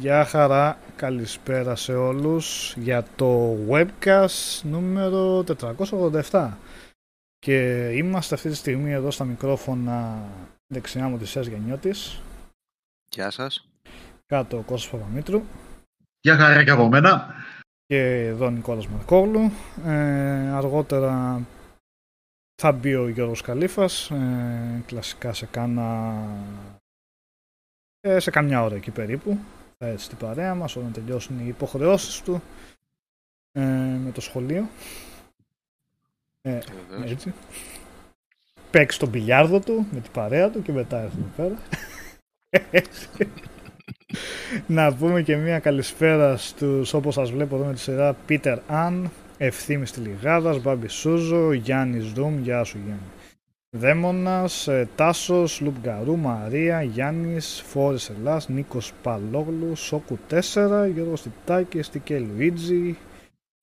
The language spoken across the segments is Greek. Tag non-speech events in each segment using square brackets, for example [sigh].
Γεια χαρά, καλησπέρα σε όλους για το webcast νούμερο 487 και είμαστε αυτή τη στιγμή εδώ στα μικρόφωνα δεξιά μου της Γενιώτης Γεια σας. Κάτω ο Κώστας Παπαμήτρου. Γεια χαρά και από μένα. Και εδώ Νικόλας Μαρκόγλου. Ε, αργότερα θα μπει ο Γιώργος Καλήφας ε, κλασικά σε κάνα ε, σε καμιά ώρα εκεί περίπου θα έρθει στην παρέα μας όταν τελειώσουν οι υποχρεώσεις του ε, με το σχολείο. Ε, έτσι. Παίξει τον πιλιάρδο του με την παρέα του και μετά έρθει εδώ πέρα. [laughs] Να πούμε και μια καλησπέρα στους όπως σας βλέπω εδώ με τη σειρά Πίτερ Αν, Ευθύμης Τηλιγάδας, Μπάμπη Σούζο, Γιάννης Δούμ, γεια σου Γιάννη. Δαίμονας, ε, Τάσος, Λουπγκαρού, Μαρία, Γιάννης, Φόρης Ελλάς, Νίκος Παλόγλου, Σόκου 4, Γιώργος Τιτάκης, Τικέ Λουίτζι,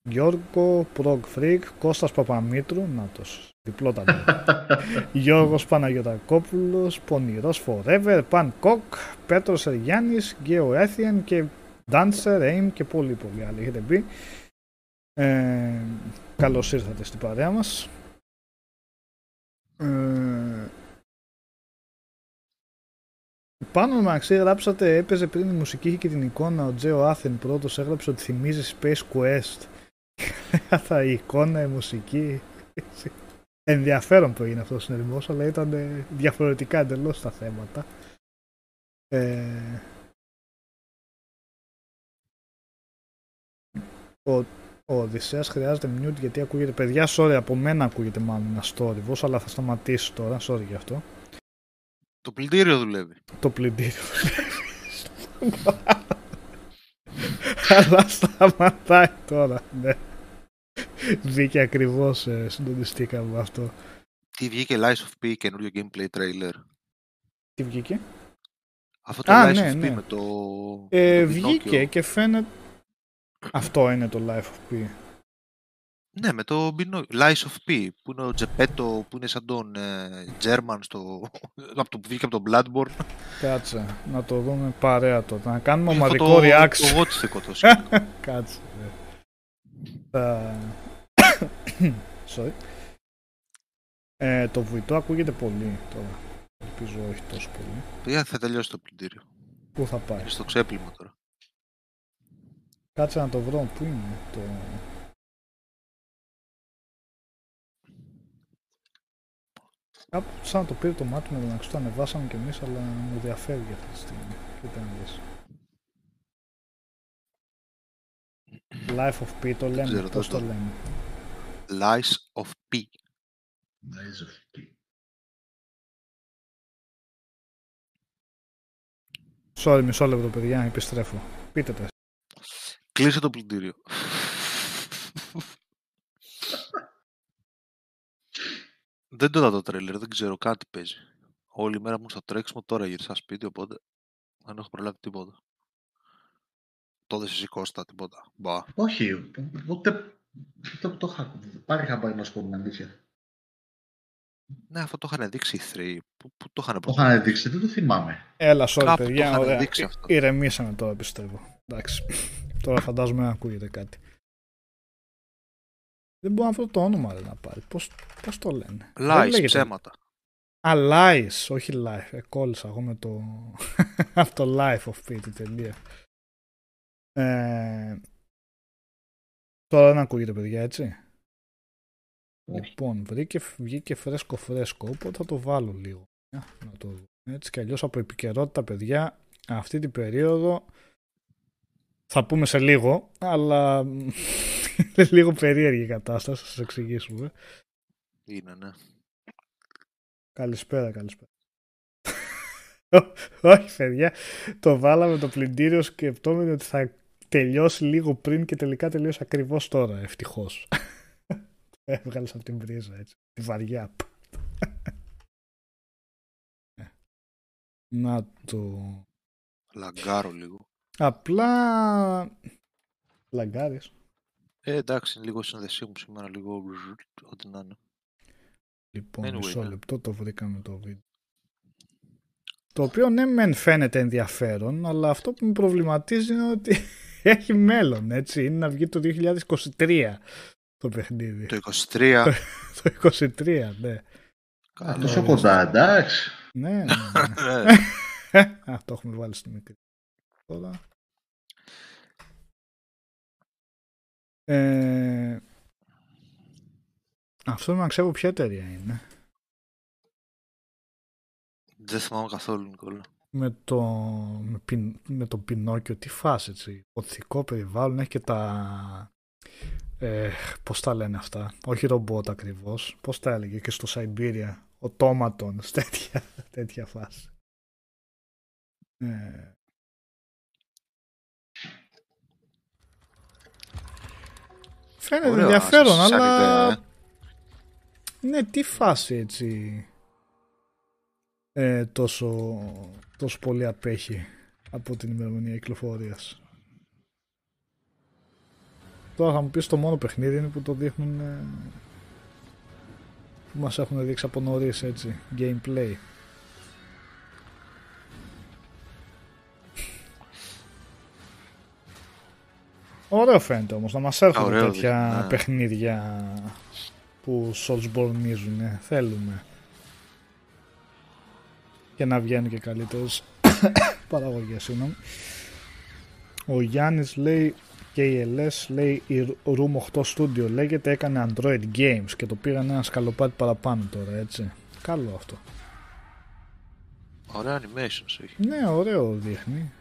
Γιώργο, Προγ Φρικ, Κώστας Παπαμήτρου, νάτος, διπλό [laughs] Γιώργος Παναγιωτακόπουλος, Πονηρός Forever, Παν Κοκ, Πέτρος Εργιάννης, Γκέο Έθιεν και Dancer, Aim και πολύ πολύ άλλοι έχετε πει. Ε, καλώς ήρθατε στην παρέα μας. Ε, πάνω με αξία γράψατε έπαιζε πριν η μουσική είχε και την εικόνα. Ο Τζέο Άθεν πρώτος έγραψε ότι θυμίζεις Space Quest. [laughs] Θα η εικόνα, η μουσική. Ενδιαφέρον που έγινε αυτός ο συνειδημός αλλά ήταν διαφορετικά εντελώς τα θέματα. Ε, ο ο Οδυσσέας χρειάζεται mute γιατί ακούγεται. Παιδιά, sorry, από μένα ακούγεται μάλλον ένα story αλλά θα σταματήσω τώρα. Sorry γι' αυτό. Το πλυντήριο δουλεύει. Το πλυντήριο δουλεύει. [laughs] αλλά σταματάει τώρα, ναι. Βγήκε ακριβώς ε, συντονιστήκαμε με αυτό. Τι βγήκε Lies of P, καινούριο gameplay trailer. Τι βγήκε; Αυτό το Α, Lies ναι, of P ναι. με το... Ε, βγήκε και φαίνεται αυτό είναι το Life of P. Ναι, με το Lies of P, που είναι ο Τζεπέτο, που είναι σαν τον ε, German στο... [laughs] από το που βγήκε από τον Bloodborne. Κάτσε, να το δούμε παρέα τότε. Να κάνουμε ομαδικό το, reaction. Το watch το [laughs] Κάτσε. Uh... [coughs] Sorry. Ε, το βουητό ακούγεται πολύ τώρα. Ελπίζω όχι τόσο πολύ. Πήγα θα τελειώσει το πλυντήριο. Πού θα πάει; Στο ξέπλυμα τώρα. Κάτσε να το βρω. Πού είναι το... Κάπου σαν να το πήρε το μάτι με τον το ανεβάσαμε κι εμείς, αλλά μου διαφέρει αυτή τη στιγμή. Κοίτα να δεις. Life of P το λέμε, Ξέρω, πώς το, το λέμε. Lies of P. Lies of P. Sorry, μισό λεπτό παιδιά, επιστρέφω. Πείτε τα. Κλείσε το πλυντήριο. δεν το είδα το τρέλερ, δεν ξέρω κάτι παίζει. Όλη μέρα μου στο τρέξιμο, τώρα γύρισα σπίτι, οπότε δεν έχω προλάβει τίποτα. Το δεν σηκώστα τίποτα. Μπα. Όχι, ούτε το, το είχα πάρει χαμπάρι να σου πω την αλήθεια. Ναι, αυτό το είχαν δείξει οι θροί. Πού, πού το είχαν Το είχαν δείξει, δεν το θυμάμαι. Έλα, sorry, παιδιά. Ωραία. Ηρεμήσαμε τώρα, πιστεύω. Εντάξει. [laughs] Τώρα φαντάζομαι να ακούγεται κάτι. Δεν μπορώ να βρω το όνομα ρε, να πάρει. Πώς, πώς το λένε; Lies, ψέματα. Α, lies, όχι life. Ε, κόλλησα εγώ με το... [laughs] από το life of Pity, τελεία. Ε... Τώρα δεν ακούγεται παιδιά, έτσι. Λοιπόν, βρήκε, βγήκε φρέσκο φρέσκο, οπότε θα το βάλω λίγο. Να το Έτσι κι αλλιώς από επικαιρότητα, παιδιά, αυτή την περίοδο θα πούμε σε λίγο, αλλά [laughs] είναι λίγο περίεργη η κατάσταση, θα σας εξηγήσουμε. Είναι, ναι. Καλησπέρα, καλησπέρα. [laughs] Όχι, παιδιά. Το βάλαμε το πλυντήριο σκεπτόμενοι ότι θα τελειώσει λίγο πριν και τελικά τελειώσει ακριβώς τώρα, ευτυχώς. [laughs] Έβγαλες από την πρίζα, έτσι. Τη βαριά. Να το... Λαγκάρω λίγο. Απλά λαγκάρεις. Ε, εντάξει, λίγο συνδεσί μου σήμερα, λίγο ό,τι να είναι. Λοιπόν, anyway, μισό ναι. λεπτό το βρήκαμε το βίντεο. Το οποίο ναι μεν φαίνεται ενδιαφέρον, αλλά αυτό που με προβληματίζει είναι ότι [laughs] έχει μέλλον, έτσι. Είναι να βγει το 2023 το παιχνίδι. Το 23. το 23, ναι. Τόσο κοντά, εντάξει. Ναι, ναι, ναι. [laughs] Αυτό έχουμε βάλει στη μικρή. Τώρα. Ε, αυτό να ξέρω ποια εταιρεία είναι. Δεν θυμάμαι καθόλου, Νικόλα. Με το, με, πιν, με το Πινόκιο, τι φάση έτσι. Οθικό περιβάλλον, έχει και τα... Ε, πώς τα λένε αυτά, όχι ρομπότ ακριβώς, πώς τα έλεγε και στο Σαϊμπήρια, ο Τόματον, τέτοια, [laughs] τέτοια φάση. Ε, Φαίνεται Ωραίο, ενδιαφέρον, σαν αλλά ιδέα, ε. ναι, τι φάση έτσι ε, τόσο, τόσο πολύ απέχει από την ημερομηνία κυκλοφορίας. Τώρα θα μου πεις το μόνο παιχνίδι είναι που το δείχνουν ε, που μας έχουν δείξει από νωρίς έτσι, gameplay. Ωραίο φαίνεται όμως να μας έρχονται Ωραίο τέτοια δείχνει, ναι. παιχνίδια που soulsborneίζουν. Θέλουμε. Και να βγαίνουν και καλύτερες [coughs] παραγωγές, συγγνώμη. Ο Γιάννης λέει και η LS λέει η Room 8 Studio λέγεται έκανε Android Games και το πήγαν ένα σκαλοπάτι παραπάνω τώρα, έτσι. Καλό αυτό. Ωραία animations έχει. Ναι, ωραίο δείχνει.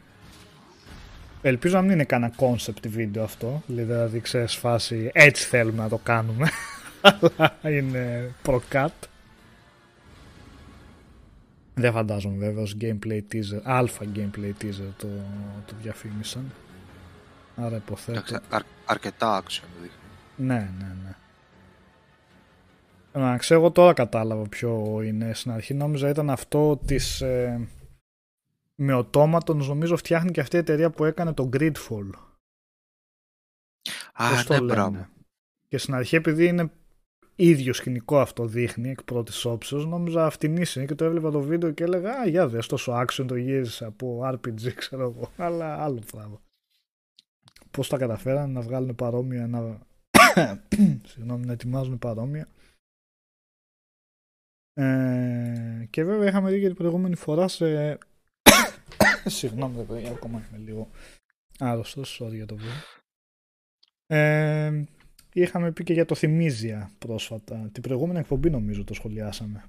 Ελπίζω να μην είναι κανένα concept βίντεο αυτό. Δηλαδή, ξέρεις φάση έτσι θέλουμε να το κάνουμε. [laughs] Αλλά είναι προκάτ. Δεν φαντάζομαι βέβαια ως gameplay teaser, αλφα gameplay teaser το, το διαφήμισαν. Άρα υποθέτω. Εντάξει, αρ- αρκετά action δείχνει. Ναι, ναι, ναι. Να ξέρω, εγώ τώρα κατάλαβα ποιο είναι. Στην αρχή νόμιζα ήταν αυτό της... Ε, με οτόματον νομίζω φτιάχνει και αυτή η εταιρεία που έκανε το Gridfall. Α, Πώς το ναι, λένε. μπράβο. Και στην αρχή επειδή είναι ίδιο σκηνικό αυτό δείχνει εκ πρώτης όψεως, νόμιζα αυτήν είναι και το έβλεπα το βίντεο και έλεγα Α, για δες τόσο action το γύρισα από RPG, ξέρω εγώ. [laughs] Αλλά άλλο πράγμα. Πώς τα καταφέραν να βγάλουν παρόμοια, να. [coughs] Συγγνώμη, να ετοιμάζουν παρόμοια. Ε, και βέβαια είχαμε δει και την προηγούμενη φορά σε. [coughs] Συγγνώμη, ρε παιδιά, ακόμα είμαι λίγο άρρωστος. Sorry για το βίντεο. Ε, είχαμε πει και για το Θυμίζια πρόσφατα. Την προηγούμενη εκπομπή νομίζω το σχολιάσαμε.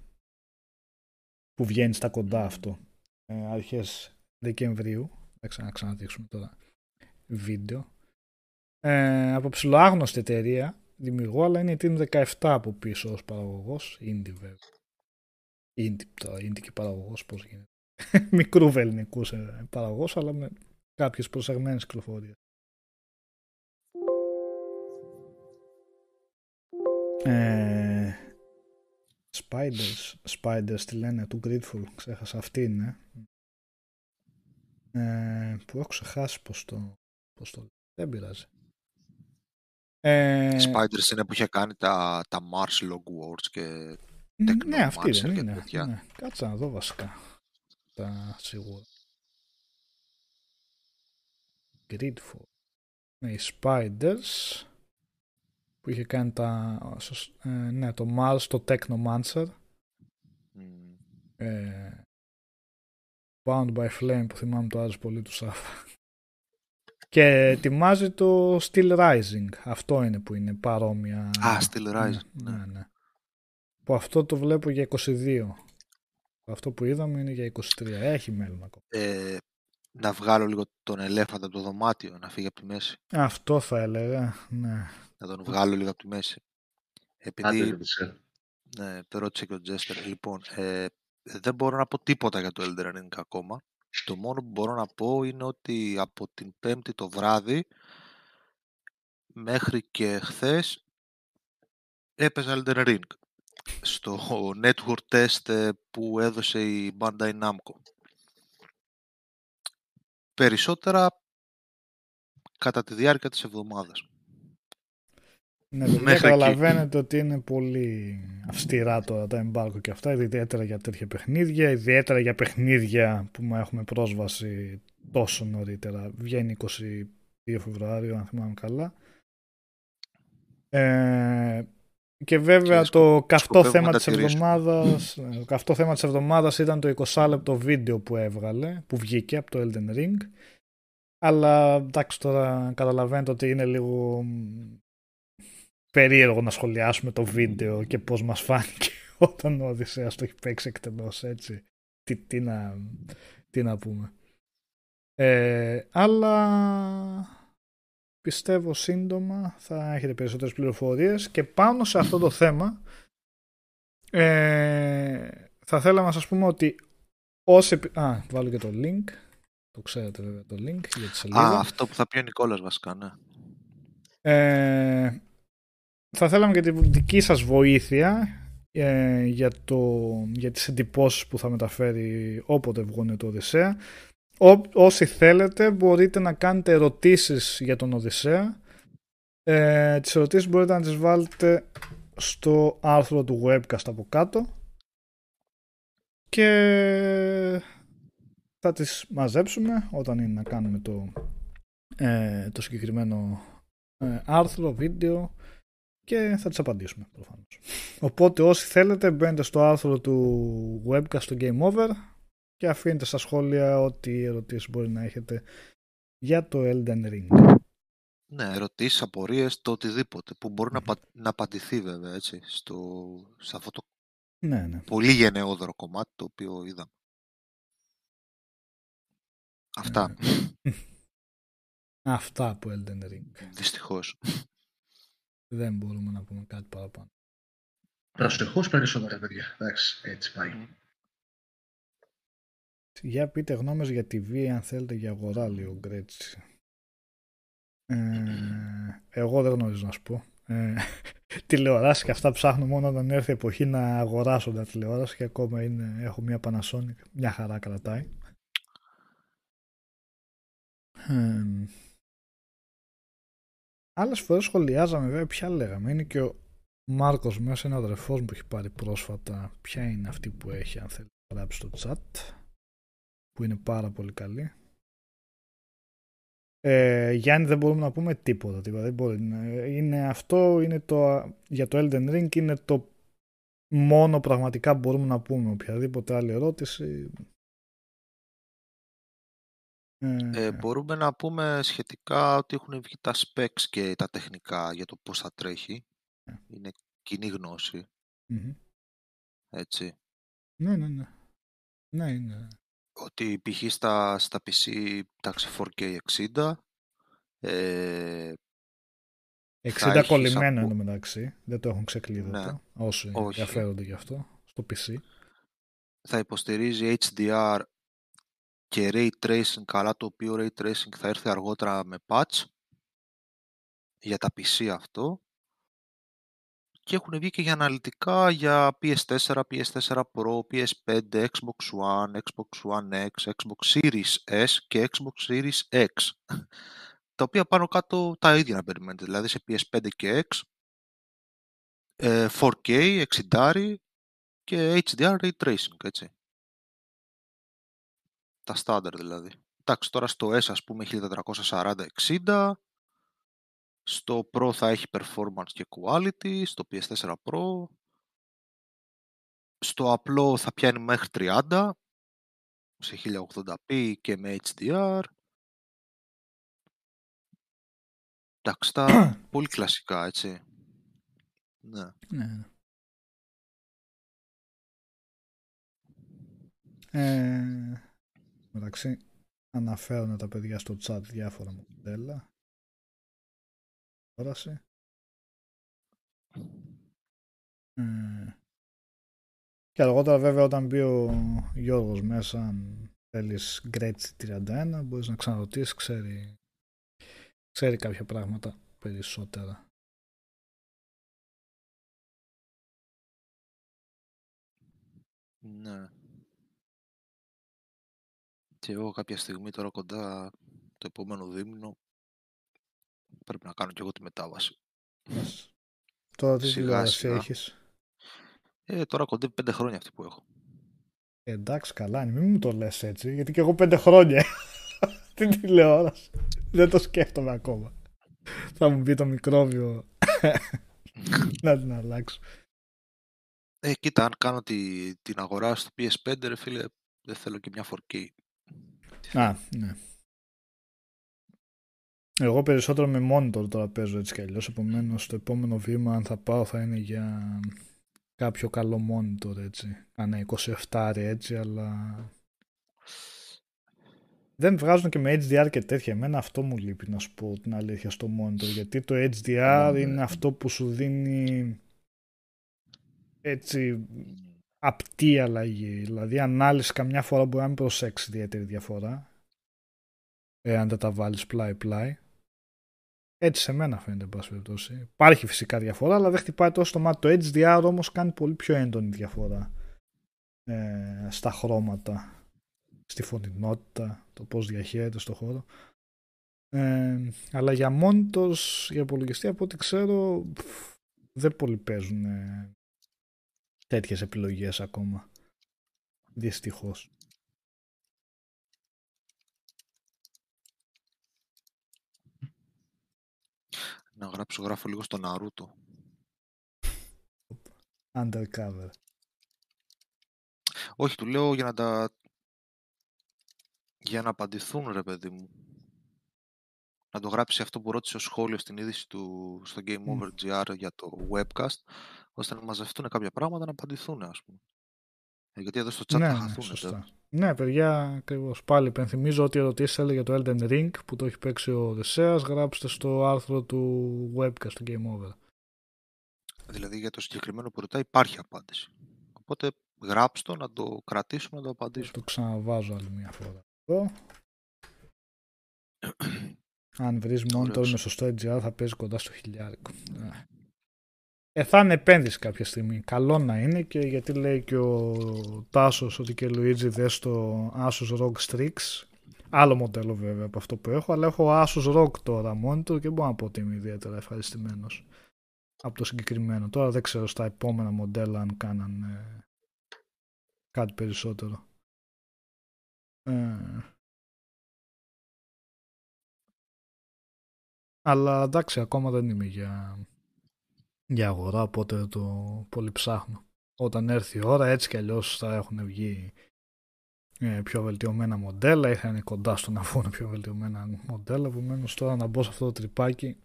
Που βγαίνει στα κοντά αυτό. Ε, αρχές Δεκεμβρίου. Θα ξανα, ξαναδείξουμε τώρα βίντεο. Ε, από ψηλοάγνωστη εταιρεία δημιουργώ, αλλά είναι η Team 17 από πίσω ως παραγωγός. Indie βέβαια. Indie, τώρα, indie και παραγωγός πώς γίνεται. [laughs] Μικρού βελνικούς ε, παραγωγός, αλλά με κάποιες προσεγμένες κυκλοφορίες. Ε, Spiders, Spiders τι λένε, του Gridful, ξέχασα αυτή είναι. Ε, που έχω ξεχάσει πως το, πως το δεν πειράζει. Ε, Spiders είναι που είχε κάνει τα, τα Mars Log Wars και ναι, αυτή Technomancer δεν και είναι. τέτοια. Ναι. Κάτσε να δω βασικά. Τα σίγουρα. Gridful. Ναι, οι Spiders που είχε κάνει τα... σωσ- ε, ναι, το Mars, το Technomancer. μ, Ε, Bound by Flame που θυμάμαι το άρεσε πολύ του Σάφα. Και ετοιμάζει το Steel Rising. Αυτό είναι που είναι παρόμοια. Α, Steel Rising, Ναι, ναι. ναι, ναι. Που αυτό το βλέπω για 22. Αυτό που είδαμε είναι για 23. Έχει μέλλον ακόμα. ε, να βγάλω λίγο τον ελέφαντα από το δωμάτιο, να φύγει από τη μέση. Αυτό θα έλεγα. Ναι. Να τον βγάλω λίγο από τη μέση. Άντε, Επειδή ρώτησε. ναι, το ρώτησε και ο Τζέστερ. Λοιπόν, ε, δεν μπορώ να πω τίποτα για το Elden Ring ακόμα. Το μόνο που μπορώ να πω είναι ότι από την πέμπτη το βράδυ μέχρι και χθες έπαιζα Elden Ring στο [laughs] network test ε, που έδωσε η Bandai Namco. Περισσότερα κατά τη διάρκεια της εβδομάδας. Ναι, παιδιά, Μέχρι εκεί. καταλαβαίνετε ότι είναι πολύ αυστηρά τώρα τα εμπάρκο και αυτά, ιδιαίτερα για τέτοια παιχνίδια, ιδιαίτερα για παιχνίδια που μα έχουμε πρόσβαση τόσο νωρίτερα. Βγαίνει 22 Φεβρουάριο, αν θυμάμαι καλά. Ε, και βέβαια Και το καυτό σκοπεύουμε θέμα να τα της τηρήσουμε. εβδομάδας, το καυτό θέμα της εβδομάδας ήταν το 20 λεπτό βίντεο που έβγαλε, που βγήκε από το Elden Ring. Αλλά εντάξει τώρα καταλαβαίνετε ότι είναι λίγο μ, περίεργο να σχολιάσουμε το βίντεο και πώς μας φάνηκε [laughs] όταν ο Οδυσσέας το έχει παίξει εκτελώς έτσι. Τι, τι, να, τι να πούμε. Ε, αλλά πιστεύω σύντομα θα έχετε περισσότερες πληροφορίες και πάνω σε αυτό το θέμα ε, θα θέλαμε να σας πούμε ότι όσοι... επι- Α, βάλω και το link. Το ξέρετε βέβαια το link για τη σελίδα. Α, αυτό που θα πει ο Νικόλας βασικά, ναι. Ε, θα θέλαμε και τη δική σας βοήθεια ε, για, το, για τις εντυπώσεις που θα μεταφέρει όποτε βγουν το Οδυσσέα. Ό, όσοι θέλετε μπορείτε να κάνετε ερωτήσεις για τον Οδυσσέα. Ε, τις ερωτήσεις μπορείτε να τις βάλετε στο άρθρο του webcast από κάτω και θα τις μαζέψουμε όταν είναι να κάνουμε το, ε, το συγκεκριμένο ε, άρθρο, βίντεο και θα τις απαντήσουμε προφανώς. Οπότε όσοι θέλετε μπαίνετε στο άρθρο του webcast στο Game Over και αφήνετε στα σχόλια ό,τι ερωτήσεις μπορεί να έχετε για το Elden Ring. Ναι, ερωτήσεις, απορίες, το οτιδήποτε που μπορεί να, πα- να απαντηθεί βέβαια έτσι, στο, σε αυτό το Ναι, ναι. πολύ γενναιόδωρο κομμάτι το οποίο είδαμε. Αυτά, [laughs] Αυτά από Elden Ring. δυστυχώς. Δεν μπορούμε να πούμε κάτι παραπάνω. Προσεχώς περισσότερα, παιδιά. Εντάξει, έτσι πάει. Για πείτε γνώμες για TV αν θέλετε για αγορά, λέει ο Γκρέτσι. Ε, εγώ δεν γνωρίζω να σου πω. Ε, [laughs] τηλεοράση και αυτά ψάχνω μόνο όταν έρθει η εποχή να αγοράσω τα τηλεόραση και ακόμα είναι, έχω μια Panasonic. Μια χαρά κρατάει. Ε, άλλες φορές σχολιάζαμε βέβαια ποια λέγαμε. Είναι και ο Μάρκος μέσα, ένα αδερφός μου που έχει πάρει πρόσφατα. Ποια είναι αυτή που έχει αν θέλεις να γράψει στο chat που είναι πάρα πολύ καλή. Ε, Γιάννη δεν μπορούμε να πούμε τίποτα, τίποτα. Δεν μπορεί. να- Είναι αυτό, είναι το, για το Elden Ring είναι το μόνο πραγματικά που μπορούμε να πούμε. Οποιαδήποτε άλλη ερώτηση. Ε, Ε, μπορούμε να πούμε σχετικά ότι έχουν βγει τα specs και τα τεχνικά για το πώς θα τρέχει. Είναι κοινή γνώση, μμμ. έτσι. Ναι, ναι, ναι. Ναι, είναι. Ότι π.χ. στα, στα PC τάξη 4K 60, ε, 60 έχεις κολλημένο από- είναι μεταξύ. Δεν το έχουν ξεκλείδωτο. Ναι. Όσοι Όχι. ενδιαφέρονται γι' αυτό. Στο PC. θα υποστηρίζει HDR και Ray Tracing, καλά το οποίο Ray Tracing θα έρθει αργότερα με patch για τα PC αυτό. Και έχουν βγει και για αναλυτικά για PS4, PS4 Pro, PS5, Xbox One, Xbox One X, Xbox Series S και Xbox Series X. Τα οποία πάνω κάτω τα ίδια να περιμένετε, δηλαδή σε PS5 και X, ε, 4K, 60 και HDR Ray Tracing, έτσι. Τα στάνταρ δηλαδή. Εντάξει, τώρα στο S ας πούμε 1440-60, στο Pro θα έχει performance και quality, στο PS4 Pro, στο απλό θα πιάνει μέχρι 30, σε 1080p και με HDR. Εντάξει, τα [coughs] πολύ κλασικά, έτσι. Ναι. Ναι, ναι. Ε, μεταξύ αναφέρουν τα παιδιά στο chat διάφορα μοντέλα. Όραση. Ε, και αργότερα βέβαια όταν μπει ο Γιώργος μέσα αν θέλεις Γκρέτσι 31 μπορείς να ξαναρωτήσεις ξέρει, ξέρει κάποια πράγματα περισσότερα. Ναι. Και εγώ κάποια στιγμή τώρα κοντά το επόμενο δίμηνο πρέπει να κάνω και εγώ τη μετάβαση. Ας Τώρα τι Σιγά, τηλεόραση σιγά. έχεις; Ε, τώρα κοντεύει πέντε χρόνια αυτή που έχω. Ε, εντάξει, καλά είναι. Μην μου το λες έτσι, γιατί και εγώ πέντε χρόνια [laughs] την τηλεόραση. Δεν το σκέφτομαι ακόμα. Θα μου μπει το μικρόβιο [laughs] να την αλλάξω. Ε, κοίτα, αν κάνω τη, την αγορά στο PS5, ρε φίλε, δεν θέλω και μια 4K. Α, ναι. Εγώ περισσότερο με monitor τώρα παίζω έτσι κι αλλιώς, επομένως το επόμενο βήμα αν θα πάω θα είναι για κάποιο καλό monitor έτσι, κάνα 27 έτσι, αλλά δεν βγάζουν και με HDR και τέτοια. Εμένα αυτό μου λείπει να σου πω την αλήθεια στο monitor, γιατί το HDR Ναι. είναι αυτό που σου δίνει έτσι απτή αλλαγή. Δηλαδή ανάλυση καμιά φορά μπορεί να μην προσέξεις ιδιαίτερη διαφορά εάν δεν τα βάλεις πλάι-πλάι. Έτσι σε μένα φαίνεται, εν πάση περιπτώσει. Υπάρχει φυσικά διαφορά, αλλά δεν χτυπάει τόσο το μάτι. Το HDR όμως κάνει πολύ πιο έντονη διαφορά ε, στα χρώματα, στη φωνηνότητα, το πώς διαχέεται στο χώρο. Ε, αλλά για monitors, για υπολογιστή, από ό,τι ξέρω, πφ, δεν πολύ παίζουν ε, τέτοιες επιλογές ακόμα. Δυστυχώς. Να γράψω, γράφω λίγο στο Naruto. Undercover. Όχι, του λέω για να τα... Για να απαντηθούν, ρε παιδί μου. Να το γράψει αυτό που ρώτησε ο σχόλιος στην είδηση του στο Game Μμ. Over GR για το webcast, ώστε να μαζευτούν κάποια πράγματα να απαντηθούν, ας πούμε. Ε, γιατί εδώ στο chat ναι, θα ναι, χαθούν. σωστά. Ναι, παιδιά, ακριβώς. Πάλι υπενθυμίζω ότι οι ερωτήσεις έλεγε το Elden Ring που το έχει παίξει ο Δεσέας. Γράψτε στο άρθρο του webcast του Game Over. Δηλαδή για το συγκεκριμένο που ρωτάει υπάρχει απάντηση. Οπότε γράψτε το, να το κρατήσουμε, να το απαντήσουμε. Το ξαναβάζω άλλη μια φορά. Εδώ. [clears throat] Αν βρεις monitor Ωραίος. με σωστό HDR θα παίζει κοντά στο χιλιάρικο. Ε, θα είναι επένδυση κάποια στιγμή. Καλό να είναι και γιατί λέει και ο Τάσος ότι και Λουίτζι δες το Asus ROG Strix. Άλλο μοντέλο βέβαια από αυτό που έχω, αλλά έχω Asus ROG τώρα monitor και μπορώ να πω ότι είμαι ιδιαίτερα ευχαριστημένος από το συγκεκριμένο. Τώρα δεν ξέρω στα επόμενα μοντέλα αν κάναν ε, κάτι περισσότερο. Ε, αλλά εντάξει, ακόμα δεν είμαι για, για αγορά, οπότε δεν το πολύ ψάχνω. Όταν έρθει η ώρα, έτσι κι αλλιώς θα έχουν βγει ε, πιο βελτιωμένα μοντέλα ή θα είναι κοντά στο να βγουν πιο βελτιωμένα μοντέλα. Επομένως τώρα να μπω σε αυτό το τρυπάκι,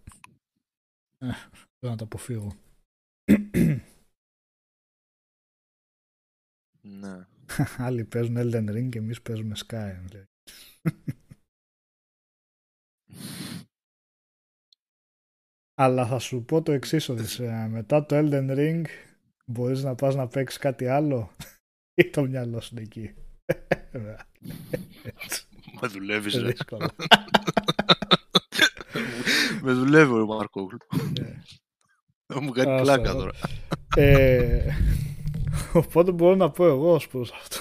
ε, θέλω να το αποφύγω. Ναι. [laughs] Άλλοι παίζουν Elden Ring και εμείς παίζουμε Skyrim. Αλλά θα σου πω το εξής Οδυσσέα. Μετά το Elden Ring μπορείς να πας να παίξεις κάτι άλλο; [laughs] Ή το μυαλό σου είναι εκεί; Έτσι, [laughs] Με δουλεύεις, ρε. δύσκολο. [laughs] Με δουλεύει ο Μαρκόγλου. Ναι. Θα μου κάνει Άστα, πλάκα άστα. τώρα. Ε, οπότε μπορώ να πω εγώ ως προς αυτό.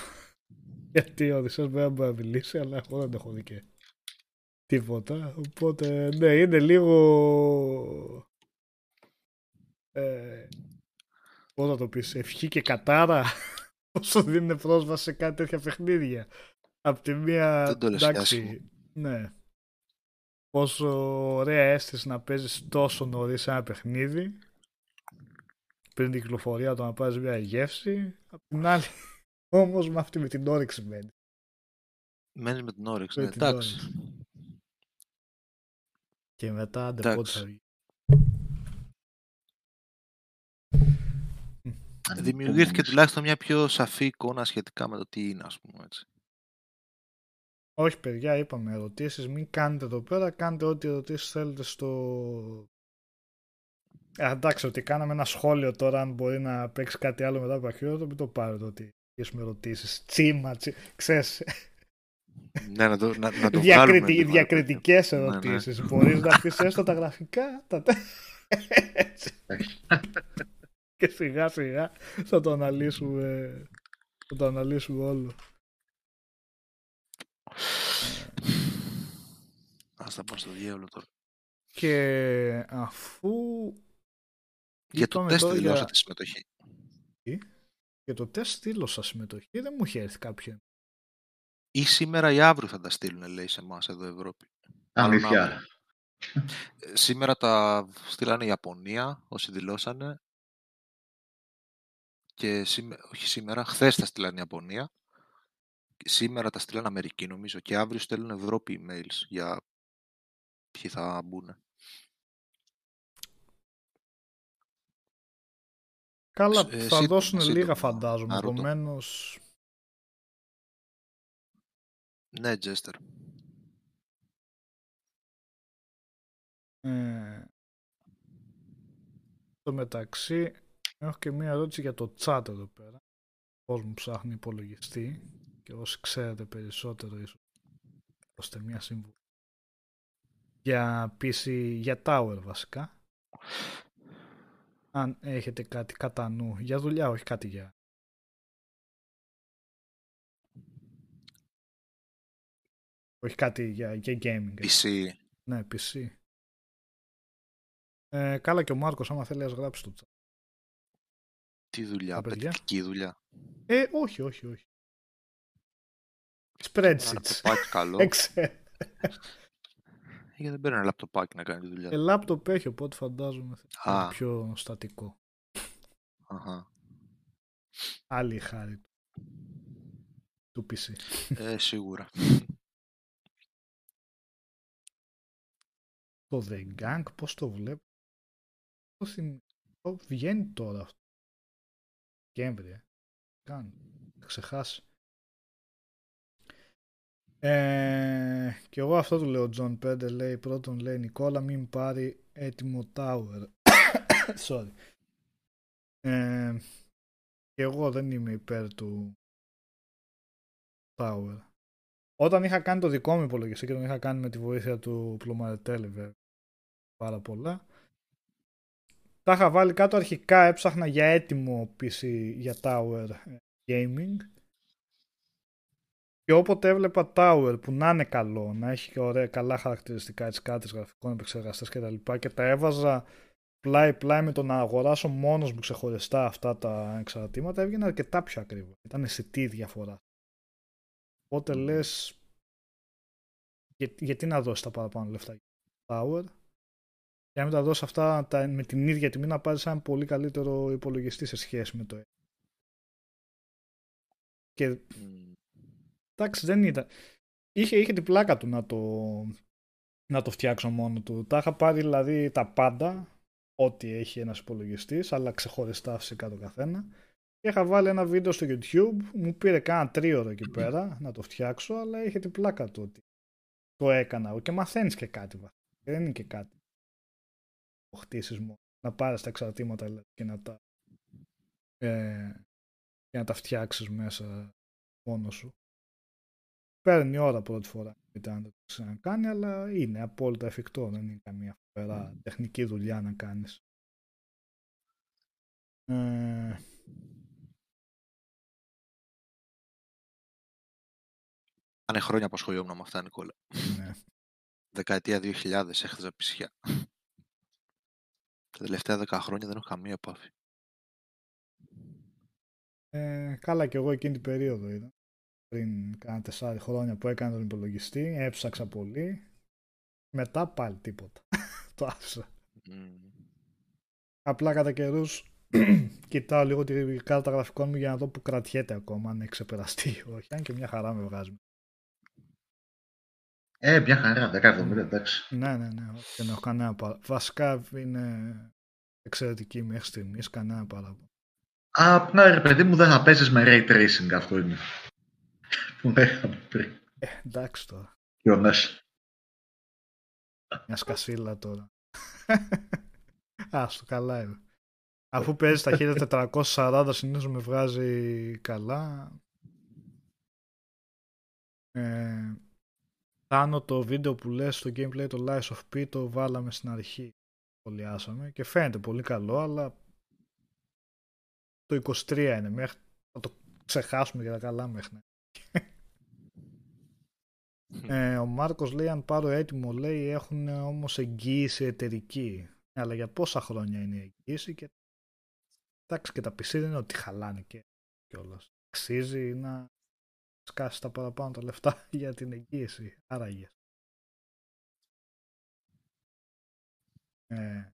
Γιατί ο Οδυσσέας μπορεί να μπορεί να μιλήσει, αλλά εγώ δεν έχω δει και τίποτα. Οπότε, ναι, είναι λίγο... Ε, πώς να το πεις, ευχή και κατάρα [laughs] όσο δίνουν πρόσβαση σε κάτι τέτοια παιχνίδια. Απ' τη μία, Δεν το λες και άσχημο. εντάξει, ναι. Πόσο ωραία αίσθηση να παίζεις τόσο νωρίς ένα παιχνίδι πριν την κυκλοφορία το να πάρεις μια γεύση. Απ' την άλλη, [laughs] όμως με αυτή με την όρεξη μένει. Μένεις με την όρεξη. Με Ναι, την εντάξει. Και μετά άντε Εντάξει. πότε θα βγει. Δημιουργήθηκε τουλάχιστον μια πιο σαφή εικόνα σχετικά με το τι είναι, ας πούμε έτσι. Όχι παιδιά, είπαμε ερωτήσεις, μην κάνετε εδώ πέρα, κάντε ό,τι ερωτήσεις θέλετε στο... Ε, εντάξει, ότι κάναμε ένα σχόλιο τώρα, αν μπορεί να παίξει κάτι άλλο μετά από αρχείο, μην το πάρετε ότι έχουμε ερωτήσεις. Τσίμα, τσι... ξέρεις, ναι, να το, να, να το βγάλουμε. διακριτι... λίγο, ρε διακριτικές παιδί μου. Ναι, ναι. ερωτήσεις. Μπορείς να πεις έστω τα γραφικά, τα... τε- Έτσι. και σιγά σιγά θα το αναλύσουμε, θα το αναλύσουμε όλο. Ας τα πάω στο διάολο τώρα. Και αφού Για το Είπαμε τεστ τώρα δηλώσατε για- συμμετοχή. Για το τεστ δήλωσα συμμετοχή, δεν μου είχε έρθει κάποιο. Ή σήμερα ή αύριο θα τα στείλουν, λέει σε εμάς εδώ Ευρώπη; Μάλλον Αλήθεια. αύριο. Ε, Σήμερα τα στείλανε η Ιαπωνία, όσοι δηλώσανε. Και σήμε- όχι σήμερα, χθες τα στείλανε η Ιαπωνία. Και Σήμερα τα στείλανε Αμερική νομίζω και αύριο στέλνουν Ευρώπη emails για ποιοι θα μπουν. Καλά, Ε, θα σύντομα, δώσουν λίγα σύντομα, φαντάζομαι, να ρωτώ. επομένως. Ναι, Τζέστερ. Ε, στο μεταξύ, έχω και μία ερώτηση για το chat εδώ πέρα. Πώς μου ψάχνει υπολογιστή και όσοι ξέρετε περισσότερο ίσως δώστε μία σύμβουλη. Για PC, για Tower βασικά. Αν έχετε κάτι κατά νου, για δουλειά, όχι κάτι για... Όχι κάτι για, για gaming. έτσι. PC. Ναι, PC. Ε, καλά και ο Μάρκος άμα θέλει ας γράψει το chat. Τι δουλειά, Τα παιδιά. απαιτητική δουλειά. Ε, όχι, όχι, όχι. Ένα Spreadsheets. λαπτοπάκι καλό. [laughs] Excel. Γιατί δεν παίρνει ένα λαπτοπάκι να κάνει τη δουλειά. Ε, λάπτοπ έχει, οπότε φαντάζομαι θα είναι Α. πιο στατικό. Αχα. Άλλη η χάρη του. του PC. Ε, σίγουρα. [laughs] Το The Gang, πώς το βλέπω. Το, θυμ... το βγαίνει τώρα αυτό. Δεκέμβρη, ε. Κάνει. Θα ξεχάσει. Ε, και εγώ αυτό του λέω John 5 λέει πρώτον λέει Νικόλα μην πάρει έτοιμο tower [coughs] sorry ε, και εγώ δεν είμαι υπέρ του tower όταν είχα κάνει το δικό μου υπολογιστή και τον είχα κάνει με τη βοήθεια του Πλωμαρετέλη βέβαια πάρα πολλά τα είχα βάλει κάτω αρχικά έψαχνα για έτοιμο PC για tower ε, gaming και όποτε έβλεπα Tower που να είναι καλό, να έχει και ωραία, καλά χαρακτηριστικά έτσι κάτι γραφικών επεξεργαστές και τα λοιπά και τα έβαζα πλάι-πλάι με το να αγοράσω μόνος μου ξεχωριστά αυτά τα εξαρτήματα έβγαινε αρκετά πιο ακριβά. Ήταν αισθητή η διαφορά. Οπότε λες για, γιατί να δώσεις τα παραπάνω λεφτά για το Tower; Και να μην τα δώσει αυτά τα, με την ίδια τιμή να πάρεις ένα πολύ καλύτερο υπολογιστή σε σχέση με το και Μμ. εντάξει δεν ήταν. Είχε, είχε την πλάκα του να το, να το φτιάξω μόνο του. Τα είχα πάρει δηλαδή τα πάντα, ό,τι έχει ένας υπολογιστής, αλλά ξεχωριστά φυσικά το καθένα. Και είχα βάλει ένα βίντεο στο YouTube, μου πήρε κάνα τρίωρο εκεί πέρα να το φτιάξω, αλλά είχε την πλάκα του ότι το έκανα και μαθαίνεις και κάτι βασικά. Δεν είναι και κάτι. Το χτίσεις μόνο. Να πάρεις τα εξαρτήματα δηλαδή, και να τα, ε, και να τα φτιάξεις μέσα μόνος σου. Παίρνει ώρα πρώτη φορά μετά να το ξανακάνει, αλλά είναι απόλυτα εφικτό. Δεν είναι καμία φοβερά τεχνική δουλειά να κάνεις. Ε, Πάνε χρόνια που ασχολιόμουν με αυτά, Νικόλα. ναι. Δεκαετία 2000 έχτιζα πισιά. Τα τελευταία 10 χρόνια δεν έχω καμία επάφη. Ε, καλά και εγώ εκείνη την περίοδο είδα. Πριν κάνα τεσσάρι χρόνια που έκανα τον υπολογιστή, έψαξα πολύ. Μετά πάλι τίποτα. [laughs] το άφησα. Μμ. Απλά κατά καιρούς [clears throat] κοιτάω λίγο τη κάρτα γραφικών μου για να δω που κρατιέται ακόμα, αν έχει ξεπεραστεί ή όχι. Αν και μια χαρά με βγάζει. Ε, μια χαρά, 10-70, εντάξει. Ναι, ναι, ναι. όχι, Δεν έχω κανένα παρά. Βασικά είναι εξαιρετική μέχρι στιγμής, κανένα παράπονο. Απλά ρε παιδί μου δεν θα παίζεις με ray tracing, αυτό είναι. Που λέγαμε πριν. Ε, εντάξει τώρα. Ιωνές. Μια σκασίλα τώρα. [laughs] Άστο, καλά είναι. Αφού παίζεις τα 1440 συνήθως με βγάζει καλά. Ε, Τάνω το βίντεο που λες στο gameplay το Lies of P το βάλαμε στην αρχή. Σχολιάσαμε και φαίνεται πολύ καλό αλλά το 23 είναι μέχρι να το ξεχάσουμε για τα καλά μέχρι να [laughs] ε, ο Μάρκος λέει αν πάρω έτοιμο λέει έχουν όμως εγγύηση εταιρική. Αλλά για πόσα χρόνια είναι η εγγύηση και εντάξει και τα PC δεν είναι ότι χαλάνε και κιόλας. Αξίζει να σκάσει τα παραπάνω τα λεφτά [laughs] για την εγγύηση. Άραγε. Ε,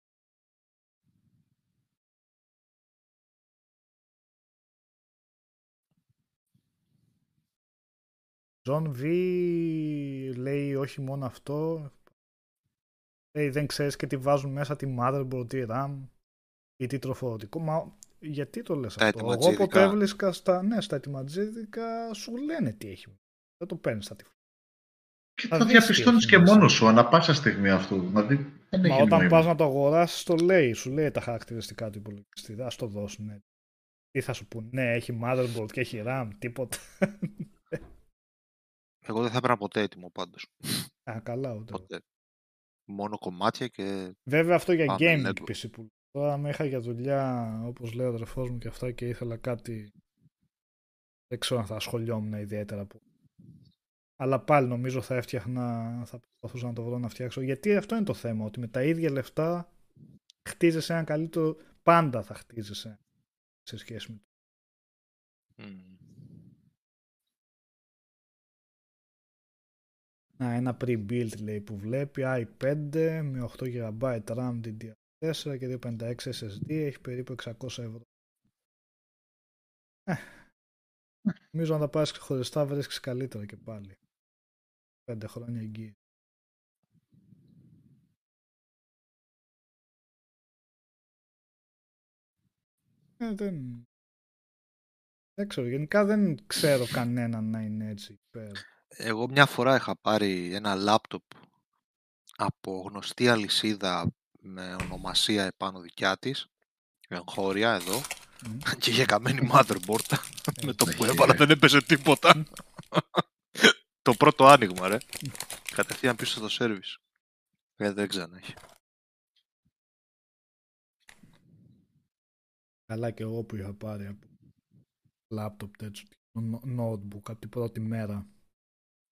John V λέει όχι μόνο αυτό. Λέει δεν ξέρεις και τι βάζουν μέσα τη motherboard, τι RAM ή τι τροφοδοτικό. Μα γιατί το λες Τα αυτό; Εγώ όποτε έβλησκα στα, ναι, στα ετοιματζίδικα σου λένε τι έχει. Δεν το παίρνεις στα τυφλά. Και Θα θα δεις διαπιστώνεις τι και έχει μέσα. μόνος σου ανά πάσα στιγμή αυτό. Δηλαδή, δεν Μα έχει όταν νόημα. πας να το αγοράσεις το λέει, σου λέει τα χαρακτηριστικά του υπολογιστή. Δεν το δώσουν. έτσι. Τι θα σου πούνε, ναι, έχει motherboard και έχει RAM, τίποτα. Εγώ δεν θα έπαιρνα ποτέ έτοιμο πάντως. Α, καλά ούτε. εγώ. Ποτέ. Μόνο κομμάτια και Βέβαια αυτό για Πάμε, gaming Lego. PC που τώρα με είχα για δουλειά όπως λέει ο αδερφός μου και αυτά και ήθελα κάτι δεν ξέρω αν θα ασχολιόμουν ιδιαίτερα που αλλά πάλι νομίζω θα έφτιαχνα θα προσπαθούσα να το βρω να φτιάξω γιατί αυτό είναι το θέμα ότι με τα ίδια λεφτά χτίζεσαι ένα καλύτερο πάντα θα χτίζεσαι σε σχέση με το Μμμ. Να, ένα pre-built λέει που βλέπει i5 με 8 GB RAM DDR4 και 256 SSD έχει περίπου 600 ευρώ. Ε, νομίζω αν τα πάρεις ξεχωριστά βρίσκεις καλύτερα και πάλι. 5 χρόνια εγγύη. Ε, δεν... δεν ξέρω, γενικά δεν ξέρω κανέναν να είναι έτσι υπέρ. Εγώ μια φορά είχα πάρει ένα λάπτοπ από γνωστή αλυσίδα με ονομασία επάνω δικιά της, εγχώρια εδώ, Μμ. [laughs] και είχε καμένη motherboard. [laughs] με το που ναι. έβαλα δεν έπαιζε τίποτα. το πρώτο άνοιγμα, ρε. Κατευθείαν πίσω στο service. Ε, δεν ξανά έχει. Καλά και εγώ που είχα πάρει από laptop τέτοιο no- notebook από την πρώτη μέρα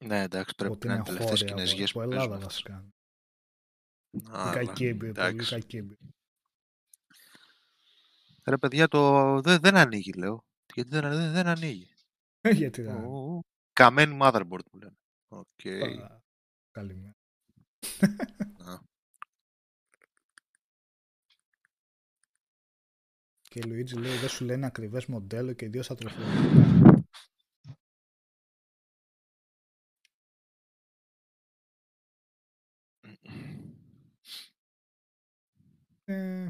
Ναι, εντάξει, πρέπει από να την είναι τελευταίες εγχώρια κινέζικες από που Ελλάδα παίζουν αυτές. βασικά. Αλλά, Κακή εμπειρία, πολύ εντάξει. κακή εμπειρία. Ρε παιδιά, το δεν, δεν ανοίγει, λέω. Γιατί δεν, δεν, δεν ανοίγει. Γιατί δεν Ω, Καμένη motherboard μου λένε. Οκ. Α, Καλημέρα. Α. Και η Luigi λέει δεν σου λένε ακριβές μοντέλο και ιδίως [laughs] τα τροφοδοτικά. Ε,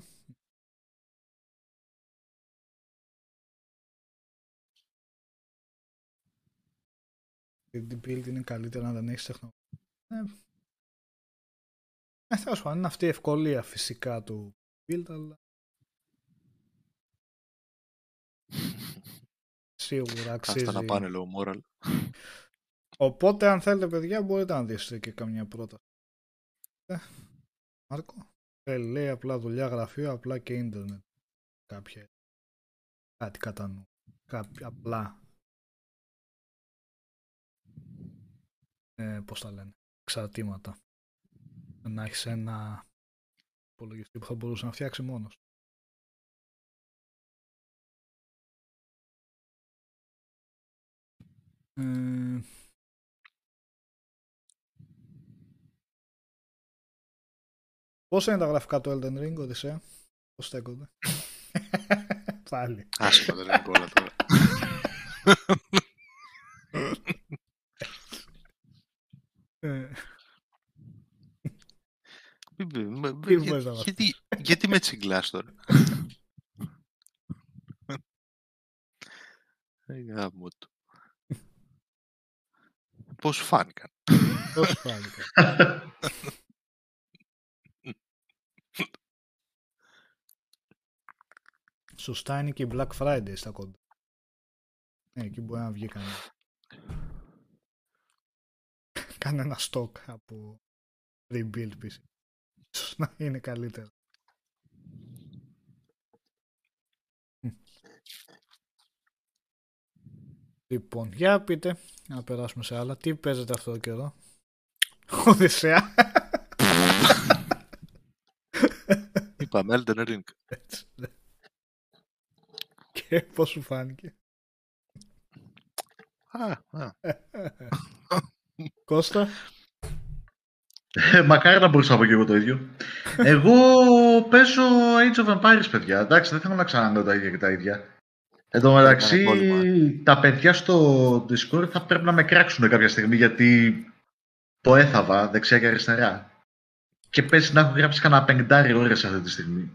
την build είναι καλύτερα να δεν έχεις τεχνολογία. Ε, ε, τέλος πάντων, είναι αυτή η ευκολία φυσικά του build, αλλά σίγουρα αξίζει. Αυτά να πάνε, λέω, moral. Οπότε, αν θέλετε, παιδιά, μπορείτε να δείτε και καμιά πρόταση. Ε, Μάρκο; Θέλει, λέει, απλά δουλειά γραφείο, απλά και ίντερνετ. Κάποια. Κάτι κατά νου. Κάποια, απλά. Ε, πώς τα λένε. Εξαρτήματα. Να έχεις ένα υπολογιστή που θα μπορούσε να φτιάξει μόνος. Ε, Πόσα είναι τα γραφικά του Elden Ring, Οδυσσέα; Πώς στέκονται; [laughs] Πάλι. Άσχημα, δεν είναι όλα τώρα. Ε, Μη- μη- μη- Τι για- μπορείς να μας γιατί, γιατί με τσιγκλάς τώρα; Ε, γάμο του. Πώς σου φάνηκαν; Πώς φάνηκε. [laughs] Σωστά είναι και η Black Friday στα κοντά. Ναι, εκεί μπορεί να βγει κανένα. Κανένα stock από rebuild PC. Ίσως να είναι καλύτερο. Λοιπόν, για πείτε, να περάσουμε σε άλλα. Τι παίζετε αυτό το καιρό; Οδυσσέα. Είπαμε Elden Ring. Έτσι, ναι. Και [laughs] πώς σου φάνηκε; Α, α. [laughs] Κώστα; Ε, Μακάρι να μπορούσα να πω και εγώ το ίδιο. [laughs] Εγώ παίζω Age of Empires, παιδιά. Εντάξει, δεν θέλω να ξαναδώ τα ίδια και τα ίδια. Εν τω μεταξύ, Ήταν κόλλημα. τα παιδιά στο Discord θα πρέπει να με κράξουν κάποια στιγμή γιατί το έθαβα δεξιά και αριστερά. Και πες να έχω γράψει κανένα πενηντάρι ώρες αυτή τη στιγμή.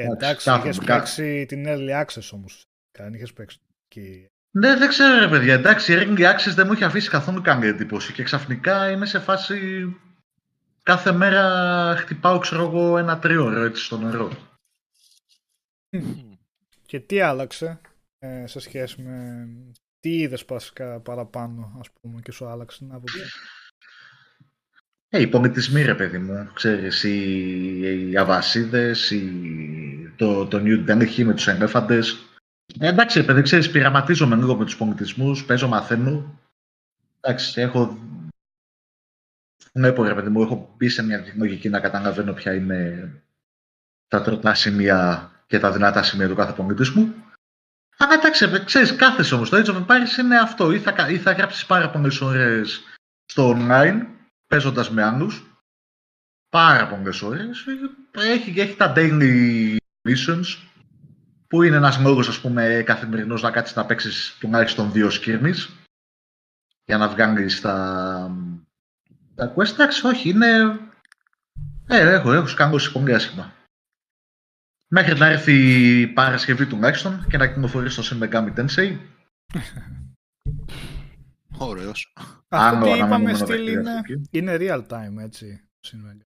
Ε, εντάξει, τα είχες έχουμε, παίξει την Early Access όμως. Καν είχες παίξει. Και... Ναι, δεν ξέρω ρε παιδιά. Εντάξει, η Early Access δεν μου έχει αφήσει καθόλου καμία εντύπωση και ξαφνικά είμαι σε φάση κάθε μέρα χτυπάω, ξέρω εγώ, ένα τρίωρο έτσι στο νερό. και τι άλλαξε ε, σε σχέση με... Τι είδες βασικά παραπάνω, ας πούμε, και σου άλλαξε την άποψη; Ε, οι πολιτισμοί, ρε παιδί μου, ξέρεις, οι, οι αβασίδες, οι, το, το New Delhi με τους ελέφαντες. Ε, εντάξει, ρε παιδί, ξέρεις, πειραματίζομαι λίγο με τους πολιτισμούς, παίζω, μαθαίνω. Εντάξει, έχω... Βλέπω, ρε παιδί μου, έχω μπει σε μια λογική να καταλαβαίνω ποια είναι τα τροτά σημεία και τα δυνατά σημεία του κάθε πολιτισμού. Αλλά εντάξει, ρε παιδί, ξέρεις, κάθε όμως, το Age of Empires είναι αυτό. Ή θα, κα- ή θα γράψεις πάρα πολλές ώρες στο online, παίζοντας με άλλους. Πάρα πολλέ ώρες. Έχει, έχει τα daily missions που είναι ένας λόγος, ας πούμε, καθημερινός να κάτσεις να παίξεις τουλάχιστον δύο skirmish για να βγάλεις τα. Τα quest, εντάξει, όχι, είναι. Ε, έχω, έχω σκάμψει πολύ άσχημα. Μέχρι να έρθει η Παρασκευή τουλάχιστον και να κυκλοφορήσει το Shin Megami Tensei. Ωραίος. Αυτό τι αναμενόμενο είπαμε στυλ παιχνίδι είναι, αυτό εκεί. είναι real time, έτσι. Συνολικά.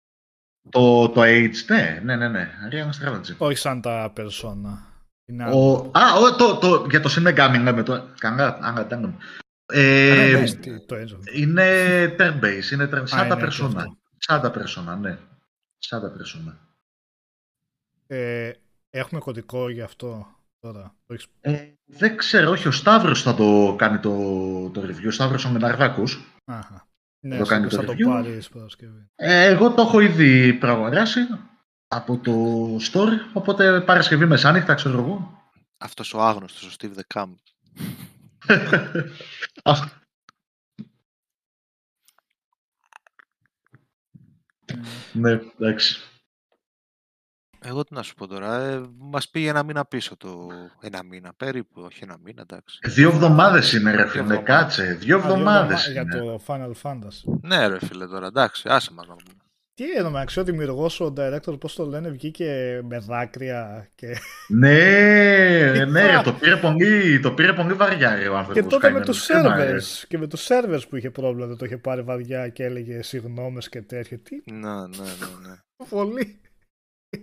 Το, το Age, ναι, ναι, ναι, ναι. Real Strategy. Όχι σαν τα persona. Είναι άλλο. Ο, α, ο, το, το, για το Shin Megami λέμε το. Καλά, άρα ήταν. Ε, Ναι, ναι, τι- το έτσι. είναι turn-based, είναι turn, σαν τα είναι και persona. αυτό. Σαν τα persona, ναι. Σαν τα persona. Ε, έχουμε κωδικό γι' αυτό; Τώρα. Το έχεις... Ε, δεν ξέρω, όχι, ο Σταύρος θα το κάνει το, το review. Ο Σταύρος ο Μεναρβάκος. Αχα. Ναι, το κάνει θα το το review. πάρεις Παρασκευή. Ε, εγώ το έχω ήδη προαγοράσει από το store, οπότε Παρασκευή μεσάνυχτα, ξέρω εγώ. Αυτός ο άγνωστος, ο Steve the Cam. [laughs] Α, ναι, εντάξει. Εγώ τι να σου πω τώρα, ε, μας πήγε ένα μήνα πίσω το... Ένα μήνα περίπου, όχι ένα μήνα, εντάξει. Δύο εβδομάδες είναι ρε Δύο φίλε, εβδομάδες. κάτσε. Δύο Α, δύο εβδομάδες εβδομα- Για είναι. το Final Fantasy. Ναι ρε φίλε τώρα, εντάξει, άσε μας να πούμε. Τι εδώ μεταξύ ο δημιουργό, ο director, πώς το λένε, βγήκε με δάκρυα και, Ναι, ναι, ρε, το πήρε πολύ, το πήρε πολύ βαριά ρε, ο άνθρωπος. και τότε με καημένος. τους Κρίμα, ρε. servers. Και με τους servers που είχε πρόβλημα δεν το είχε πάρει βαριά και έλεγε συγγνώμες και τέτοια. Τι Ναι, ναι, ναι, ναι. πολύ.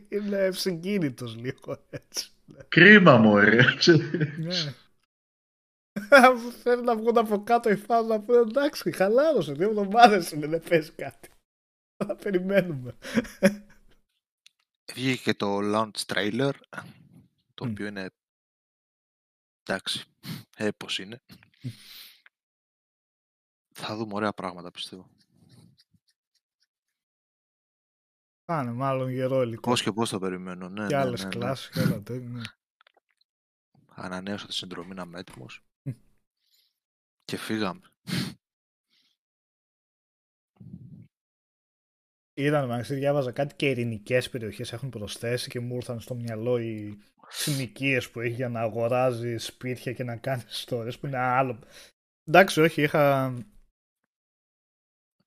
Είναι ευσυγκίνητος λίγο έτσι. Κρίμα μου, ρε. Ναι. Αφού Θέλει να βγουν από κάτω οι φans να πούνε εντάξει, χαλάρωσε. Δύο εβδομάδες είναι, δεν παίζει κάτι. Θα περιμένουμε. Βγήκε και το launch trailer, το Μμ. οποίο είναι... Εντάξει, έπος είναι. Θα δούμε ωραία πράγματα, πιστεύω. Θα είναι μάλλον γερό υλικό. Πώς και πώς το περιμένω, ναι, και ναι, άλλες ναι, ναι. κλάσεις και όλα τέτοια. ναι. Ανανέωσα τη συνδρομή να είμαι έτοιμος. Μμ. και φύγαμε. Είδαν, μάλιστα, διάβαζα κάτι και ειρηνικές περιοχές έχουν προσθέσει και μου ήρθαν στο μυαλό οι συνοικίες που έχει για να αγοράζει σπίτια και να κάνει ιστορίε που είναι άλλο. Εντάξει, όχι, είχα.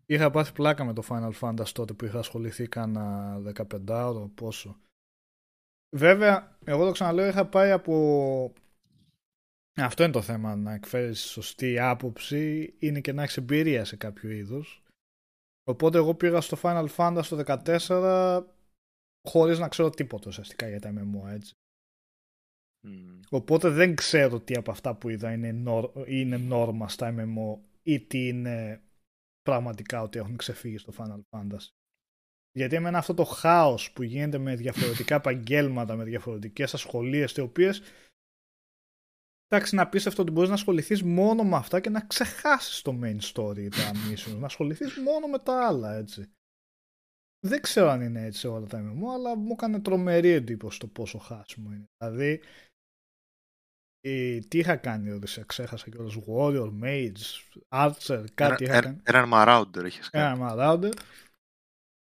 Είχα πάθει πλάκα με το Final Fantasy τότε που είχα ασχοληθεί κάνα 15 ώρο, πόσο. Βέβαια, εγώ το ξαναλέω, είχα πάει από. Αυτό είναι το θέμα, να εκφέρεις σωστή άποψη, είναι και να έχεις εμπειρία σε κάποιο είδος. Οπότε εγώ πήγα στο Final Fantasy το 14 χωρίς να ξέρω τίποτα ουσιαστικά για τα MMO, έτσι. Μμ. Οπότε δεν ξέρω τι από αυτά που είδα είναι, νορ- είναι νόρμα στα MMO ή τι είναι πραγματικά ότι έχουν ξεφύγει στο Final Fantasy. Γιατί εμένα αυτό το χάος που γίνεται με διαφορετικά επαγγέλματα, με διαφορετικές ασχολίες, οι οποίες Εντάξει, είναι απίστευτο ότι μπορείς να ασχοληθείς μόνο με αυτά και να ξεχάσεις το main story τα missions. να ασχοληθείς μόνο με τα άλλα, έτσι. Δεν ξέρω αν είναι έτσι σε όλα τα MMO, αλλά μου έκανε τρομερή εντύπωση το πόσο χάσιμο είναι. Δηλαδή, τι είχα κάνει ο σε ξέχασα κιόλας, Warrior, Mage, Archer, κάτι Ένα- είχα ένα- κάνει. Έναν Marauder έχεις κάνει. Ένα Marauder.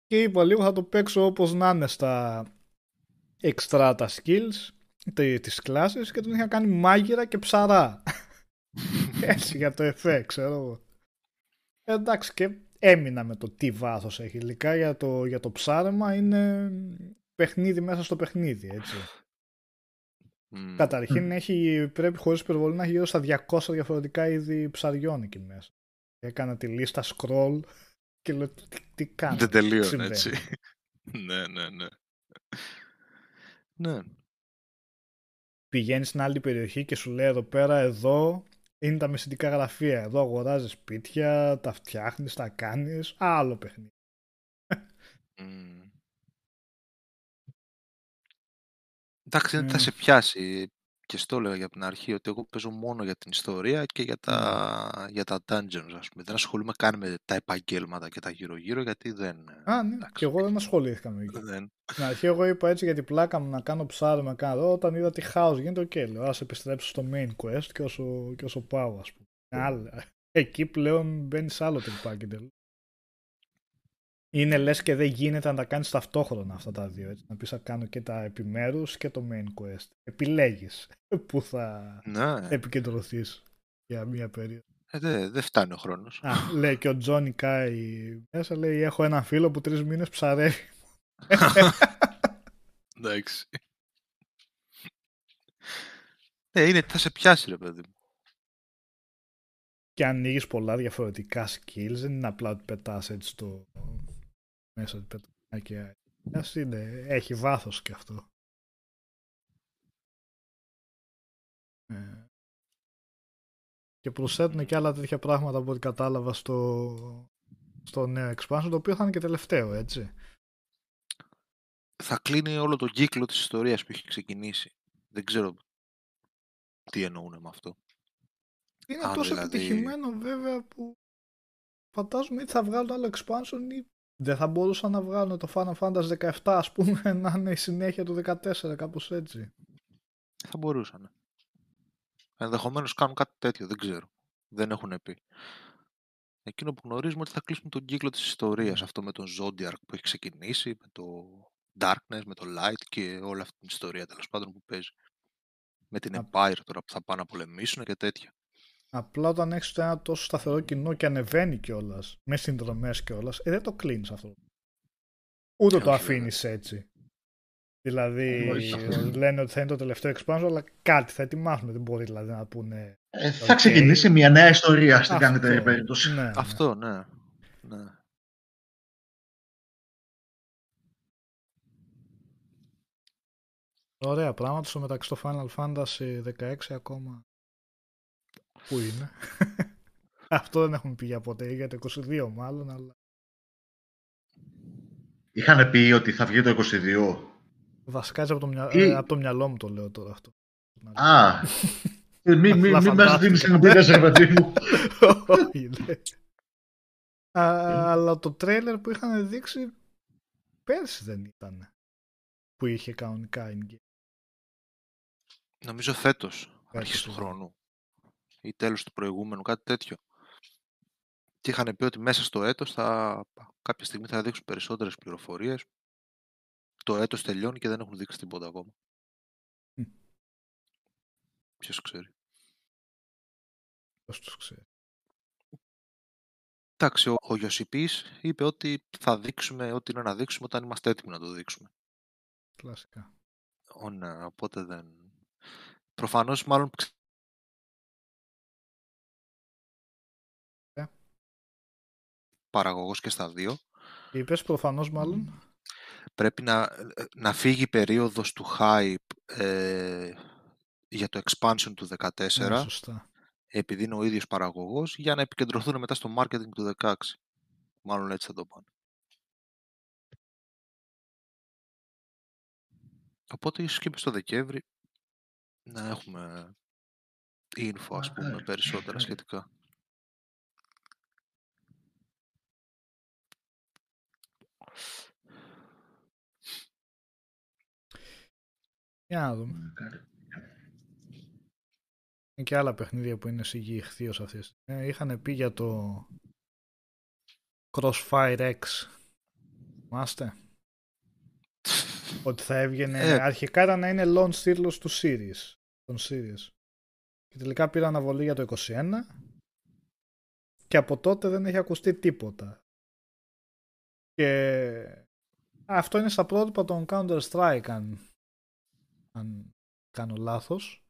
Και είπα λίγο θα το παίξω όπως να είναι στα extra τα skills, τε- τις κλάσεις και τον είχα κάνει μάγειρα και ψαρά. [laughs] Έτσι για το εφέ, ξέρω εγώ. Ε, εντάξει και έμεινα με το τι βάθος έχει. Υλικά για το, για το ψάρεμα είναι παιχνίδι μέσα στο παιχνίδι, έτσι. Μμ. Καταρχήν έχει, πρέπει χωρίς υπερβολή να έχει γύρω στα 200 διαφορετικά είδη ψαριών εκεί μέσα. Έκανα τη λίστα scroll και λέω τι, τι κάνω. Δεν τελείωνε συμβαίνει. έτσι. [laughs] ναι, ναι, ναι. Ναι. Πηγαίνεις στην άλλη περιοχή και σου λέει εδώ πέρα, εδώ είναι τα μεσητικά γραφεία. Εδώ αγοράζεις σπίτια, τα φτιάχνεις, τα κάνεις. Άλλο παιχνίδι. Μμ. Εντάξει, δεν θα Ναι. σε πιάσει. Και στο έλεγα για την αρχή ότι εγώ παίζω μόνο για την ιστορία και για τα, για τα dungeons, ας πούμε. Δεν ασχολούμαι καν με τα επαγγέλματα και τα γύρω-γύρω γιατί δεν... Α, ναι, εντάξει. και εγώ δεν ασχολήθηκα με εκεί. δεν... Στην αρχή εγώ είπα έτσι για την πλάκα μου να κάνω ψάρεμα κάνω. Όταν είδα τι χάος γίνεται, οκ, λέω ας επιστρέψω στο main quest και όσο, και όσο πάω, ας πούμε. Άλλα. Εκεί πλέον μπαίνεις σε άλλο τριπάκι τελείως. Είναι λες και δεν γίνεται να τα κάνεις ταυτόχρονα αυτά τα δύο. Έτσι. Να πεις θα κάνω και τα επιμέρους και το main quest. Επιλέγεις [laughs] που θα Ναι, επικεντρωθείς για μία περίοδο. ε, δεν δεν φτάνει ο χρόνος. Α, λέει και ο Τζόνι Κάι μέσα, λέει έχω έναν φίλο που τρεις μήνες ψαρεύει. [laughs] Εντάξει. Ε, είναι, θα σε πιάσει ρε παιδί μου. και ανοίγεις πολλά διαφορετικά skills. Δεν είναι απλά ότι πετάς έτσι στο μέσα ότι πετάς και Ας είναι, έχει βάθος και αυτό. Ε, και προσθέτουν και άλλα τέτοια πράγματα από ό,τι κατάλαβα στο, στο νέο expansion, το οποίο θα είναι και τελευταίο, έτσι. Θα κλείνει όλο τον κύκλο της ιστορίας που έχει ξεκινήσει. Δεν ξέρω τι εννοούν με αυτό. Είναι Αν τόσο δηλαδή- επιτυχημένο βέβαια που φαντάζομαι ότι θα βγάλουν άλλο expansion ή δεν θα μπορούσαν να βγάλουν το Final Fantasy 17 ας πούμε [laughs] να είναι η συνέχεια του 14 κάπως έτσι. Θα μπορούσαν. Ενδεχομένως κάνουν κάτι τέτοιο, δεν ξέρω. Δεν έχουν πει. Εκείνο που γνωρίζουμε ότι θα κλείσουν τον κύκλο της ιστορίας. Ναι. Αυτό με τον Zodiac που έχει ξεκινήσει, με το Darkness, με το Light και όλη αυτή την ιστορία τέλος πάντων που παίζει. Με την Α. Empire τώρα που θα πάνε να πολεμήσουν και τέτοια. Απλά όταν έχεις το ένα τόσο σταθερό κοινό και ανεβαίνει κιόλας με συνδρομές κιόλας, ε, δεν το κλείνεις αυτό. Ούτε το όχι, αφήνεις έτσι. Δηλαδή Όχι. λένε ότι θα είναι το τελευταίο expansion, αλλά κάτι θα ετοιμάσουμε. Δεν μπορεί δηλαδή να πούνε. Ε, θα Οκ. ξεκινήσει μια νέα ιστορία στην αυτό. καλύτερη περίπτωση. Ναι, ναι. Αυτό, ναι. ναι. Ωραία πράγματα. Στο μεταξύ το Final Fantasy 16 ακόμα. Πού είναι; [laughs] Αυτό δεν έχουμε πει για ποτέ. Για το 22 μάλλον, αλλά Είχαν πει ότι θα βγει το 22. βασικά έτσι από το, μυα... Ή- ε, από το μυαλό μου το λέω τώρα αυτό. Α, [laughs] μην μη, μη, Απλά μη μας φαντάστηκα. δίνεις ελπίδες, ρε παιδί μου. [laughs] Όχι, ναι. Α, αλλά το τρέιλερ που είχαν δείξει πέρσι δεν ήταν. Που είχε κανονικά in-game. Νομίζω φέτος, αρχής του ναι. χρόνου. Ή τέλος του προηγούμενου, κάτι τέτοιο. Και είχαν πει ότι μέσα στο έτος θα, κάποια στιγμή θα δείξουν περισσότερες πληροφορίες. Το έτος τελειώνει και δεν έχουν δείξει τίποτα ακόμα. Μμ. Ποιος ξέρει. Ποιος τους ξέρει. Εντάξει, ο, ο Ιωσήπης είπε ότι θα δείξουμε ό,τι είναι να δείξουμε όταν είμαστε έτοιμοι να το δείξουμε. Κλασικά. Ω, ναι, οπότε δεν... Προφανώς μάλλον παραγωγός και στα δύο. Είπες προφανώς μάλλον. Πρέπει να, να φύγει η περίοδος του hype ε, για το expansion του 14 Ναι, σωστά. επειδή είναι ο ίδιος παραγωγός για να επικεντρωθούν μετά στο marketing του 16. Μάλλον έτσι θα το πάνε. Οπότε ίσως και μες στο Δεκέμβρη να έχουμε info ας πούμε Μακάρι. περισσότερα σχετικά. Για να δούμε. Είναι και άλλα παιχνίδια που είναι σιγή ηχθείως αυτές. Ε, είχαν πει για το Crossfire X. Θυμάστε; Ότι θα έβγαινε. Ε. Αρχικά ήταν να είναι launch τίτλος του series. Των series. Και τελικά πήρα αναβολή για το 21. Και από τότε δεν έχει ακουστεί τίποτα. Και αυτό είναι στα πρότυπα των Counter-Strike αν, αν κάνω λάθος.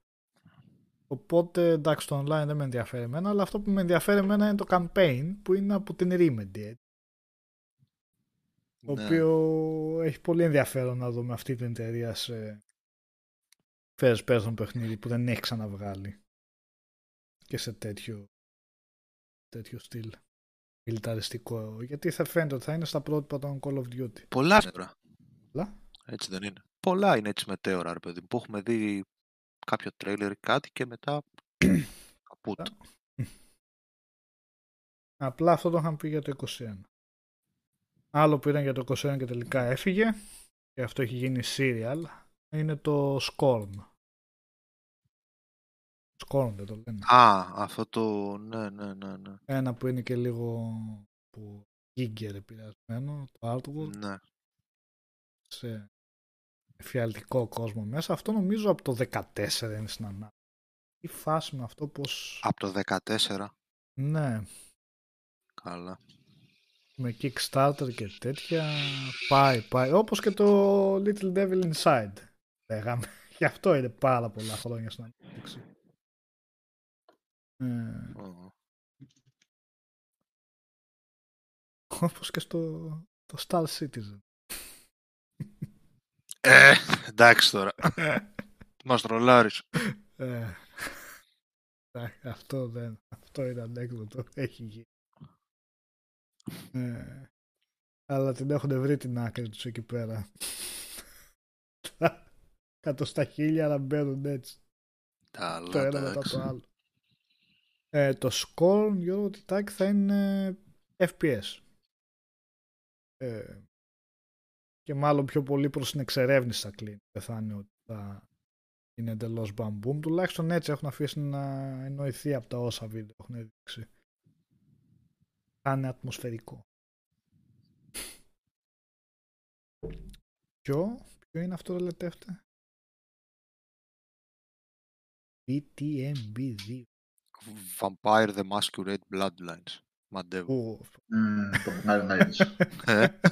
Οπότε εντάξει το online δεν με ενδιαφέρει εμένα, αλλά αυτό που με ενδιαφέρει εμένα είναι το campaign που είναι από την Remedy. έτσι. Το Ναι. οποίο έχει πολύ ενδιαφέρον να δούμε αυτή την εταιρεία σε first person παιχνίδι που δεν έχει ξαναβγάλει και σε τέτοιο, τέτοιο στυλ μιλιταριστικό. Γιατί θα φαίνεται ότι θα είναι στα πρότυπα των Call of Duty. Πολλά είναι τώρα. Πολλά. Έτσι δεν είναι. Πολλά είναι έτσι μετέωρα, ρε παιδί μου, που έχουμε δει κάποιο τρέιλερ ή κάτι και μετά [clears throat] καπούτ. Απλά αυτό το είχαν πει για το 21. Άλλο που ήταν για το 21 και τελικά έφυγε και αυτό έχει γίνει serial είναι το Scorn. Scorn δεν το λένε. Α, αυτό το... Ναι, ναι, ναι, ναι. Ένα που είναι και λίγο που Giger επηρεασμένο, το artwork ναι. σε εφιαλτικό κόσμο μέσα. Αυτό νομίζω από το 14 είναι στην ανάπτυξη. Τι φάση με αυτό πως... Από το 14. Ναι, Καλά. με Kickstarter και τέτοια. Πάει, πάει. Όπως και το Little Devil Inside. Λέγαμε. [laughs] Γι' αυτό είναι πάρα πολλά χρόνια στην ανάπτυξη. Ε, Ω. όπως και στο το Star Citizen. Ε, εντάξει τώρα. [laughs] Μας τρολάρεις. Ε, εντάξει, αυτό δεν. Αυτό είναι ανέκδοτο. Έχει γίνει. Ε, αλλά την έχουν βρει την άκρη τους εκεί πέρα. [laughs] Κάτω στα χίλια να μπαίνουν έτσι. Τα το ένα μετά το άλλο. Ε, το score, Γιώργο Τιτάκη, θα είναι FPS. Ε, και μάλλον πιο πολύ προς την εξερεύνηση θα κλείνει. Δεν θα είναι ότι θα είναι εντελώς μπαμπούμ. Τουλάχιστον έτσι έχουν αφήσει να εννοηθεί από τα όσα βίντεο έχουν δείξει. Θα είναι ατμοσφαιρικό. Ποιο, ποιο είναι αυτό το λετεύτε; BTMB2. Vampire the Masquerade Bloodlines. Μαντεύω. Που Μμμ, Το Iron Knights.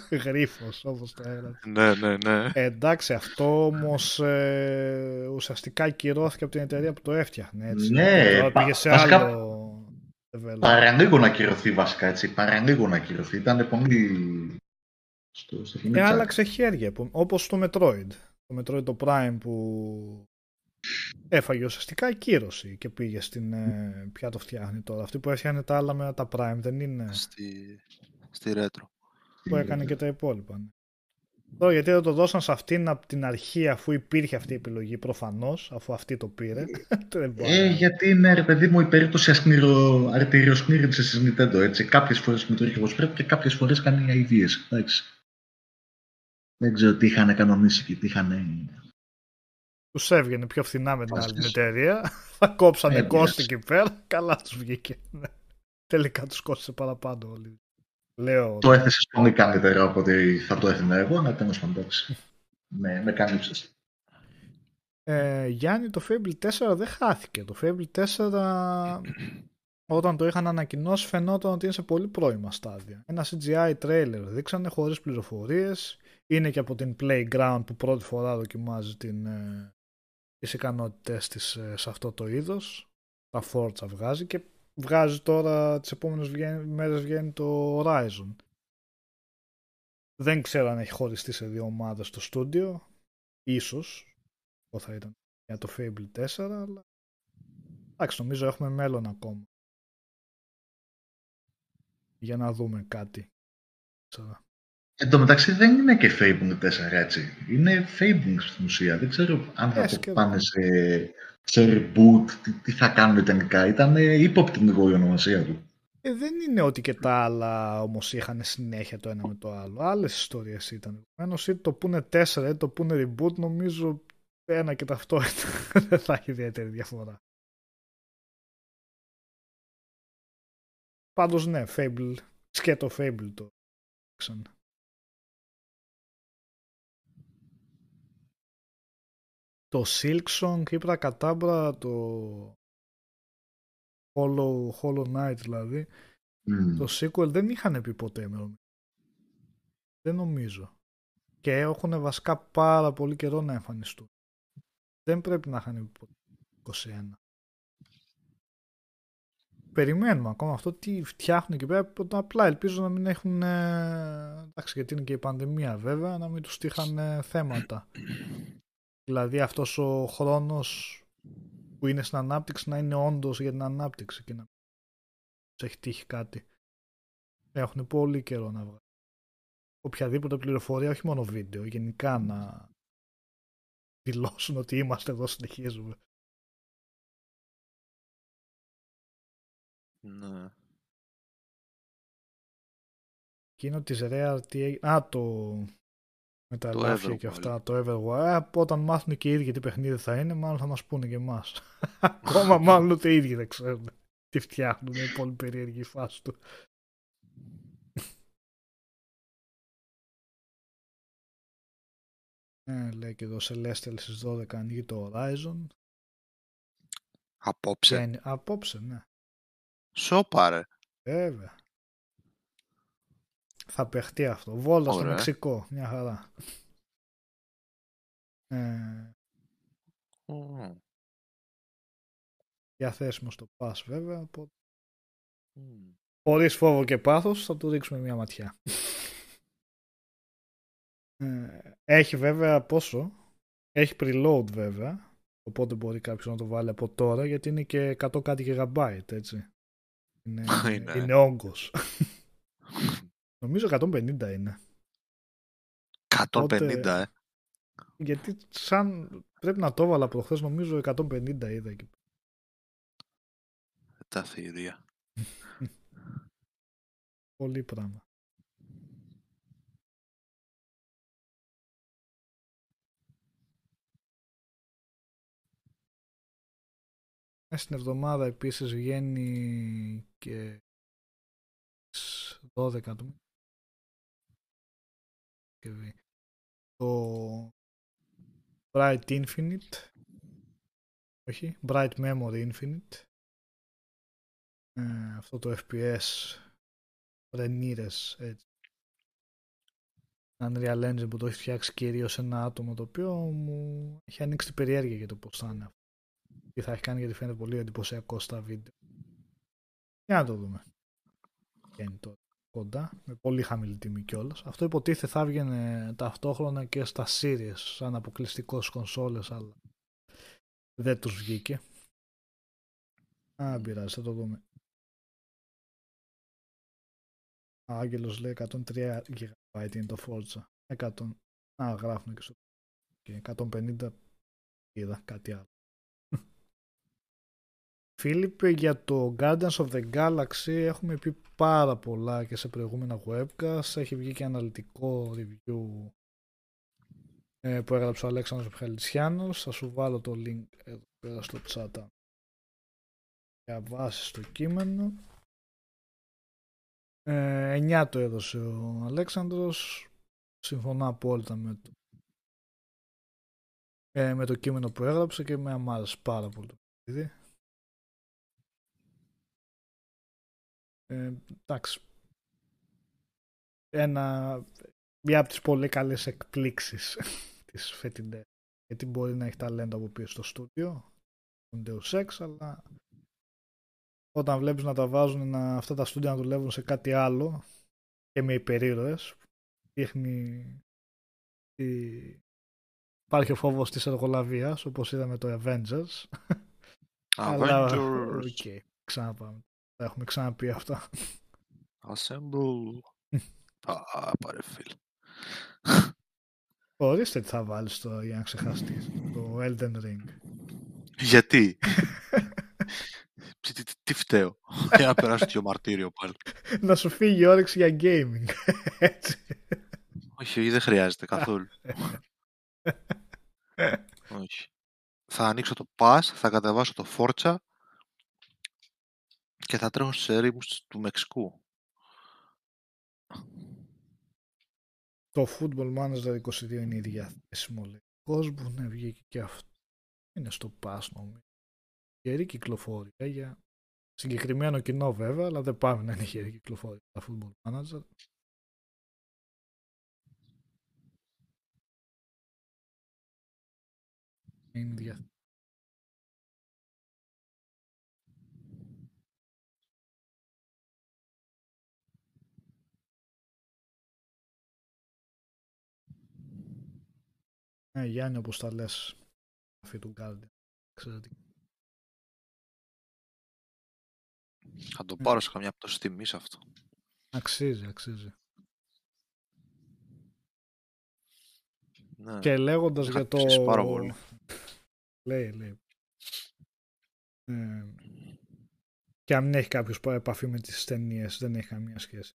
Ε, γρίφος όπως το έγραψε. ναι, ναι, ναι. Ε, εντάξει, αυτό όμως ε, ουσιαστικά κυρώθηκε από την εταιρεία που το έφτιαχνε. Έτσι. Ναι, Τώρα πα- πήγε σε βασικά- άλλο developer. Παραλίγο να κυρωθεί βασικά έτσι. Παραλίγο να κυρωθεί. Ήταν πολύ. Στο, στο Ε, χειμώνα. άλλαξε χέρια, που- όπως το Metroid. Το Metroid το Prime που έφαγε ουσιαστικά κύρωση και πήγε στην... Ε, ποια το φτιάχνει τώρα. Αυτή που έφτιαχνε τα άλλα με τα Prime δεν είναι Στη, στη retro. που έκανε και τα υπόλοιπα. ναι. Τώρα γιατί δεν το δώσαν σε αυτήν από την αρχή αφού υπήρχε αυτή η επιλογή προφανώς, αφού αυτή το πήρε. [laughs] Δεν μπορεί. Ε, γιατί είναι ρε παιδί μου η περίπτωση ασκνήρο, αρτηριοσνήρινση στη Nintendo έτσι. Κάποιες φορές με το ρίχνει όπως πρέπει και κάποιες φορές κάνει αειδίε. Εντάξει. Δεν ξέρω τι είχαν κανονίσει και τι είχαν. Τους έβγαινε πιο φθηνά με την άλλη Φασίς. εταιρεία. [laughs] Θα κόψανε Ε, κόστη πειράζει. εκεί πέρα. Καλά τους βγήκε. Ναι. [laughs] Τελικά τους κόστησε παραπάνω όλοι. Λέω. Το έθεσε πολύ καλύτερα από ότι θα το έθινα εγώ, αλλά τέλος πάντων. εντάξει. με, με κάλυψε. Ε, Γιάννη, το Fable 4 δεν χάθηκε. Το Fable 4 [clears throat] όταν το είχαν ανακοινώσει φαινόταν ότι είναι σε πολύ πρώιμα στάδια. Ένα CGI trailer δείξανε χωρίς πληροφορίες. Είναι και από την Playground που πρώτη φορά δοκιμάζει την, ε, τις ικανότητες της ε, σε αυτό το είδος. Τα Forza βγάζει και βγάζει τώρα τις επόμενες βγαίνει, μέρες βγαίνει το Horizon. Δεν ξέρω αν έχει χωριστεί σε δύο ομάδες στο στούντιο. Ίσως. Αυτό θα ήταν για το Fable 4, αλλά εντάξει, νομίζω έχουμε μέλλον ακόμα. Για να δούμε κάτι. Ξέρω. Εν τω μεταξύ δεν είναι και Fabling 4, έτσι. Είναι Fabling στην ουσία. Δεν ξέρω αν θα ε, το πάνε σε, σε reboot, τι, τι θα κάνουν τελικά. Ήταν ύποπτη η ονομασία του. Ε, δεν είναι ότι και τα άλλα όμως είχαν συνέχεια το ένα με το άλλο. Άλλες ιστορίες ήταν. Επομένως, είτε το πούνε 4, είτε το πούνε reboot, νομίζω ένα και ταυτόχρονα [laughs] δεν θα έχει ιδιαίτερη διαφορά. Πάντως ναι, Fable, σκέτο Fable το. Το Silksong, Υπρα Κατάμπρα, το Hollow, Hollow Knight δηλαδή, το sequel δεν είχαν πει ποτέ με Δεν νομίζω. Και έχουν βασικά πάρα πολύ καιρό να εμφανιστούν. Δεν πρέπει να είχαν πει ποτέ 21. Περιμένουμε ακόμα αυτό τι φτιάχνουν εκεί πέρα. Απλά ελπίζω να μην έχουν. Εντάξει, γιατί είναι και η πανδημία βέβαια, να μην τους τύχαν θέματα. [clears throat] Δηλαδή αυτός ο χρόνος που είναι στην ανάπτυξη να είναι όντως για την ανάπτυξη και να τους έχει τύχει κάτι. Έχουν πολύ καιρό να βγάλουν. Οποιαδήποτε πληροφορία, όχι μόνο βίντεο, γενικά να δηλώσουν ότι είμαστε εδώ, συνεχίζουμε. Ναι. Εκείνο της Rare τι έγινε. Α, το με τα ελάφια και αυτά, το Everwild. Ε, όταν μάθουν και οι ίδιοι τι παιχνίδι θα είναι, μάλλον θα μας πούνε και εμάς. [laughs] Ακόμα [laughs] μάλλον ούτε οι ίδιοι δεν ξέρουν τι φτιάχνουν. Είναι πολύ περίεργη η φάση του. Ε, λέει και εδώ Celestial στις 12 ανοίγει το Horizon. Απόψε. απόψε, ναι. Σοπάρε. Βέβαια. Θα παιχτεί αυτό. Βόλτα στο Μεξικό. Μια χαρά. Ε, mm. Διαθέσιμο στο Pass βέβαια. Οπότε... Mm. Χωρίς φόβο και πάθος θα του ρίξουμε μια ματιά. ε, έχει βέβαια πόσο; Έχει preload βέβαια. Οπότε μπορεί κάποιος να το βάλει από τώρα γιατί είναι και 100 κάτι gigabyte έτσι. Είναι, [laughs] είναι. είναι όγκος. [laughs] Νομίζω 150 είναι. 150, ε. Γιατί σαν πρέπει να το έβαλα από χθες, νομίζω 150 είδα εκεί. Τα θηρία. [laughs] Πολύ πράγμα. Στην εβδομάδα επίσης βγαίνει και 12 του το Bright Infinite. Όχι, Bright Memory Infinite. Ε, αυτό το FPS Ρενίρες έτσι. Unreal Engine που το έχει φτιάξει κυρίως ένα άτομο το οποίο μου έχει ανοίξει την περιέργεια για το πώς θα είναι τι θα έχει κάνει γιατί φαίνεται πολύ εντυπωσιακό στα βίντεο. Για να το δούμε. Και είναι τώρα κοντά, με πολύ χαμηλή τιμή κιόλας. Αυτό υποτίθεται θα έβγαινε ταυτόχρονα και στα Series σαν αποκλειστικός κονσόλες, αλλά δεν τους βγήκε. Α, πειράζει, θα το δούμε. Ο Άγγελος λέει 103 GB είναι το Forza. 100. Α, γράφουν και στο... Και 150 είδα κάτι άλλο. Φίλιππ, για το Guardians of the Galaxy έχουμε πει πάρα πολλά και σε προηγούμενα webcast. Έχει βγει και αναλυτικό review ε, που έγραψε ο Αλέξανδρος Μιχαλητσιάνος. Θα σου βάλω το link εδώ πέρα στο chat για βάση στο κείμενο. Ε, 9 το έδωσε ο Αλέξανδρος. Συμφωνώ απόλυτα με το, ε, με το κείμενο που έγραψε και με αμάρεσε πάρα πολύ το Ε, εντάξει. Ένα, μια από τις πολύ καλές εκπλήξεις [laughs] της φετινές. Γιατί μπορεί να έχει ταλέντο από πίσω στο στούντιο, τον Deus Ex, αλλά όταν βλέπεις να τα βάζουν να, αυτά τα στούντια να δουλεύουν σε κάτι άλλο και με υπερήρωες, δείχνει ότι υπάρχει ο φόβος της εργολαβίας, όπως είδαμε το Avengers. Avengers. αλλά, okay, ξαναπάμε. Τα έχουμε ξαναπεί αυτά. Assemble. [laughs] Α, πάρε φίλ. Ορίστε τι θα βάλεις τώρα για να ξεχαστείς. Το Elden Ring. Γιατί; [laughs] τι, τι, τι φταίω; για να περάσω το μαρτύριο πάλι. [laughs] να σου φύγει η όρεξη για gaming. Έτσι. Όχι, δεν χρειάζεται καθόλου. Όχι. Θα ανοίξω το Pass, θα κατεβάσω το Forza Και θα τρέχουν σε έρημους του Μεξικού. Το Football Manager 22 είναι η διαθέσιμο λέει. Κόσμο, ναι, βγήκε και αυτό. Είναι στο pass νομίζω. Γερή κυκλοφορία για συγκεκριμένο κοινό βέβαια, αλλά δεν πάμε να είναι γερή κυκλοφορία τα Football Manager. Είναι διαθέσιμο. Ναι, Γιάννη, όπως τα λες, αυτή του Guardian. Εξαιρετική. Θα το πάρω σε καμιά πτώση τιμής αυτό. Αξίζει, αξίζει. Ναι. Και λέγοντας θα για το... αξίσει πάρα πολύ. Λέει, λέει. Ε, και αν μην έχει κάποιος επαφή με τις ταινίες, δεν έχει καμία σχέση.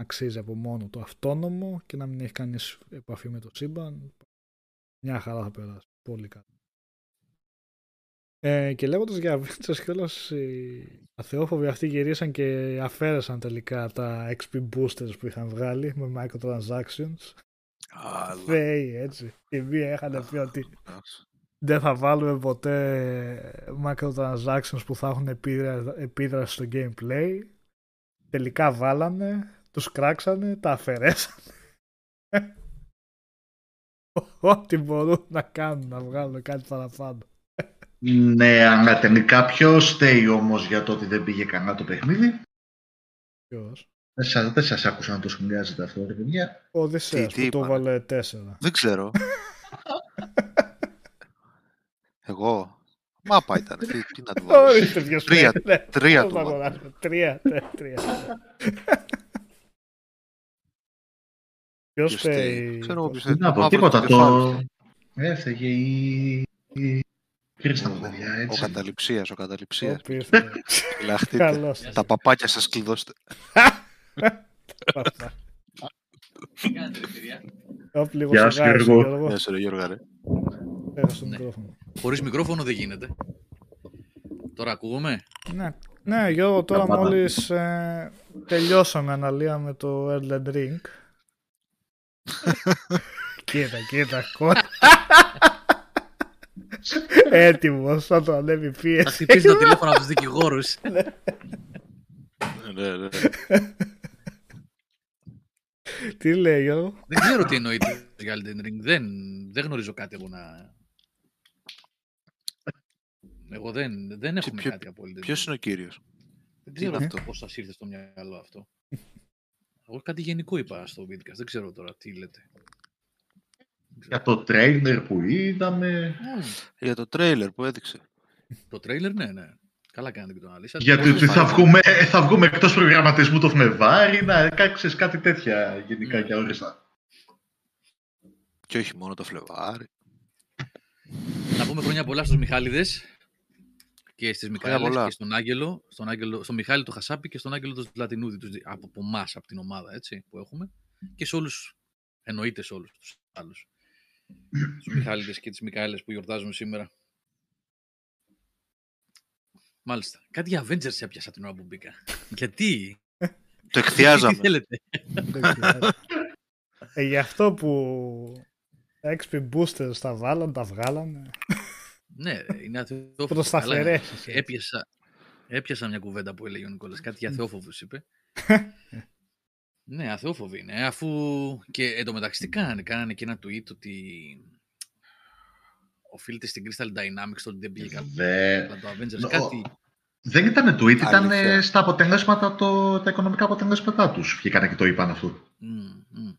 Αξίζει από μόνο το αυτόνομο και να μην έχεις κανείς επαφή με το σύμπαν. Μια χαρά θα περάσει. Πολύ καλά. Ε, και λέγοντας για Avengers κιόλας οι αθεόφοβοι αυτοί γυρίσαν και αφαίρεσαν τελικά τα XP boosters που είχαν βγάλει με microtransactions. Αλλά, Θεοί έτσι. Η μία είχαν πει ότι εντάξει. δεν θα βάλουμε ποτέ microtransactions που θα έχουν επίδρα- επίδραση στο gameplay. Τελικά βάλανε, τους κράξανε, τα αφαιρέσανε. [laughs] Ό,τι μπορούν να κάνουν, να βγάλουν κάτι παραπάνω. Ναι, αλλά τελικά ποιο φταίει όμως για το ότι δεν πήγε κανένα το παιχνίδι. Ποιος; Δεν σας, δεν σας άκουσα να το σχολιάζετε αυτό, ρε παιδιά. Ο Οδυσσέας Τι- τι που το είπανε; βάλε τέσσερα. Δεν ξέρω. [laughs] Εγώ. Μάπα ήταν. Τι, τι να του βάλω. Ορίστε ποιος Τρία- φταίει. Ναι, τρία πώς του θα βάλω. αγοράσω. Τρία, ναι, τρία. Ποιος Ποιος φταίει. φταίει; Ξέρω εγώ ποιος Τι φταίει. να πω, Μαύρος τίποτα. κεφάλι. Το έφταιγε η. η... Κρίστα, Ο- παιδιά, Ο έτσι. καταληψίας, ο καταληψίας. Ω, πήρθε. Φυλαχτείτε. Καλώς. Τα παπάκια σας κλειδώστε. Όπ, λίγο Γεια σου, σιγά, εσύ, Γιώργο. Γιώργος. Γεια σου ρε Γιώργα ρε. Πέρα στο Ναι. μικρόφωνο. Χωρίς μικρόφωνο δεν γίνεται. Τώρα ακούγομαι; Ναι, ναι Γιώργο, τώρα πάντα. μόλις ε, τελειώσαμε, αναλύαμε το Elden Ring. Κοίτα, κοίτα, κότα. Έτοιμος, θα το ανέβει Θα πίεση. χτυπήσει το τηλέφωνο από τους δικηγόρους. [laughs] Ναι, ναι, ναι. Τι λέει Γιώργο. δεν ξέρω τι εννοείται για Elden Ring. Δεν, δεν γνωρίζω κάτι εγώ να... Εγώ δεν, δεν έχουμε ποιο- κάτι από Elden Ring. Ποιος είναι ο κύριος; Δεν ξέρω είναι αυτό αυτό; πώς σας ήρθε στο μυαλό αυτό. Εγώ κάτι γενικό είπα στο Vidcast. Δεν ξέρω τώρα τι λέτε. Για το τρέιλερ που είδαμε. Μμμ, Για το τρέιλερ που έδειξε. Το τρέιλερ, ναι, ναι. Καλά κάνετε και το αναλύσατε. Γιατί Πώς ότι δεν θα φάνηκε. βγούμε, θα βγούμε εκτός προγραμματισμού το Φλεβάρι, να κάξεις κάτι τέτοια γενικά Ναι. και όριστα. Και όχι μόνο το Φλεβάρι. Να πούμε χρόνια πολλά στους Μιχάλιδες και στις Μικαέλες πολλά. και στον Άγγελο, στον, Άγγελο, στον Μιχάλη του Χασάπη και στον Άγγελο του Λατινούδη, τους, δι- από, από εμάς, από την ομάδα έτσι, που έχουμε και σε όλους, εννοείται σε όλους τους άλλους. Τους Μιχάλιδες και τις Μικαέλες που γιορτάζουν σήμερα. Μάλιστα. Κάτι για Avengers έπιασα την ώρα που μπήκα. Γιατί, Το τι εκθιάζαμε. θέλετε; Δεν ξέρω. ε, γι' αυτό που τα XP boosters τα βάλαν, τα βγάλανε. Ναι, είναι αθεόφοβος. Προς τα Καλά, αφαιρέσεις, έτσι. Έπιασα, έπιασα μια κουβέντα που έλεγε ο Νικόλας, κάτι για αθεόφοβους είπε. [laughs] ναι, αθεόφοβοι είναι, αφού και εντωμεταξύ τι κάνανε, κάνανε και ένα tweet ότι οφείλεται στην Crystal Dynamics το ότι δεν πήγε καλά Δε... το Avengers, Νο- κάτι... Δεν ήταν tweet, ήταν Αλήθεια. στα αποτελέσματα, το, τα οικονομικά αποτελέσματά τους. Βγήκανε και το είπαν αυτό. Μμ, μμ.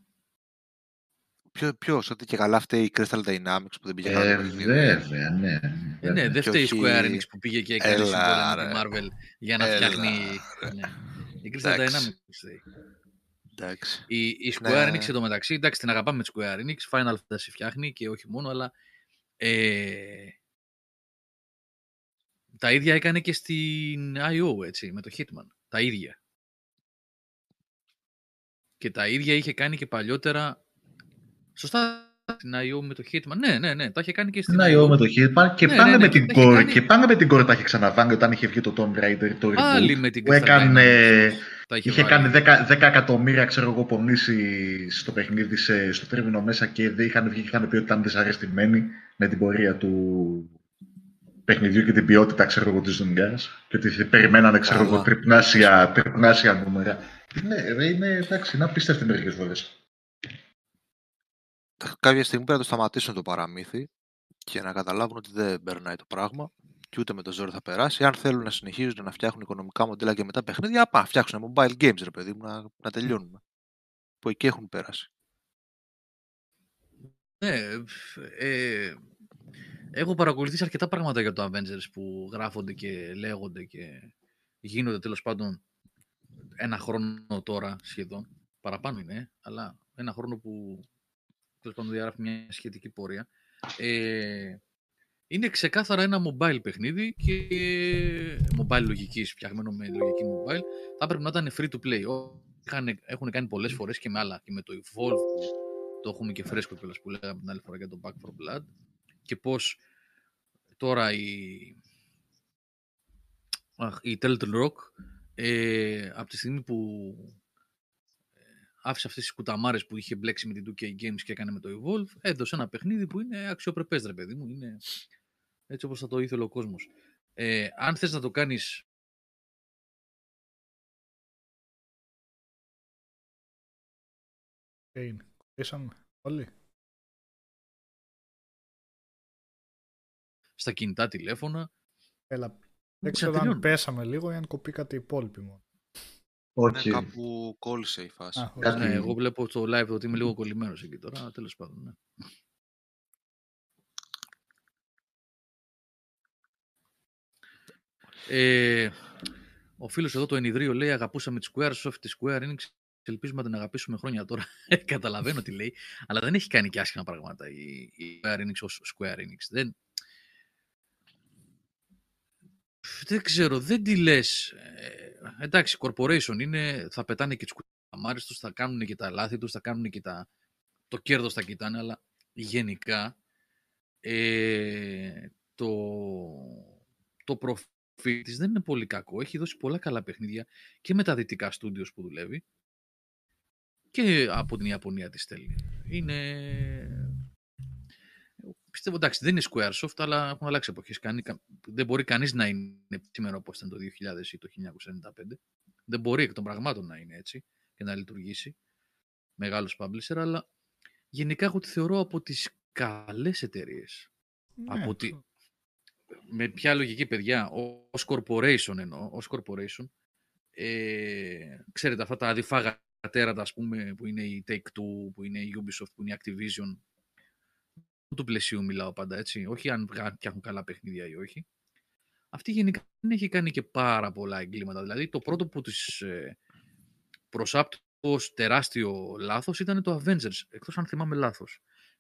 Ποιο, ποιος, ότι και καλά φταίει η Crystal Dynamics που δεν πήγε καλά Ε, το παιχνίδι. βέβαια, ναι. Ε, βέβαια. ναι, δεν Και φταίει η όχι- Square Enix που πήγε και έκανε Έλα, συμβόλαιο με τη ρε. Marvel για να Έλα, φτιάχνει... ρε. Ναι. Η Crystal Εντάξει. Dynamics φταίει. Εντάξει. Η, η Square Ναι. Enix εντωμεταξύ, εντάξει, την αγαπάμε τη Square Enix, Final Fantasy φτιάχνει και όχι μόνο, αλλά ε, τα ίδια έκανε και στην IO, έτσι, με το Hitman. Τα ίδια. Και τα ίδια είχε κάνει και παλιότερα. Σωστά Στην IO με το Hitman. Ναι, ναι, ναι. Τα είχε κάνει και στην Στην IO με το Hitman και Ναι, πάνε ναι, ναι, με την τα έχει κόρη. κάνει- Και πάνε με την κόρη τα είχε ξαναβάνει όταν είχε βγει το Tomb Raider το Πάλι reboot. με την Που Crystal έκανε, Dynamics τα είχε, είχε βάλει. κάνει 10, 10 εκατομμύρια ξέρω εγώ πονήσεις στο παιχνίδι σε, στο τρίμηνο μέσα και δεν είχαν βγει και είχαν πει ότι ήταν δυσαρεστημένοι με την πορεία του παιχνιδιού και την ποιότητα ξέρω εγώ της δουλειάς και ότι περιμένανε ξέρω εγώ Καλά. τριπνάσια, τριπνάσια νούμερα. Ναι, ρε, είναι εντάξει, είναι απίστευτη μερικές φορές. Κάποια στιγμή πρέπει να το σταματήσουν το παραμύθι και να καταλάβουν ότι δεν περνάει το πράγμα και ούτε με το ζόρι θα περάσει. Αν θέλουν να συνεχίζουν να φτιάχνουν οικονομικά μοντέλα και μετά παιχνίδια, πά, φτιάξουν mobile games, ρε παιδί μου, να, να τελειώνουμε. Που εκεί έχουν περάσει. Ναι, ε, έχω παρακολουθήσει αρκετά πράγματα για το Avengers που γράφονται και λέγονται και γίνονται τέλος πάντων ένα χρόνο τώρα σχεδόν. Παραπάνω είναι, ε, αλλά ένα χρόνο που τέλο πάντων διαγράφει μια σχετική πορεία. Ε, είναι ξεκάθαρα ένα mobile παιχνίδι και mobile λογικής, φτιαγμένο με λογική mobile. Θα πρέπει να ήταν free to play. Ό, είχαν- έχουν κάνει πολλές φορές και με άλλα, και με το Evolve που το έχουμε και φρέσκο κιόλας που λέγαμε την άλλη φορά για το Back for Blood και πώς τώρα η, αχ, η Turtle Rock ε, από τη στιγμή που ε, άφησε αυτές τις κουταμάρες που είχε μπλέξει με την 2K Games και έκανε με το Evolve έδωσε ένα παιχνίδι που είναι αξιοπρεπές ρε παιδί μου είναι έτσι όπως θα το ήθελε ο κόσμος ε, αν θες να το κάνεις Τι είναι, κολλήσαμε όλοι. στα κινητά τηλέφωνα Έλα, δεν δεν ξέρω αν τελειώνει. πέσαμε λίγο ή αν κοπήκατε οι υπόλοιποι μόνο. Όχι. Ναι, κάπου κόλλησε η φάση. Α, Κάτι- ωραία. Ναι, εγώ βλέπω στο live ότι είμαι λίγο κολλημένος εκεί τώρα, τέλος πάντων. Ναι. Ε, ο φίλος εδώ το Ενιδρίο λέει αγαπούσαμε τη Squaresoft, τη Square Enix, ελπίζουμε να την αγαπήσουμε χρόνια τώρα. Καταλαβαίνω τι λέει, αλλά δεν έχει κάνει και άσχημα πράγματα η, η Square Enix ως Square Enix. Δεν, δεν ξέρω, δεν τη λες. Ε, εντάξει, corporation είναι, θα πετάνε και τις κουταμάρες τους, θα κάνουν και τα λάθη τους, θα κάνουν και τα, το κέρδος θα κοιτάνε, αλλά γενικά ε, το, το προφίλ της δεν είναι πολύ κακό. Έχει δώσει πολλά καλά παιχνίδια και με τα δυτικά στούντιος που δουλεύει και από την Ιαπωνία της στέλνει. Είναι... Πιστεύω, εντάξει, δεν είναι Squaresoft, αλλά έχουν αλλάξει εποχές. Κάνει, κα- δεν μπορεί κανείς να είναι σήμερα όπως ήταν το 2000 ή το 1995. Δεν μπορεί εκ των πραγμάτων να είναι έτσι και να λειτουργήσει μεγάλος publisher, αλλά γενικά εγώ τη θεωρώ από τις καλές εταιρείες. Ναι, από τη... Με ποια λογική, παιδιά, ω- ως corporation εννοώ, ως corporation, ε, ξέρετε αυτά τα αδιφάγα τέρατα, ας πούμε, που είναι η Take-Two, που είναι η Ubisoft, που είναι η Activision, του πλαισίου μιλάω πάντα, έτσι, όχι αν βγα- φτιάχνουν καλά παιχνίδια ή όχι. Αυτή γενικά δεν έχει κάνει και πάρα πολλά εγκλήματα. Δηλαδή, το πρώτο που της ε, προσάπτω ως τεράστιο λάθος ήταν το Avengers, εκτός αν θυμάμαι λάθος.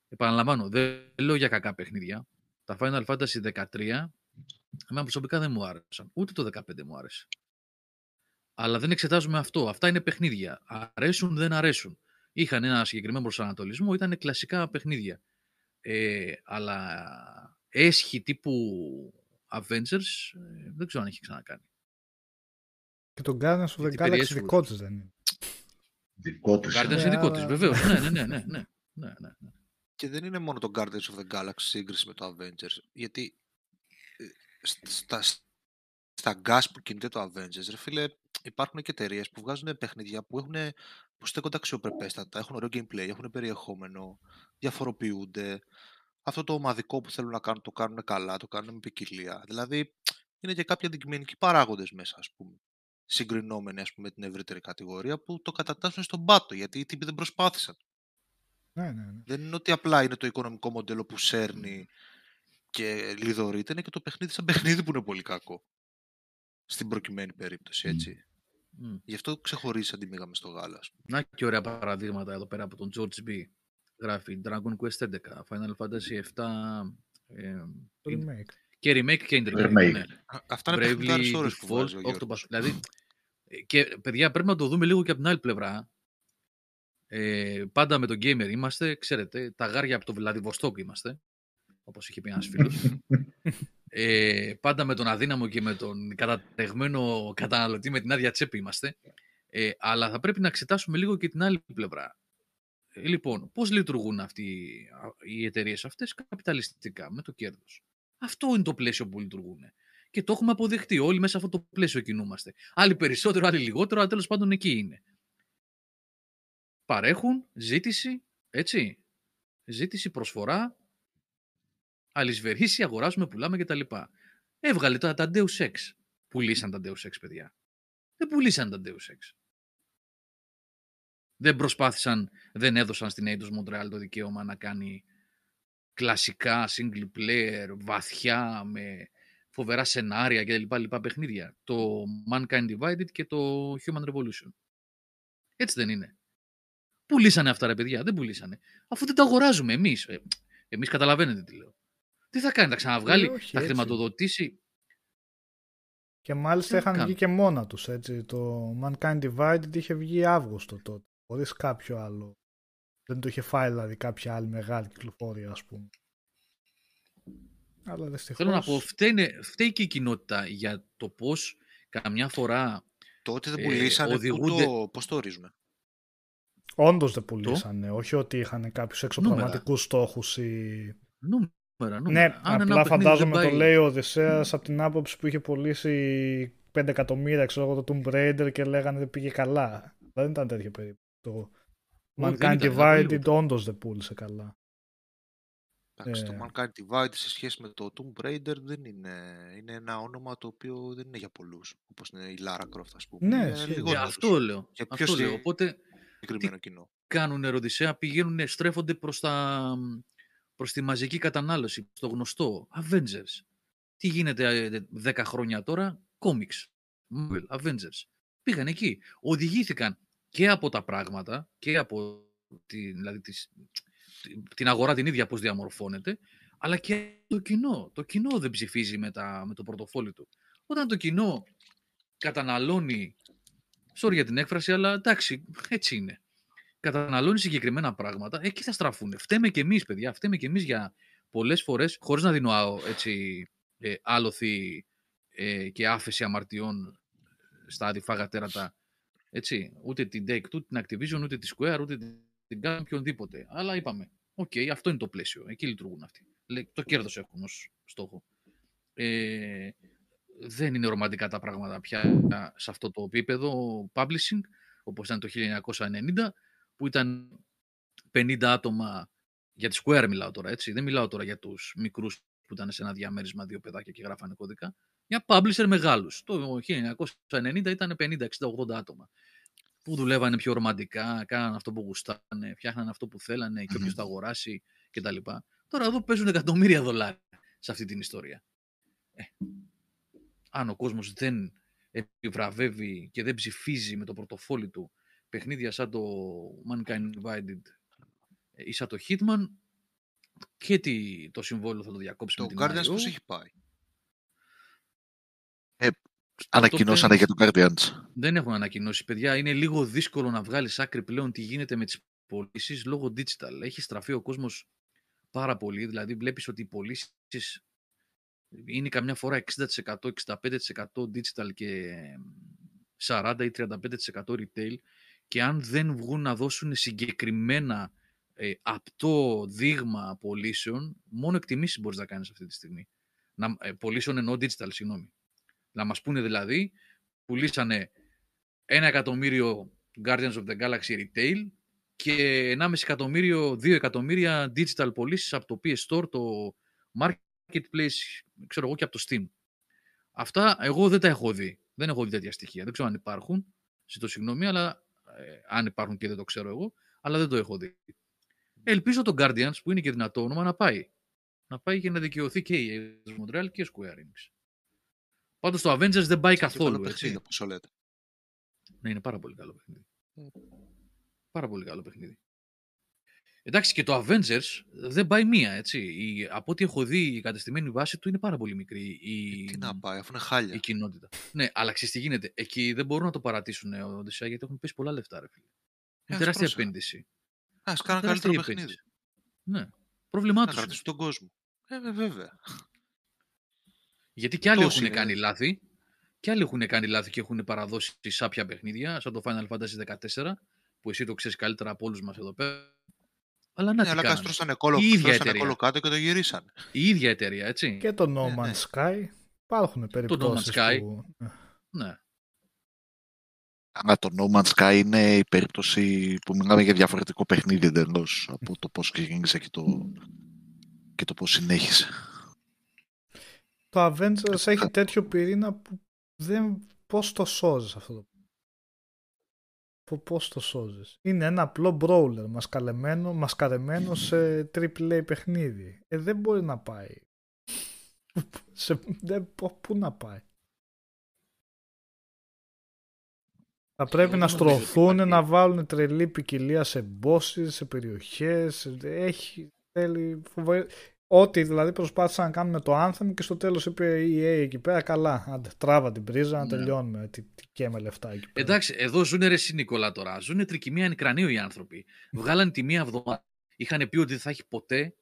Επαναλαμβάνω, δεν λέω για κακά παιχνίδια. Τα Final Fantasy 13, εμένα προσωπικά δεν μου άρεσαν. Ούτε το 15 μου άρεσε. Αλλά δεν εξετάζουμε αυτό. Αυτά είναι παιχνίδια. Αρέσουν, δεν αρέσουν. Είχαν ένα συγκεκριμένο προσανατολισμό, ήταν κλασικά παιχνίδια. Ε, αλλά έσχη τύπου Avengers, ε, δεν ξέρω αν έχει ξανακάνει. Και τον Guardians of the Γιατί Galaxy περιέσου. δικό της δεν είναι. Δικό τους. Guardians Ναι, είναι δικό αλλά- της, βεβαίως. ναι, ναι, ναι, ναι, ναι, ναι, ναι, ναι. Και δεν είναι μόνο το Guardians of the Galaxy σύγκριση με το Avengers. Γιατί ε, σ- στα, στα gas που κινείται το Avengers, ρε φίλε, υπάρχουν και εταιρείες που βγάζουν παιχνίδια που, έχουν, που στέκονται αξιοπρεπέστατα, έχουν ωραίο gameplay, έχουν περιεχόμενο, διαφοροποιούνται. Αυτό το ομαδικό που θέλουν να κάνουν, το κάνουν καλά, το κάνουν με ποικιλία. Δηλαδή, είναι και κάποιοι αντικειμενικοί παράγοντες μέσα, ας πούμε. Συγκρινόμενοι, ας πούμε, με την ευρύτερη κατηγορία που το κατατάσσουν στον πάτο, γιατί οι τύποι δεν προσπάθησαν. Ναι, ναι, ναι. Δεν είναι ότι απλά είναι το οικονομικό μοντέλο που σέρνει και λιδωρείται, είναι και το παιχνίδι σαν παιχνίδι που είναι πολύ κακό. Στην προκειμένη περίπτωση, έτσι. Μμ. Γι' αυτό ξεχωρίζει αντιμήγα μες στο γάλα. ας πούμε. Να και ωραία παραδείγματα εδώ πέρα από τον George B. Γράφει Dragon Quest 11, Final Fantasy 7 ε, Το remake. και remake και intergrade. Remake. Ναι. Α, Αυτά είναι παιχνιδάρες Bravely ώρες που Default, βάζει ο Γιώργος. Octopus. Δηλαδή, ε, και παιδιά πρέπει να το δούμε λίγο και από την άλλη πλευρά. Ε, πάντα με τον gamer είμαστε, ξέρετε, τα γάρια από το Βλαδιβοστόκ είμαστε, όπως είχε πει ένας φίλος. [laughs] ε, πάντα με τον αδύναμο και με τον κατατεγμένο καταναλωτή με την άδεια τσέπη είμαστε. Ε, αλλά θα πρέπει να εξετάσουμε λίγο και την άλλη πλευρά. Ε, λοιπόν, πώς λειτουργούν αυτοί οι εταιρείες αυτές καπιταλιστικά, με το κέρδος; Αυτό είναι το πλαίσιο που λειτουργούν. Και το έχουμε αποδεχτεί. Όλοι μέσα σε αυτό το πλαίσιο κινούμαστε. Άλλοι περισσότερο, άλλοι λιγότερο, αλλά τέλος πάντων εκεί είναι. Παρέχουν ζήτηση, έτσι. Ζήτηση, προσφορά, αλυσβερίσει, αγοράζουμε, πουλάμε κτλ. Έβγαλε τώρα τα Deus Ex. Πουλήσαν τα Deus Ex, παιδιά. Δεν πουλήσαν τα Deus Ex. Δεν προσπάθησαν, δεν έδωσαν στην Eidos Montreal το δικαίωμα να κάνει κλασικά single player, βαθιά, με φοβερά σενάρια και λοιπά, λοιπά παιχνίδια. Το Mankind Divided και το Human Revolution. Έτσι δεν είναι. Πουλήσανε αυτά ρε παιδιά, δεν πουλήσανε. Αφού δεν τα αγοράζουμε εμείς. Ε, εμείς καταλαβαίνετε τι λέω. Τι θα κάνει, θα ξαναβγάλει, ε, θα χρηματοδοτήσει; Και μάλιστα είχαν βγει και μόνα τους, έτσι. Το Mankind Divided είχε βγει Αύγουστο τότε, χωρίς κάποιο άλλο. Δεν το είχε φάει δηλαδή κάποια άλλη μεγάλη κυκλοφορία, ας πούμε. Αλλά δυστυχώς... Θέλω να πω, φταίει, και η κοινότητα για το πώς καμιά φορά Τότε δεν ε, πουλήσανε, ε, οδηγούνται... το, πώς το ορίζουμε. Όντως δεν πουλήσανε, όχι ότι είχαν κάποιους εξωπραγματικούς στόχους ή... Νούμερα, νούμερα. Ναι, Αν απλά φαντάζομαι το λέει ο Οδυσσέας από την άποψη που είχε πουλήσει 5 εκατομμύρια ξέρω εγώ το Tomb Raider και λέγανε δεν πήγε καλά. Δεν ήταν τέτοιο περίπου. Το Mankind Divided όντως δεν πούλησε καλά. Εντάξει, το ε. Mankind Divided σε σχέση με το Tomb Raider δεν είναι, είναι ένα όνομα το οποίο δεν είναι για πολλούς, όπως είναι η Lara Croft ας πούμε. Ναι, ε, αυτό λέω. Για αυτό λέω. Οπότε, τι κοινό. κάνουν Οδυσσέα, πηγαίνουν, στρέφονται προς, τα, προς τη μαζική κατανάλωση, στο γνωστό, Avengers. Τι γίνεται 10 ε, χρόνια τώρα, comics, Marvel, Avengers. Πήγαν εκεί. Οδηγήθηκαν και από τα πράγματα και από τη, δηλαδή, τις, την αγορά την ίδια πώς διαμορφώνεται, αλλά και το κοινό. Το κοινό δεν ψηφίζει με, τα, με το πορτοφόλι του. Όταν το κοινό καταναλώνει, sorry για την έκφραση, αλλά εντάξει, έτσι είναι. Καταναλώνει συγκεκριμένα πράγματα, εκεί θα στραφούν. Φταίμε και εμείς, παιδιά, φταίμε και εμείς για πολλές φορές, χωρίς να δίνω έτσι, ε, άλλοθι ε, και άφεση αμαρτιών στα αδιφάγα τέρατα, έτσι, ούτε την Take Two, την Activision, ούτε τη Square, ούτε την κάνουν οποιονδήποτε. Αλλά είπαμε, ok, okay, αυτό είναι το πλαίσιο. Εκεί λειτουργούν αυτοί. Το κέρδος έχουν ως στόχο. Ε, δεν είναι ρομαντικά τα πράγματα πια σε αυτό το επίπεδο publishing, όπως ήταν το 1990, που ήταν 50 άτομα, για τη Square μιλάω τώρα, έτσι, δεν μιλάω τώρα για τους μικρούς που ήταν σε ένα διαμέρισμα δύο παιδάκια και γράφανε κώδικα, για publisher μεγάλους. Το 1990 ήταν 50, 60, 80 άτομα που δουλεύανε πιο ρομαντικά, κάνανε αυτό που γουστάνε, φτιάχνανε αυτό που θέλανε και όποιος το αγοράσει κτλ. Τώρα εδώ παίζουν εκατομμύρια δολάρια σε αυτή την ιστορία. Ε, αν ο κόσμος δεν επιβραβεύει και δεν ψηφίζει με το πορτοφόλι του παιχνίδια σαν το Mankind Divided ε, ή σαν το Hitman και τι, το συμβόλαιο θα το διακόψει το με την Guardians πώς έχει πάει; Ε, Ανακοινώσανε για το Guardians. Δεν έχουν ανακοινώσει, παιδιά. Είναι λίγο δύσκολο να βγάλεις άκρη πλέον τι γίνεται με τις πωλήσεις λόγω digital. Έχει στραφεί ο κόσμος πάρα πολύ. Δηλαδή, βλέπεις ότι οι πωλήσεις είναι καμιά φορά 60%, 65% digital και 40 ή 35% retail. Και αν δεν βγουν να δώσουν συγκεκριμένα ε, απτό δείγμα πωλήσεων, μόνο εκτιμήσεις μπορείς να κάνεις αυτή τη στιγμή. Να, ε, πωλήσεων εννοώ digital, συγγνώμη. Να μας πούνε δηλαδή, πουλήσανε ένα εκατομμύριο Guardians of the Galaxy Retail και 1,5 εκατομμύριο, 2 εκατομμύρια digital πωλήσεις από το PS Store, το Marketplace, ξέρω εγώ και από το Steam. Αυτά εγώ δεν τα έχω δει. Δεν έχω δει τέτοια στοιχεία. Δεν ξέρω αν υπάρχουν. Ζητώ συγγνώμη, αλλά ε, αν υπάρχουν και δεν το ξέρω εγώ, αλλά δεν το έχω δει. Ελπίζω το Guardians, που είναι και δυνατό όνομα, να πάει. Να πάει και να δικαιωθεί και η Montreal και η Square Enix. Πάντως το Avengers δεν πάει καθόλου. Παιχνίδι, όπως λέτε. Ναι, είναι πάρα πολύ καλό παιχνίδι. Πάρα πολύ καλό παιχνίδι. Εντάξει, και το Avengers δεν πάει μία, έτσι. Η, από ό,τι έχω δει, η κατεστημένη βάση του είναι πάρα πολύ μικρή. Η, ε, τι να πάει, αφού είναι χάλια. Η κοινότητα. ναι, αλλά ξέρεις τι γίνεται. Εκεί δεν μπορούν να το παρατήσουν ο Οδυσσέα γιατί έχουν πέσει πολλά λεφτά, ρε φίλε. Είναι ας τεράστια πρόσεχε. επένδυση. Ας κάνουν Τεράστια καλύτερο επένδυση. παιχνίδι. Ναι. Πρόβλημά Να τους. είναι. κρατήσουν τον κόσμο. Ε, βε- βέβαια. Γιατί και άλλοι Τόσοι έχουν είναι. κάνει λάθη. Και άλλοι έχουν κάνει λάθη και έχουν παραδώσει σάπια παιχνίδια, σαν το Final Fantasy 14, που εσύ το ξέρεις καλύτερα από όλους μας εδώ πέρα. Αλλά να Ναι, τι αλλά κάνανε. κάτι στρώσανε κόλλο, Η ίδια στρώσανε εταιρεία. κόλλο κάτω και το γυρίσανε. Η ίδια εταιρεία, έτσι. Και το No Ναι, Man's ναι. Sky υπάρχουν περιπτώσεις Sky. που... Ναι. Αλλά το No Man's Sky είναι η περίπτωση που μιλάμε για διαφορετικό παιχνίδι εντελώς από το πώς ξεκίνησε και το, και το πώς συνέχισε. Το Avengers έχει τέτοιο πυρήνα που δεν... Πώς το σώζεις αυτό το Πο- Πώς το σώζεις. Είναι ένα απλό brawler μασκαλεμένο, μασκαρεμένο σε AAA παιχνίδι. Ε, δεν μπορεί να πάει. [laughs] σε, δεν, πο- πού να πάει; Θα πρέπει Εγώ να δεν νομίζω ότι στρωθούν, υπάρχει. να βάλουν τρελή ποικιλία σε bosses, σε περιοχές. Έχει, θέλει φοβερή... Ό,τι δηλαδή προσπάθησαν να κάνουν με το Anthem και στο τέλος είπε η EA εκεί πέρα καλά, άντε, τράβα την πρίζα να Ναι. τελειώνουμε, τι, τι καίμε λεφτά εκεί πέρα. Εντάξει, εδώ ζουνε ρε εσύ Νικόλα τώρα. Ζουνε τρικυμία νεκρανίου οι άνθρωποι. Βγάλανε τη μία εβδομάδα. Είχαν πει ότι δεν θα έχει ποτέ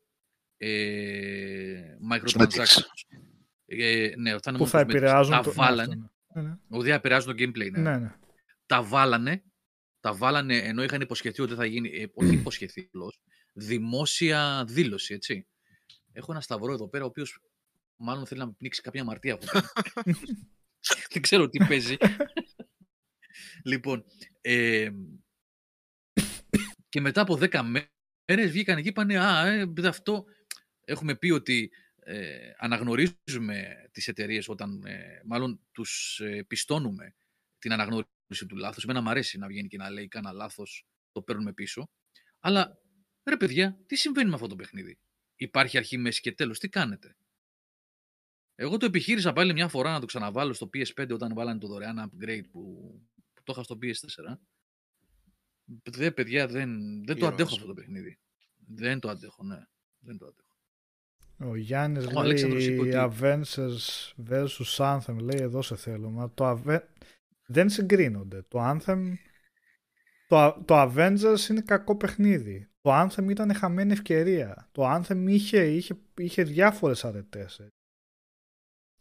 ε, microtransactions. Ε, ναι, θα είναι που μόνο θα cosmetics. επηρεάζουν Τα το... βάλανε. Ναι, αυτό, ναι. ότι δεν επηρεάζουν το gameplay. Ναι. Ναι, ναι. Τα βάλανε. Τα βάλανε ενώ είχαν υποσχεθεί ότι θα γίνει. Ε, όχι υποσχεθεί απλώς, Δημόσια δήλωση, έτσι. Έχω ένα σταυρό εδώ πέρα, ο οποίος μάλλον θέλει να πνίξει κάποια αμαρτία από πέρα. [laughs] Δεν ξέρω τι παίζει. λοιπόν, ε, και μετά από 10 μέρες βγήκαν και είπανε «Α, ε, αυτό έχουμε πει ότι ε, αναγνωρίζουμε τις εταιρείες όταν, ε, μάλλον τους ε, πιστώνουμε την αναγνώριση του λάθους. Εμένα μου αρέσει να βγαίνει και να λέει κάνα λάθος, το παίρνουμε πίσω. Αλλά, ρε παιδιά, τι συμβαίνει με αυτό το παιχνίδι; Υπάρχει αρχή, μέση και τέλος. Τι κάνετε; Εγώ το επιχείρησα πάλι μια φορά να το ξαναβάλω στο PS5 όταν βάλανε το δωρεάν upgrade που, που το είχα στο PS4. Δε, παιδιά, δεν, δεν το Ήρωας. αντέχω αυτό το παιχνίδι. Δεν το αντέχω, ναι. Δεν το αντέχω. Ο Γιάννης Ο Αλέξανδρος είπε λέει ότι- Avengers vs Anthem λέει εδώ σε θέλω μα το Ave... δεν συγκρίνονται το Anthem το, το Avengers είναι κακό παιχνίδι το Anthem ήταν χαμένη ευκαιρία το Anthem είχε, είχε, είχε διάφορες αρετές ε.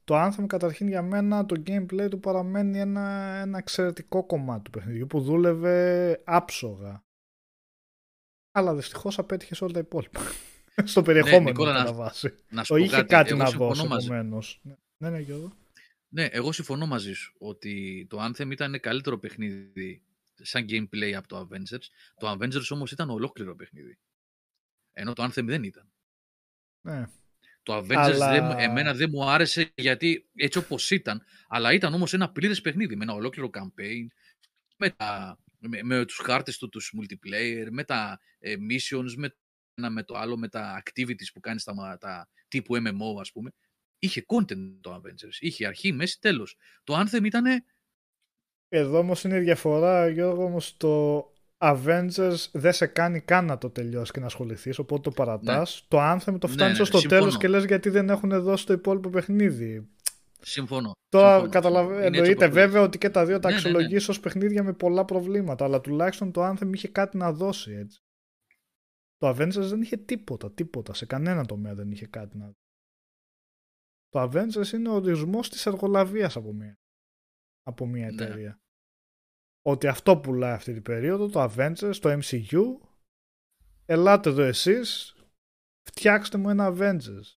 το Anthem καταρχήν για μένα το gameplay του παραμένει ένα, ένα εξαιρετικό κομμάτι του παιχνιδιού που δούλευε άψογα αλλά δυστυχώς απέτυχε σε όλα τα υπόλοιπα [laughs] στο περιεχόμενο Νικόλα, κατά να- βάση Να σου το πω είχε κάτι, κάτι εγώ να συμφωνώ δώσει μαζί. επομένως. Ναι, ναι, Γιώργο. Ναι, εγώ συμφωνώ μαζί σου ότι το Anthem ήταν καλύτερο παιχνίδι σαν gameplay από το Avengers. Το Avengers όμως ήταν ολόκληρο παιχνίδι. Ενώ το Anthem δεν ήταν. Ναι. Το Avengers Αλλά- δεν, μου- εμένα δεν μου άρεσε γιατί έτσι όπως ήταν, αλλά ήταν όμως ένα πλήρες παιχνίδι με ένα ολόκληρο campaign, με, τα, με, με τους χάρτες του, τους multiplayer, με τα ε, missions, με, ένα με το άλλο, με τα activities που κάνεις τα, μα- τα τύπου MMO ας πούμε. Είχε content το Avengers, είχε αρχή, μέση, τέλος. Το Anthem ήταν Εδώ όμως είναι η διαφορά, Γιώργο, όμως το Avengers δεν σε κάνει καν να το τελειώσει και να ασχοληθείς, οπότε το παρατάς. Το Anthem το Ναι, φτάνει ναι, στο συμφωνώ. τέλο και λες γιατί δεν έχουν δώσει το υπόλοιπο παιχνίδι. Συμφωνώ. Τώρα συμφωνώ, καταλαβα... συμφωνώ. Είναι έτσι εννοείται όπως το λες. βέβαια ότι και τα δύο τα Ναι, ναι, ναι. αξιολογείς ως παιχνίδια με πολλά προβλήματα, αλλά τουλάχιστον το Anthem είχε κάτι να δώσει έτσι. Το Avengers δεν είχε τίποτα, τίποτα, σε κανένα τομέα δεν είχε κάτι να δώσει. Το Avengers είναι ο ορισμός της εργολαβίας από μια, από μια Ναι. εταιρεία. Ότι αυτό πουλάει αυτή την περίοδο, το Avengers, το MCU, ελάτε εδώ εσείς, φτιάξτε μου ένα Avengers.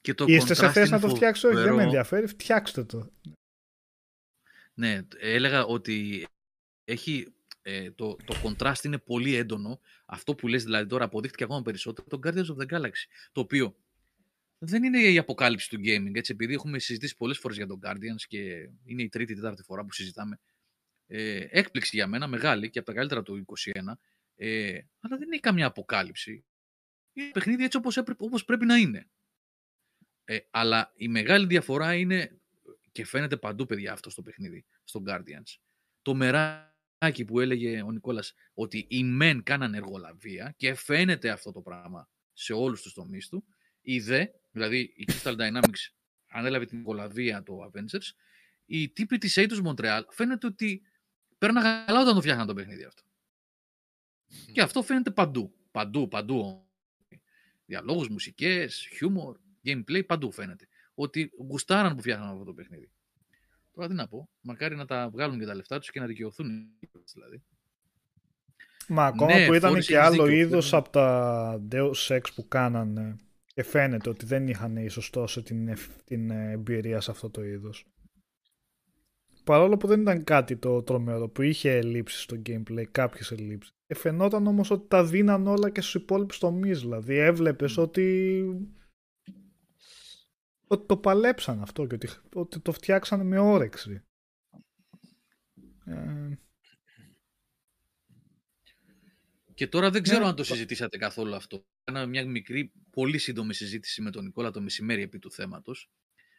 Και το Είστε σε contrast θέση είναι να το φτιάξετε, όχι, δεν με φοβερό. ενδιαφέρει, φτιάξτε το. Ναι, έλεγα ότι έχει, ε, το, το contrast είναι πολύ έντονο. Αυτό που λες δηλαδή τώρα αποδείχτηκε ακόμα περισσότερο το Guardians of the Galaxy. Το οποίο δεν είναι η αποκάλυψη του gaming. Έτσι, επειδή έχουμε συζητήσει πολλές φορές για τον Guardians και είναι η τρίτη, τέταρτη φορά που συζητάμε. Ε, έκπληξη για μένα, μεγάλη και από τα καλύτερα του 2021. Ε, αλλά δεν είναι καμιά αποκάλυψη. Είναι παιχνίδι έτσι όπως, έπρεπε, όπως πρέπει να είναι. Ε, αλλά η μεγάλη διαφορά είναι και φαίνεται παντού, παιδιά, αυτό στο παιχνίδι, στο Guardians. Το μεράκι που έλεγε ο Νικόλας ότι οι μεν κάνανε εργολαβία και φαίνεται αυτό το πράγμα σε όλους τους τομείς του. Η δε, δηλαδή η Crystal Dynamics ανέλαβε την εργολαβία το Avengers, οι τύποι της Eidos Montreal φαίνεται ότι πέρναγαν καλά όταν το φτιάχναν το παιχνίδι αυτό. Και αυτό φαίνεται παντού. Παντού, παντού. Διαλόγους, μουσικές, χιούμορ, gameplay, παντού φαίνεται. Ότι γουστάραν που φτιάχναν αυτό το παιχνίδι. Τώρα τι να πω. Μακάρι να τα βγάλουν και τα λεφτά τους και να δικαιωθούν. Δηλαδή. Μα ακόμα Ναι, που ήταν Φόρης και έχεις άλλο δίκιο, είδος φαίνεται. από τα Deus Ex που κάνανε και φαίνεται ότι δεν είχαν ίσως τόσο την, ευ- την ε, εμπειρία σε αυτό το είδος. Παρόλο που δεν ήταν κάτι το τρομερό, που είχε ελλείψεις στο gameplay, κάποιες ελλείψεις. Ε, φαινόταν όμως ότι τα δίναν όλα και στους υπόλοιπους τομείς, δηλαδή έβλεπες ότι... ότι το παλέψαν αυτό και ότι, ότι το φτιάξανε με όρεξη. Ε, Και τώρα δεν ξέρω Ναι. αν το συζητήσατε καθόλου αυτό. Κάναμε μια μικρή, πολύ σύντομη συζήτηση με τον Νικόλα το μεσημέρι επί του θέματος.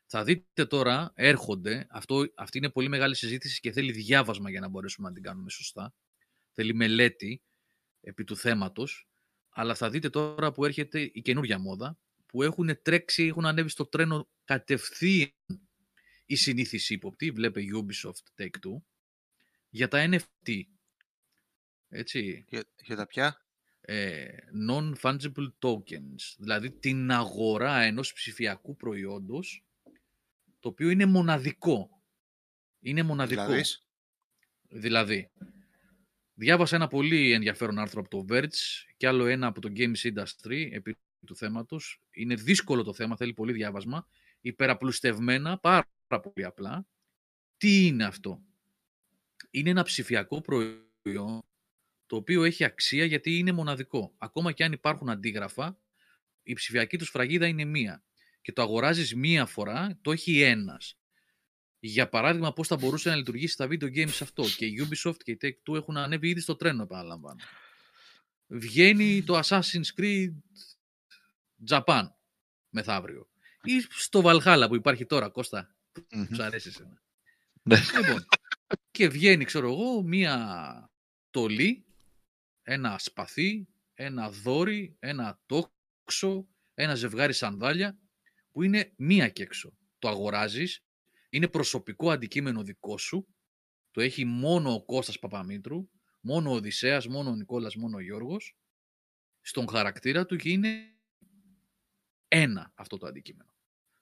Θα δείτε τώρα, έρχονται, αυτό, αυτή είναι πολύ μεγάλη συζήτηση και θέλει διάβασμα για να μπορέσουμε να την κάνουμε σωστά. Θέλει μελέτη επί του θέματος, αλλά θα δείτε τώρα που έρχεται η καινούργια μόδα, που έχουν τρέξει, έχουν ανέβει στο τρένο κατευθείαν οι συνήθεις ύποπτοι, βλέπε Ubisoft Take-Two, για τα NFT. Έτσι, Για, για τα πια; ε, non-fungible tokens, δηλαδή την αγορά ενός ψηφιακού προϊόντος, το οποίο είναι μοναδικό. Είναι μοναδικό. Δηλαδή, Δηλαδή, διάβασα ένα πολύ ενδιαφέρον άρθρο από το Verge και άλλο ένα από το Games Industry επί του θέματος. Είναι δύσκολο το θέμα, θέλει πολύ διάβασμα. Υπεραπλουστευμένα, πάρα πολύ απλά. Τι είναι αυτό; Είναι ένα ψηφιακό προϊόν το οποίο έχει αξία γιατί είναι μοναδικό. Ακόμα και αν υπάρχουν αντίγραφα, η ψηφιακή του σφραγίδα είναι μία. Και το αγοράζεις μία φορά, το έχει ένας. Για παράδειγμα, πώς θα μπορούσε να λειτουργήσει τα video games αυτό. Και η Ubisoft και η Take-Two έχουν ανέβει ήδη στο τρένο, επαναλαμβάνω. Βγαίνει το Assassin's Creed Japan μεθαύριο. Ή στο Valhalla που υπάρχει τώρα, Κώστα. μμμ. Σου αρέσει εσένα. Ναι. Λοιπόν, και βγαίνει, ξέρω εγώ, μία τολή, ένα σπαθί, ένα δόρυ, ένα τόξο, ένα ζευγάρι σανδάλια, που είναι μία και έξω. Το αγοράζεις, είναι προσωπικό αντικείμενο δικό σου, το έχει μόνο ο Κώστας Παπαμήτρου, μόνο ο Οδυσσέας, μόνο ο Νικόλας, μόνο ο Γιώργος, στον χαρακτήρα του και είναι ένα αυτό το αντικείμενο.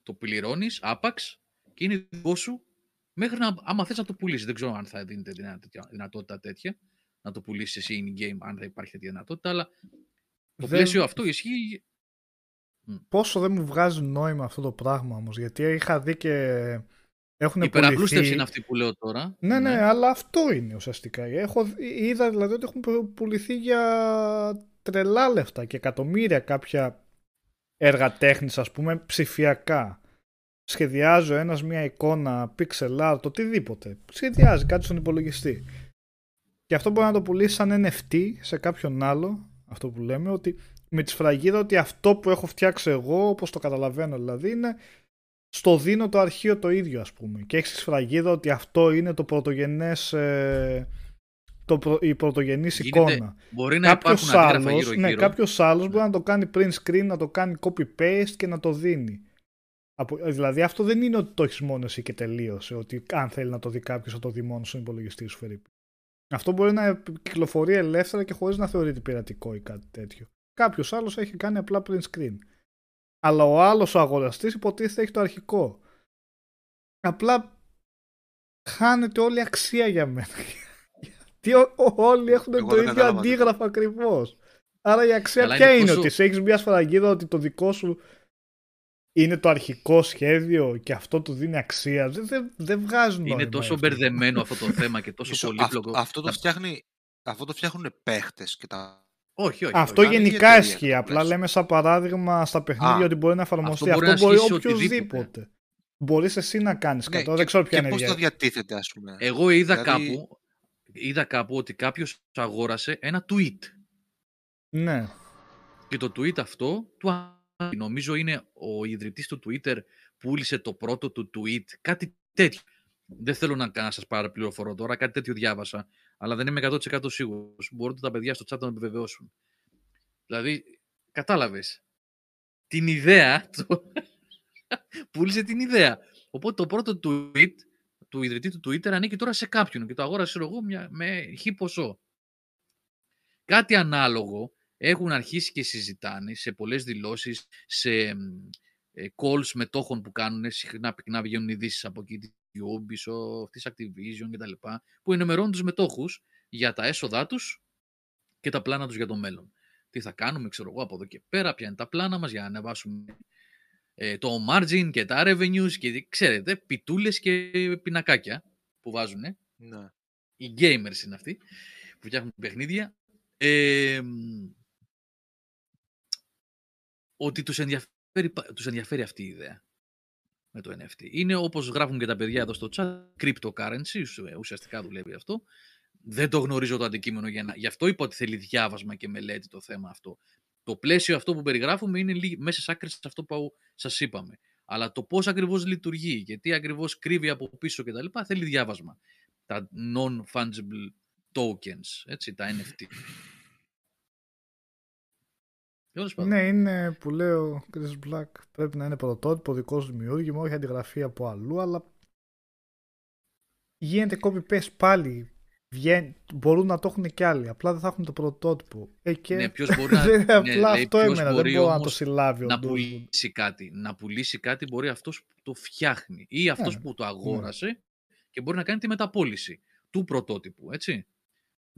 Το πληρώνεις, άπαξ, και είναι δικό σου μέχρι να, άμα θες να το πουλήσεις. Δεν ξέρω αν θα δίνετε δυνα- τέτοια- δυνατότητα τέτοια, να το πουλήσεις εσύ in-game, αν θα υπάρχει τέτοια δυνατότητα, αλλά το Δεν- πλαίσιο αυτό ισχύει πόσο δεν μου βγάζει νόημα αυτό το πράγμα όμως, γιατί είχα δει και έχουν Η υπεραπλούστευση πουληθεί... είναι αυτή που λέω τώρα. Ναι, ναι, αλλά αυτό είναι ουσιαστικά. Έχω, είδα δηλαδή ότι έχουν που- πουληθεί για τρελά λεφτά και εκατομμύρια κάποια έργα τέχνης ας πούμε ψηφιακά. Σχεδιάζει ο ένας μια εικόνα pixel art, οτιδήποτε. Σχεδιάζει κάτι στον υπολογιστή. Και αυτό μπορεί να το πουλήσεις σαν NFT σε κάποιον άλλο, αυτό που λέμε, ότι με τη σφραγίδα ότι αυτό που έχω φτιάξει εγώ, όπως το καταλαβαίνω δηλαδή, είναι στο δίνω το αρχείο το ίδιο ας πούμε και έχεις σφραγίδα ότι αυτό είναι το πρωτογενές ε, το, προ- η πρωτογενής Γίνεται- εικόνα. Μπορεί να Κάποιος υπάρχουν αντίγραφα άλλος, γύρω-γύρω. ναι, κάποιος άλλος μπορεί να το κάνει print screen, να το κάνει copy-paste και να το δίνει. Από, δηλαδή αυτό δεν είναι ότι το έχεις μόνο εσύ και τελείωσε, ότι αν θέλει να το δει κάποιος θα το δει μόνο στον υπολογιστή σου Φερρυπ. Αυτό μπορεί να κυκλοφορεί ελεύθερα και χωρίς να θεωρείται πειρατικό ή κάτι τέτοιο. Κάποιος άλλος έχει κάνει απλά print screen. Αλλά ο άλλος ο αγοραστής υποτίθεται έχει το αρχικό. Απλά χάνεται όλη η αξία για μένα. [laughs] Γιατί ό- ό- όλοι έχουν Εγώ το δεν ίδιο κατάλαβα αντίγραφο ακριβώς. Άρα η αξία Καλά, ποια είναι είναι, τόσο- ότι σε έχεις μια σφραγίδα ότι το δικό σου είναι το αρχικό σχέδιο και αυτό του δίνει αξία. Δεν, δεν, δεν βγάζει νόημα. Είναι τόσο αυτό. μπερδεμένο αυτό το [laughs] θέμα και τόσο Μισό, πολύπλοκο. αυτό, αυτό, το Τα- φτιάχνει, αυτό το φτιάχνουν παίχτες και τα. Όχι, όχι. Αυτό όχι. Κάνει γενικά η εταιρεία ισχύει. το Απλά πλαίσιο. λέμε σαν παράδειγμα στα παιχνίδια Α, ότι μπορεί να εφαρμοστεί. αυτό Αυτό, μπορεί να μπορεί ισχύει σε οποιοδήποτε. Μπορείς εσύ να κάνεις Ναι, κάτι. και, Δεν ξέρω ποια και είναι η πώς θα δια- διατίθεται, ας πούμε. Εγώ είδα, Δηλαδή- κάπου, είδα κάπου ότι κάποιος αγόρασε ένα tweet. Ναι. Και το tweet αυτό του α- νομίζω είναι ο ιδρυτής του Twitter πούλησε το πρώτο του tweet. Κάτι τέτοιο. Δεν θέλω να, να σας παραπληροφορώ τώρα, κάτι τέτοιο διάβασα. Αλλά δεν είμαι 100% σίγουρος. Μπορείτε τα παιδιά στο chat να με επιβεβαιώσουν. Δηλαδή, κατάλαβες. Την ιδέα, το... [laughs] πούλησε την ιδέα. Οπότε το πρώτο tweet του ιδρυτή του Twitter ανήκει τώρα σε κάποιον και το αγόρασε ξέρω εγώ μια, με χι ποσό. Κάτι ανάλογο έχουν αρχίσει και συζητάνε σε πολλές δηλώσεις, σε ε, calls μετόχων που κάνουν, συχνά πυκνά βγαίνουν ειδήσεις από εκεί, της Ubisoft, της Activision κτλ. που ενημερώνουν τους μετόχους για τα έσοδά τους και τα πλάνα τους για το μέλλον. Τι θα κάνουμε, ξέρω εγώ, από εδώ και πέρα, ποια είναι τα πλάνα μας για να ανεβάσουμε ε, το margin και τα revenues και ξέρετε, πιτούλες και πινακάκια που βάζουν. Ναι. Οι gamers είναι αυτοί που φτιάχνουν παιχνίδια. Ε, ότι τους ενδιαφέρει, τους ενδιαφέρει αυτή η ιδέα με το NFT. Είναι όπως γράφουν και τα παιδιά εδώ στο chat, cryptocurrency, ουσιαστικά δουλεύει αυτό. Δεν το γνωρίζω το αντικείμενο, για να... γι' αυτό είπα ότι θέλει διάβασμα και μελέτη το θέμα αυτό. Το πλαίσιο αυτό που περιγράφουμε είναι μέσα σε άκρη σε αυτό που σας είπαμε. Αλλά το πώς ακριβώς λειτουργεί και τι ακριβώς κρύβει από πίσω κτλ. θέλει διάβασμα. Τα non-fungible tokens, έτσι, τα NFT. Ναι, είναι που λέει ο Chris Black. Πρέπει να είναι πρωτότυπο δικός σου δημιούργημα, όχι αντιγραφή από αλλού, αλλά γίνεται copy-paste πάλι. Βγαίνει, μπορούν να το έχουν και άλλοι. Απλά δεν θα έχουν το πρωτότυπο. Ε, και... Ναι, ποιος μπορεί να, [laughs] ναι, απλά αυτό έμενα. Δεν μπορώ να το συλλάβει. Να πουλήσει κάτι. Να πουλήσει κάτι μπορεί αυτός που το φτιάχνει ή αυτός ναι, που το αγόρασε ναι. και μπορεί να κάνει τη μεταπόληση του πρωτότυπου. Έτσι.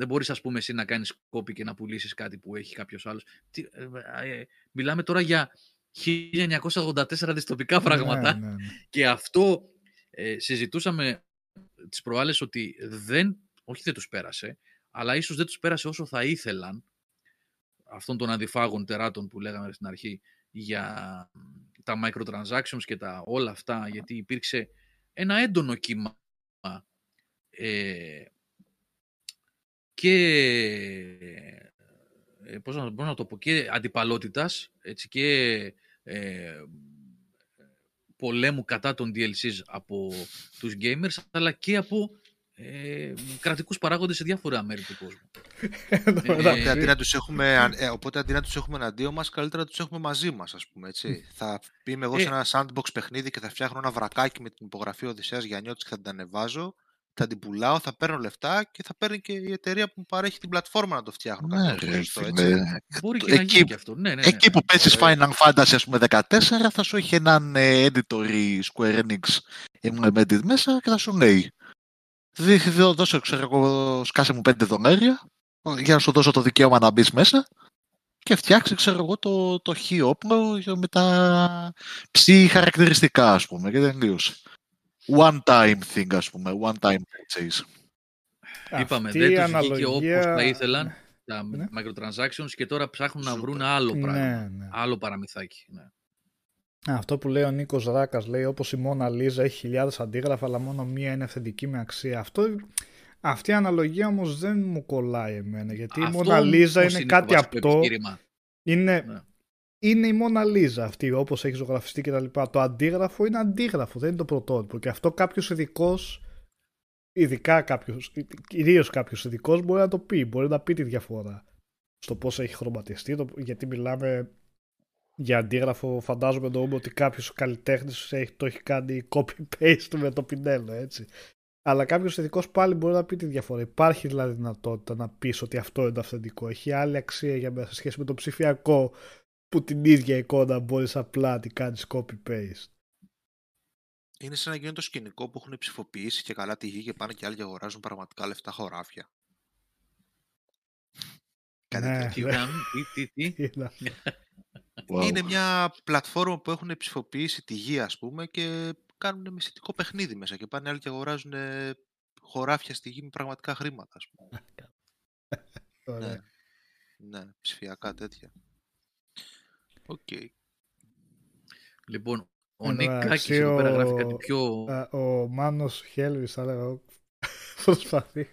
Δεν μπορείς, ας πούμε, εσύ να κάνεις κόπη και να πουλήσεις κάτι που έχει κάποιος άλλος. Ε, ε, μιλάμε τώρα για 1984 δυστοπικά ναι, πράγματα. Ναι, ναι. [laughs] Και αυτό ε, συζητούσαμε τις προάλλες ότι δεν, όχι δεν τους πέρασε, αλλά ίσως δεν τους πέρασε όσο θα ήθελαν αυτών των αντιφάγων τεράτων που λέγαμε στην αρχή για τα microtransactions και τα όλα αυτά, γιατί υπήρξε ένα έντονο κύμα ε, και ε, πώς να, να το πω, και αντιπαλότητας έτσι, και ε, πολέμου κατά των DLCs από τους gamers αλλά και από ε, κρατικούς παράγοντες σε διάφορα μέρη του κόσμου. ε, αντί να τους έχουμε, ε, οπότε αντί να τους έχουμε εναντίον μας, καλύτερα να τους έχουμε μαζί μας, ας πούμε, έτσι. θα είμαι εγώ σε ένα sandbox παιχνίδι και θα φτιάχνω ένα βρακάκι με την υπογραφή Οδυσσέας Γιαννιώτης και θα την ανεβάζω θα την πουλάω, θα παίρνω λεφτά και θα παίρνει και η εταιρεία που μου παρέχει την πλατφόρμα να το φτιάχνω. Ναι, ρε, έτσι. Μπορεί και εκεί, να γίνει και αυτό. Ναι, ναι, ναι. Εκεί που παίζεις Final Fantasy ας πούμε 14 θα σου έχει έναν ε, editor η Square Enix embedded μέσα και θα σου λέει δώσω ξέρω εγώ σκάσε μου 5 δολάρια για να σου δώσω το δικαίωμα να μπεις μέσα και φτιάξει ξέρω εγώ το, το χ όπλο με τα ψη χαρακτηριστικά ας πούμε και τελείωσε one time thing, ας πούμε, one time purchase. Είπαμε, δεν τους αναλογία... βγήκε όπως θα ήθελαν τα ναι. microtransactions και τώρα ψάχνουν να βρουν άλλο πράγμα, ναι, ναι. άλλο παραμυθάκι. Ναι. Αυτό που λέει ο Νίκος Ράκας, λέει όπως η Μόνα Λίζα έχει χιλιάδες αντίγραφα αλλά μόνο μία είναι αυθεντική με αξία. Αυτό, αυτή η αναλογία όμως δεν μου κολλάει εμένα γιατί Αυτό η Μόνα Λίζα είναι, κάτι απτό. Είναι, ναι είναι η Μόνα Λίζα αυτή, όπως έχει ζωγραφιστεί κτλ. Το αντίγραφο είναι αντίγραφο, δεν είναι το πρωτότυπο. Και αυτό κάποιος ειδικός, ειδικά κάποιος, κυρίως κάποιος ειδικός, μπορεί να το πει, μπορεί να πει τη διαφορά στο πώς έχει χρωματιστεί, γιατί μιλάμε για αντίγραφο, φαντάζομαι το ότι κάποιος καλλιτέχνης το έχει κάνει copy-paste με το πινέλο, έτσι. Αλλά κάποιος ειδικός πάλι μπορεί να πει τη διαφορά. Υπάρχει δηλαδή δυνατότητα να πεις ότι αυτό είναι το αυθεντικό. Έχει άλλη αξία για μέσα σε σχέση με το ψηφιακό που την ίδια εικόνα μπορείς απλά να την κάνεις copy-paste. Είναι σαν να γίνει το σκηνικό που έχουν ψηφοποιήσει και καλά τη γη και πάνε και άλλοι και αγοράζουν πραγματικά λεφτά χωράφια. Ναι, τι, τι, τι. [laughs] Είναι μια πλατφόρμα που έχουν ψηφοποιήσει τη γη, ας πούμε, και κάνουν μυστικό παιχνίδι μέσα και πάνε άλλοι και αγοράζουν χωράφια στη γη με πραγματικά χρήματα, ας πούμε. [laughs] ναι. ναι, ψηφιακά τέτοια. Okay. Λοιπόν, ο Νίκ Κάκης εδώ πέρα γράφει κάτι πιο... Ο, ο Μάνος Χέλβης, θα λέγω, [laughs] προσπαθεί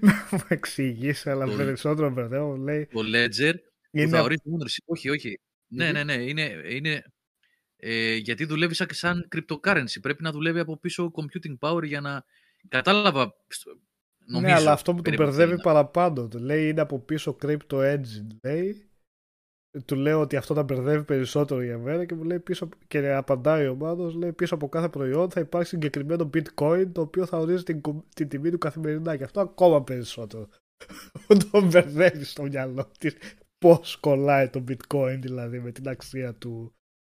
να μου εξηγήσει, αλλά το... περισσότερο μπερδεύω, λέει... Το Ledger, είναι... που θα ορίσει όχι, όχι. Ναι, ναι, ναι, είναι, είναι ε, γιατί δουλεύει σαν, σαν cryptocurrency. Πρέπει να δουλεύει από πίσω computing power για να... Κατάλαβα, νομίζω... Ναι, αλλά αυτό που τον μπερδεύει παραπάνω. Λέει είναι από πίσω crypto engine, λέει του λέω ότι αυτό τα μπερδεύει περισσότερο για μένα και μου λέει πίσω και απαντάει ο Μάνος, λέει πίσω από κάθε προϊόν θα υπάρχει συγκεκριμένο bitcoin το οποίο θα ορίζει την, την τιμή του καθημερινά. Και αυτό ακόμα περισσότερο. [laughs] τον μπερδεύει στο μυαλό της πώς κολλάει το bitcoin δηλαδή με την αξία του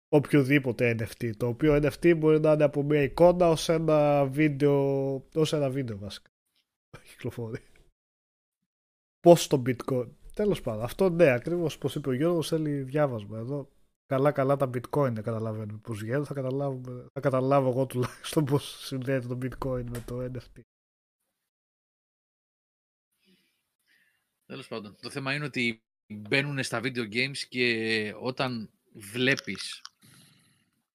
οποιοδήποτε NFT το οποίο NFT μπορεί να είναι από μια εικόνα ως ένα βίντεο ως ένα βίντεο βασικά. [laughs] Κυκλοφορεί. Πώς το bitcoin τέλος πάντων αυτό ναι ακριβώς όπως είπε ο Γιώργος θέλει διάβασμα. Εδώ καλά καλά τα bitcoin δεν καταλαβαίνουμε πώς γίνεται θα, θα καταλάβω εγώ τουλάχιστον πώς συνδέεται το bitcoin με το NFT Τέλος πάντων, το θέμα είναι ότι μπαίνουν στα video games και όταν βλέπεις,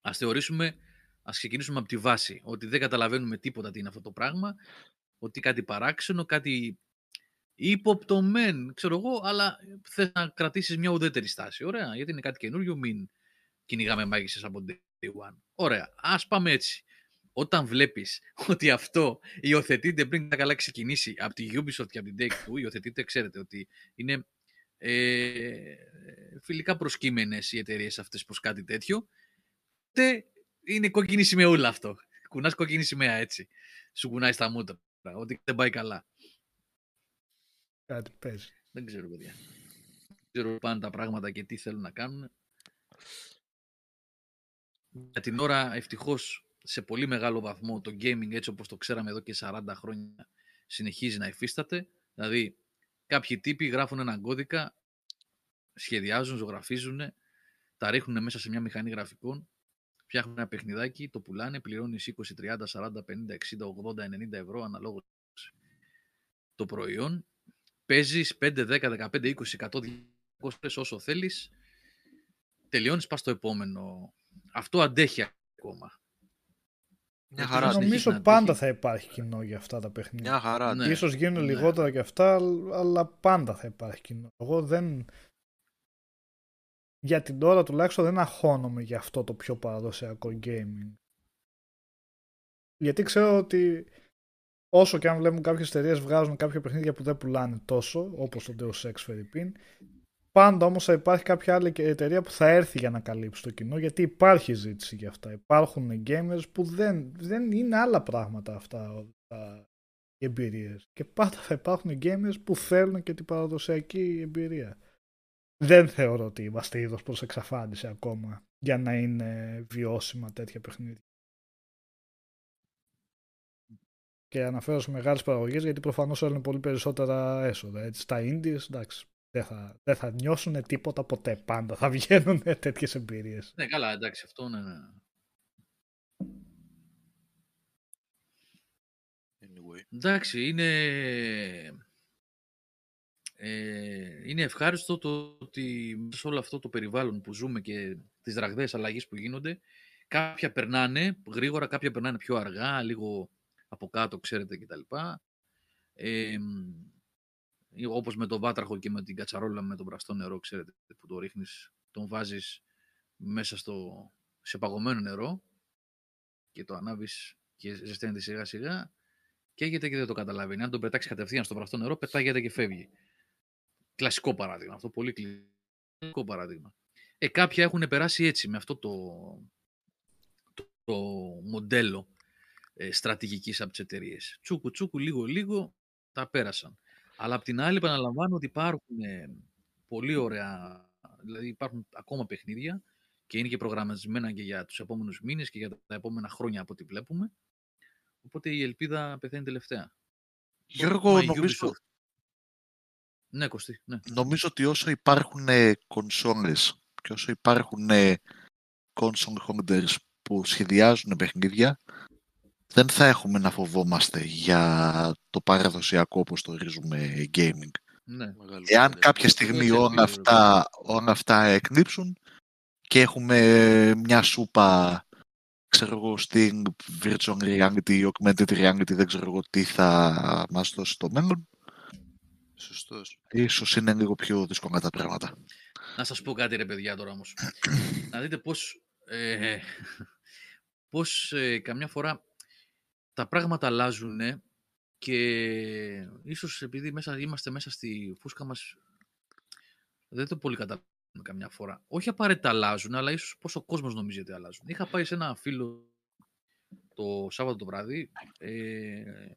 ας θεωρήσουμε, ας ξεκινήσουμε από τη βάση, ότι δεν καταλαβαίνουμε τίποτα τι είναι αυτό το πράγμα, ότι κάτι παράξενο, κάτι υποπτωμέν, ξέρω εγώ, αλλά θες να κρατήσεις μια ουδέτερη στάση. Ωραία, γιατί είναι κάτι καινούριο, μην κυνηγάμε μάγισσες από day one. Ωραία, ας πάμε έτσι. Όταν βλέπεις [laughs] ότι αυτό υιοθετείται πριν τα καλά ξεκινήσει από τη Ubisoft και από την Take-Two, υιοθετείται, ξέρετε ότι είναι ε, φιλικά προσκύμενες οι εταιρείες αυτές προς κάτι τέτοιο, τε είναι κόκκινη σημαίουλα αυτό. Κουνάς κόκκινη σημαία έτσι. Σου κουνάει στα μούτρα. Ότι δεν πάει καλά. Κάτι παίζει. Δεν ξέρω, παιδιά. Δεν ξέρω πάνε τα πράγματα και τι θέλουν να κάνουν. Για την ώρα, ευτυχώς, σε πολύ μεγάλο βαθμό το gaming έτσι όπως το ξέραμε εδώ και 40 χρόνια συνεχίζει να υφίσταται. Δηλαδή, κάποιοι τύποι γράφουν έναν κώδικα, σχεδιάζουν, ζωγραφίζουν, τα ρίχνουν μέσα σε μια μηχανή γραφικών, φτιάχνουν ένα παιχνιδάκι, το πουλάνε, πληρώνεις 20, 30, 40, 50, 60, 80, 90 ευρώ αναλόγως το προϊόν. Παίζεις 5, 10, 15, 20, 100, 200 όσο θέλεις. Τελειώνεις, πας στο επόμενο. Αυτό αντέχει ακόμα. Μια χαρά. Νομίζω πάντα θα υπάρχει κοινό για αυτά τα παιχνίδια. Μια χαρά. Ναι. Ίσως γίνουν ναι. λιγότερα και αυτά, αλλά πάντα θα υπάρχει κοινό. Εγώ δεν... Για την ώρα τουλάχιστον δεν αγχώνομαι για αυτό το πιο παραδοσιακό gaming. Γιατί ξέρω ότι όσο και αν βλέπουν κάποιες εταιρείες βγάζουν κάποια παιχνίδια που δεν πουλάνε τόσο, όπως το Deus Ex Ferripin, Πάντα όμως θα υπάρχει κάποια άλλη εταιρεία που θα έρθει για να καλύψει το κοινό γιατί υπάρχει ζήτηση για αυτά. Υπάρχουν gamers που δεν, δεν είναι άλλα πράγματα αυτά τα, οι εμπειρίες. Και πάντα θα υπάρχουν gamers που θέλουν και την παραδοσιακή εμπειρία. Δεν θεωρώ ότι είμαστε είδος προς εξαφάνιση ακόμα για να είναι βιώσιμα τέτοια παιχνίδια. Και αναφέρω σε μεγάλες παραγωγές γιατί προφανώς θέλουν πολύ περισσότερα έσοδα. Έτσι, στα indies, εντάξει, δεν θα, δεν θα νιώσουν τίποτα ποτέ πάντα. Θα βγαίνουν [laughs] τέτοιες εμπειρίες. Ναι, καλά, εντάξει, αυτό ναι. ναι. Anyway. Εντάξει, είναι... Ε, είναι ευχάριστο το ότι σε όλο αυτό το περιβάλλον που ζούμε και τις ραγδαίες αλλαγές που γίνονται, κάποια περνάνε γρήγορα, κάποια περνάνε πιο αργά, λίγο από κάτω, ξέρετε, κτλ. Ε, όπως με το βάτραχο και με την κατσαρόλα με το βραστό νερό, ξέρετε, που το ρίχνεις, τον βάζεις μέσα στο, σε παγωμένο νερό και το ανάβεις και ζεσταίνεται σιγά σιγά καίγεται και δεν το καταλαβαίνει. Αν τον πετάξεις κατευθείαν στο βραστό νερό, πετάγεται και φεύγει. Κλασικό παράδειγμα. Αυτό πολύ κλασικό παράδειγμα. Ε, κάποια έχουν περάσει έτσι, με αυτό το, το, το μοντέλο ε, στρατηγικής από τις εταιρείες. Τσούκου τσούκου, λίγο λίγο, τα πέρασαν. Αλλά απ' την άλλη επαναλαμβάνω ότι υπάρχουν ε, πολύ ωραία, δηλαδή υπάρχουν ακόμα παιχνίδια και είναι και προγραμματισμένα και για τους επόμενους μήνες και για τα επόμενα χρόνια από ό,τι βλέπουμε. Οπότε η ελπίδα πεθαίνει τελευταία. Γιώργο, νομίζω... Ναι, Κωστή, ναι. Νομίζω ότι όσο υπάρχουν κονσόλες και όσο υπάρχουν console holders που σχεδιάζουν παιχνίδια, δεν θα έχουμε να φοβόμαστε για το παραδοσιακό όπως το ορίζουμε gaming. Ναι, Εάν κάποια στιγμή όλα αυτά, όλα αυτά εκνύψουν και έχουμε μια σούπα ξέρω εγώ, στην virtual reality, augmented reality, δεν ξέρω εγώ τι θα μας δώσει το μέλλον. Σωστός. Ίσως είναι λίγο πιο δύσκολα τα πράγματα. Να σας πω κάτι ρε παιδιά τώρα όμως. [clears throat] να δείτε πώς, ε, πώς ε, καμιά φορά τα πράγματα αλλάζουν και ίσως επειδή μέσα, είμαστε μέσα στη φούσκα μας δεν το πολύ καταλαβαίνουμε καμιά φορά. Όχι απαραίτητα αλλάζουν, αλλά ίσως πώς ο κόσμος νομίζει ότι αλλάζουν. Είχα πάει σε ένα φίλο το Σάββατο το βράδυ ε,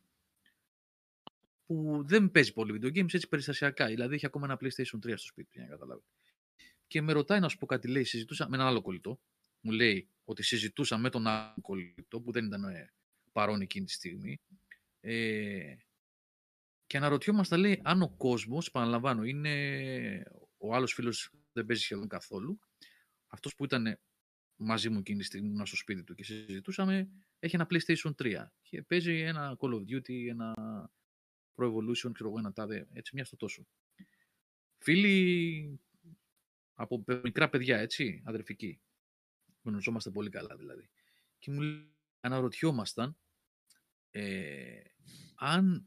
που δεν παίζει πολύ video games έτσι περιστασιακά. Δηλαδή έχει ακόμα ένα PlayStation 3 στο σπίτι, για να καταλάβει. Και με ρωτάει να σου πω κάτι, λέει, συζητούσα με έναν άλλο κολλητό. Μου λέει ότι συζητούσα με τον άλλο κολλητό που δεν ήταν ε, παρόν εκείνη τη στιγμή. Ε, και αναρωτιόμαστε, λέει, αν ο κόσμος, επαναλαμβάνω, είναι ο άλλος φίλος δεν παίζει σχεδόν καθόλου. Αυτός που ήταν μαζί μου εκείνη τη στιγμή στο σπίτι του και συζητούσαμε, έχει ένα PlayStation 3 και παίζει ένα Call of Duty, ένα Pro Evolution, ξέρω εγώ, ένα τάδε, έτσι μια στο τόσο. Φίλοι από μικρά παιδιά, έτσι, αδερφικοί. Γνωριζόμαστε πολύ καλά δηλαδή. Και μου αναρωτιόμασταν ε, αν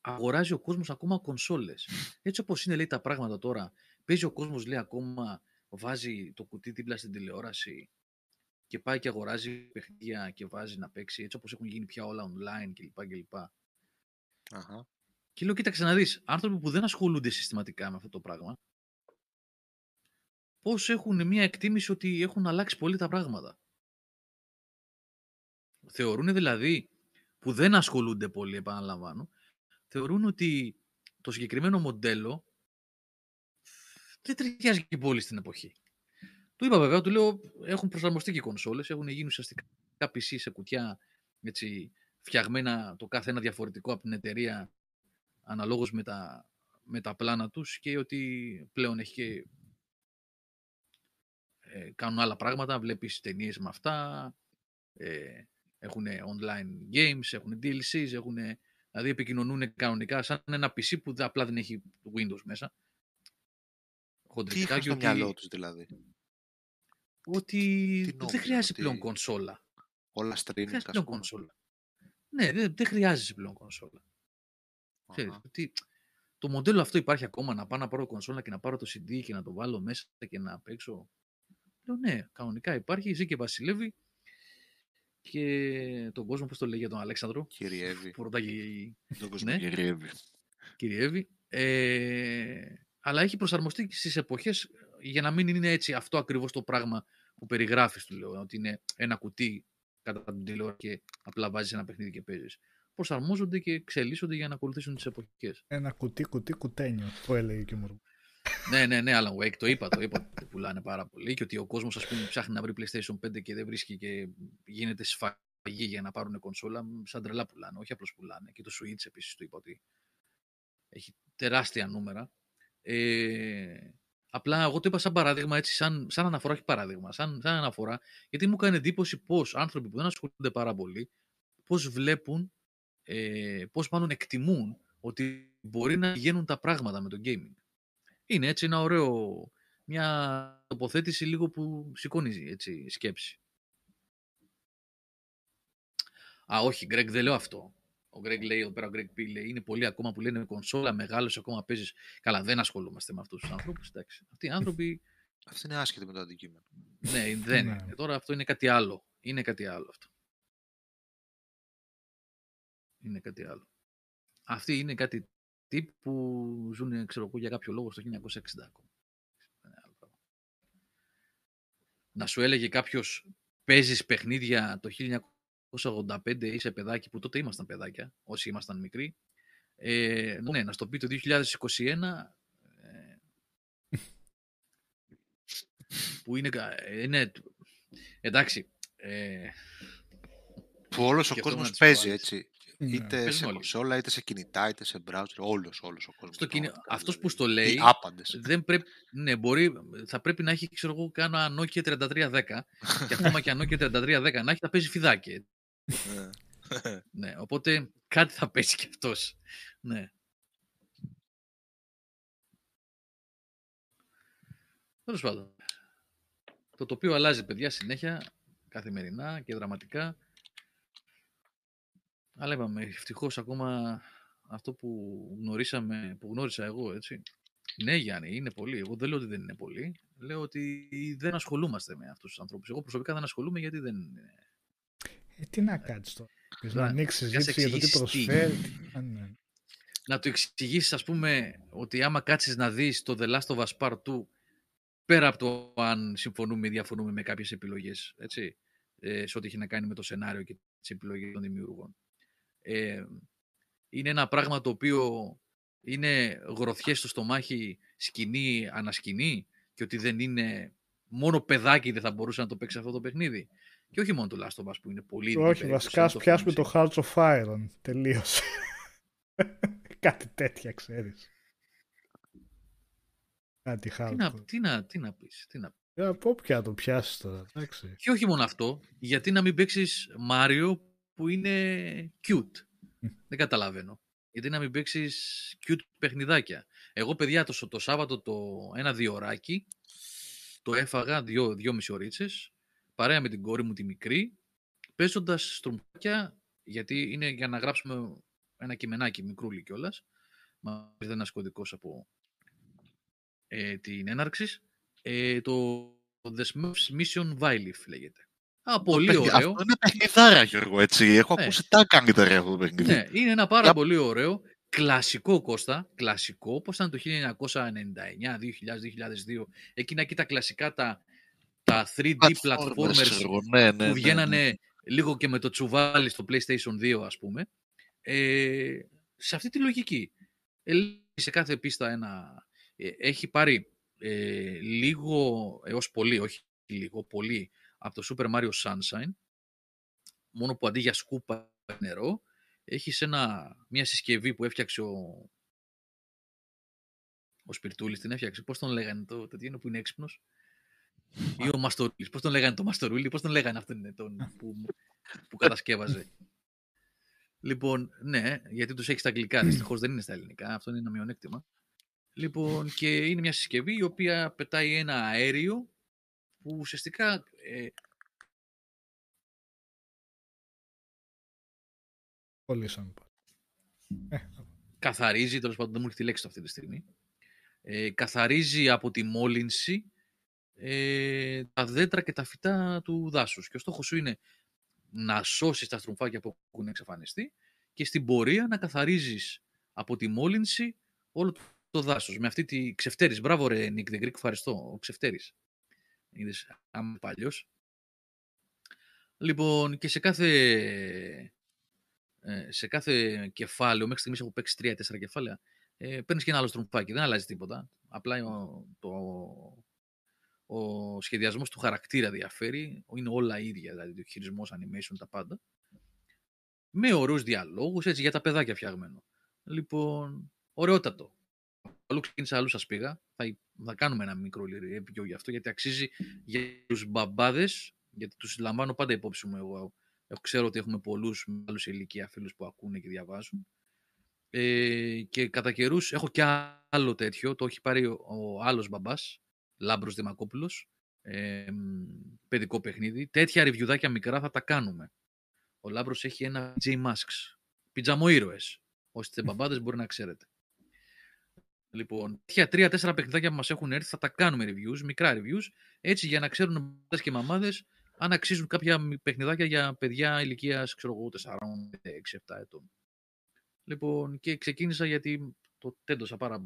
αγοράζει ο κόσμος ακόμα κονσόλες. Έτσι όπως είναι λέει τα πράγματα τώρα, παίζει ο κόσμος λέει ακόμα, βάζει το κουτί δίπλα στην τηλεόραση και πάει και αγοράζει παιχνίδια και βάζει να παίξει, έτσι όπως έχουν γίνει πια όλα online κλπ. κλπ. Αχα. Και λέω, κοίταξε να δεις, άνθρωποι που δεν ασχολούνται συστηματικά με αυτό το πράγμα, πώς έχουν μια εκτίμηση ότι έχουν αλλάξει πολύ τα πράγματα. Θεωρούν δηλαδή, που δεν ασχολούνται πολύ, επαναλαμβάνω, θεωρούν ότι το συγκεκριμένο μοντέλο δεν ταιριάζει και πολύ στην εποχή. Του είπα βέβαια, του λέω, έχουν προσαρμοστεί και οι κονσόλες, έχουν γίνει ουσιαστικά PC σε κουτιά έτσι, φτιαγμένα το κάθε ένα διαφορετικό από την εταιρεία αναλόγως με τα, με τα πλάνα τους και ότι πλέον έχει και ε, κάνουν άλλα πράγματα, βλέπεις ταινίες με αυτά, ε, έχουν online games, έχουν DLCs, έχουν, δηλαδή επικοινωνούν κανονικά σαν ένα PC που απλά δεν έχει Windows μέσα. Τι είχαν στο μυαλό τους δηλαδή; Ότι δεν χρειάζεται πλέον κονσόλα. Όλα streaming, Δεν πλέον κονσόλα. Ναι, δεν, δεν χρειάζεσαι πλέον κονσόλα. Ξέρεις, ότι το μοντέλο αυτό υπάρχει ακόμα, να πάω να πάρω κονσόλα και να πάρω το CD και να το βάλω μέσα και να παίξω. Λέω ναι, κανονικά υπάρχει, ζει και βασιλεύει και τον κόσμο, πώς το λέει για τον Αλέξανδρο. Κυριεύει. Που ρωτάει... Τον κόσμο Ναι. κυριεύει. Κυριεύει. Ε, αλλά έχει προσαρμοστεί στις εποχές για να μην είναι έτσι αυτό ακριβώς το πράγμα που περιγράφεις του λέω, ότι είναι ένα κουτί κατά την τηλεόραση και απλά βάζεις ένα παιχνίδι και παίζεις. Προσαρμόζονται και εξελίσσονται για να ακολουθήσουν τις εποχές. Ένα κουτί, κουτί, κουτένιο, που έλεγε και ο Μουρμού. Ναι, ναι, ναι, Alan Wake, το είπα, το είπα ότι πουλάνε πάρα πολύ και ότι ο κόσμος ας πούμε ψάχνει να βρει PlayStation 5 και δεν βρίσκει και γίνεται σφαγή για να πάρουν κονσόλα, σαν τρελά πουλάνε, όχι απλώς πουλάνε. Και το Switch επίσης του είπα ότι έχει τεράστια νούμερα. Ε, απλά εγώ το είπα σαν παράδειγμα, έτσι, σαν, σαν αναφορά, όχι παράδειγμα, σαν, σαν αναφορά, γιατί μου έκανε εντύπωση πώς άνθρωποι που δεν ασχολούνται πάρα πολύ, πώς βλέπουν, ε, πώς μάλλον εκτιμούν ότι μπορεί να πηγαίνουν τα πράγματα με το gaming. Είναι έτσι ένα ωραίο, μια τοποθέτηση λίγο που σηκώνει έτσι, σκέψη. Α, όχι, Γκρέγκ, δεν λέω αυτό. Ο Γκρέγκ λέει, εδώ πέρα ο Γκρέγκ πει, λέει, είναι πολλοί ακόμα που λένε κονσόλα, μεγάλος ακόμα παίζεις. Καλά, δεν ασχολούμαστε με αυτούς τους ανθρώπους. Αυτοί οι άνθρωποι. Αυτή είναι άσχετη με το αντικείμενο. ναι, δεν Ναι. είναι. Τώρα αυτό είναι κάτι άλλο. Είναι κάτι άλλο αυτό. Είναι κάτι άλλο. Αυτοί είναι κάτι τύποι που ζουν, ξέρω εγώ, για κάποιο λόγο στο 1960 ακόμα. Είναι άλλο πράγμα. Να σου έλεγε κάποιος παίζεις παιχνίδια το 1985 είσαι παιδάκι, που τότε ήμασταν παιδάκια, όσοι ήμασταν μικροί. Ε, ναι, να στο πει το 2021, ε, που είναι, κα- είναι εντάξει, ε, Που όλος ο Σκεφτόμουν κόσμος να τις παίζει, βάλεις. έτσι. Ναι. Είτε Παίζουν σε όλοι. κονσόλα, είτε σε κινητά, είτε σε browser. Όλος, όλος ο κόσμος. στο κινη... πραγματικά, αυτός δηλαδή. που στο λέει, Οι άπαντες. δεν πρέπει, ναι, μπορεί, θα πρέπει να έχει, ξέρω εγώ, κάνα Nokia 3310 και ακόμα και αν Nokia 3310 να έχει, θα παίζει φιδάκι. Ναι. [laughs] Ναι, οπότε κάτι θα παίζει και αυτός. Ναι. Τέλος πάντων. Το τοπίο αλλάζει, παιδιά, συνέχεια, καθημερινά και δραματικά. Αλλά είπαμε, ευτυχώς ακόμα αυτό που γνωρίσαμε, που γνώρισα εγώ, έτσι. Ναι, Γιάννη, είναι πολύ. Εγώ δεν λέω ότι δεν είναι πολύ. Λέω ότι δεν ασχολούμαστε με αυτούς τους ανθρώπους. Εγώ προσωπικά δεν ασχολούμαι γιατί δεν. Ε, τι να κάτσει τώρα. Πες Να- να ανοίξεις να σε συζήτηση για το τι εξηγήσεις τι. προσφέρει. Α, ναι. να του εξηγήσεις, ας πούμε, ότι άμα κάτσεις να δεις το The Last of Us Part 2, πέρα από το αν συμφωνούμε ή διαφωνούμε με κάποιες επιλογές, έτσι, ε, σε ό,τι έχει να κάνει με το σενάριο και τις επιλογές των δημιουργών. Ε, είναι ένα πράγμα το οποίο είναι γροθιές στο στομάχι, σκηνή, ανασκηνή και ότι δεν είναι μόνο παιδάκι δεν θα μπορούσε να το παίξει αυτό το παιχνίδι. Και όχι μόνο το Last of Us που είναι πολύ Όχι, βασικά ας πιάσουμε το Hearts of Iron. Τελείωσε. [laughs] Κάτι τέτοια, ξέρεις. Κάτι τι να, τι, να, τι να πεις, τι να ε, από ποια το πιάσεις τώρα, εντάξει. Και όχι μόνο αυτό, γιατί να μην παίξεις Μάριο που είναι cute. Δεν καταλαβαίνω. Γιατί να μην παίξεις cute παιχνιδάκια. Εγώ, παιδιά, το, το Σάββατο το ένα διωράκι το έφαγα δύο, δύο μισορίτσες, παρέα με την κόρη μου τη μικρή, παίζοντας στρουμφάκια, γιατί είναι για να γράψουμε ένα κειμενάκι μικρούλι κιόλας. Μα δεν ένας κωδικός από ε, την έναρξη. Ε, το The Mission Vylif λέγεται. Α, πολύ ωραίο. Αυτό είναι παιχνιδάρα, Γιώργο, έτσι. Έχω ναι. ακούσει τα καλύτερα αυτό το παιχνίδι. Ναι, είναι ένα πάρα πολύ ωραίο. Κλασικό Κώστα, κλασικό, πώς ήταν το 1999, 2000, 2002, εκείνα εκεί τα κλασικά τα, τα 3D platformers ναι, ναι, που ναι, βγαίνανε λίγο και με το τσουβάλι στο PlayStation 2 ας πούμε. Ε, σε αυτή τη λογική. Ε, σε κάθε πίστα ένα... Ε, έχει πάρει ε, λίγο έως πολύ, όχι λίγο, πολύ από το Super Mario Sunshine, μόνο που αντί για σκούπα νερό, έχεις μια συσκευή που έφτιαξε ο, ο Σπιρτούλης, την έφτιαξε, πώς τον λέγανε το τέτοιο που είναι έξυπνος, ή ο Μαστορούλης, πώς τον λέγανε το Μαστορούλη, πώς τον λέγανε αυτόν τον που, που κατασκεύαζε; Λοιπόν, ναι, γιατί τους έχεις στα αγγλικά, δυστυχώς δεν είναι στα ελληνικά, αυτό είναι ένα μειονέκτημα. Λοιπόν, και είναι μια συσκευή η οποία πετάει ένα αέριο που ουσιαστικά ε, Πολύ σαν ε, Καθαρίζει, τέλος πάντων δεν μου έχει τη λέξη αυτή τη στιγμή. Ε, καθαρίζει από τη μόλυνση ε, τα δέντρα και τα φυτά του δάσους. Και ο στόχος σου είναι να σώσεις τα στρομφάκια που έχουν εξαφανιστεί και στην πορεία να καθαρίζεις από τη μόλυνση όλο το δάσος. Με αυτή τη ξεφτέρης. Μπράβο ρε Νίκ Greek, ευχαριστώ. Ο ξεφτέρης. Είδες, άμα παλιός. Λοιπόν, και σε κάθε ε, σε κάθε κεφάλαιο, μέχρι στιγμής έχω παίξει τρία-τέσσερα κεφάλαια, ε, παίρνεις και ένα άλλο στρουμφάκι, δεν αλλάζει τίποτα. Απλά ο, το, ο σχεδιασμός του χαρακτήρα διαφέρει, είναι όλα ίδια, δηλαδή ο χειρισμός, animation, τα πάντα. Με ωραίους διαλόγους, έτσι, για τα παιδάκια φτιαγμένο. Λοιπόν, ωραιότατο. Αλλού ξεκίνησα, αλλού σας πήγα. Θα, θα κάνουμε ένα μικρό review γι' αυτό, γιατί αξίζει για τους μπαμπάδες, γιατί τους λαμβάνω πάντα υπόψη μου εγώ Ξέρω ότι έχουμε πολλούς άλλους ηλικία φίλους που ακούνε και διαβάζουν. Ε, και κατά καιρούς έχω και άλλο τέτοιο, το έχει πάρει ο, ο άλλος μπαμπάς, Λάμπρος Δημακόπουλος, ε, παιδικό παιχνίδι. Τέτοια ριβιουδάκια μικρά θα τα κάνουμε. Ο Λάμπρος έχει ένα J Masks, πιτζαμοήρωες. Όσοι είστε μπαμπάδες μπορεί να ξέρετε. Λοιπόν, τέτοια τρία-τέσσερα παιχνιδάκια που μας έχουν έρθει θα τα κάνουμε reviews, μικρά reviews, έτσι για να ξέρουν μπαμπάδες και μαμάδες αν αξίζουν κάποια παιχνιδάκια για παιδιά ηλικίας 4, 6, 7 ετών. Λοιπόν, και ξεκίνησα γιατί το τέντωσα πάρα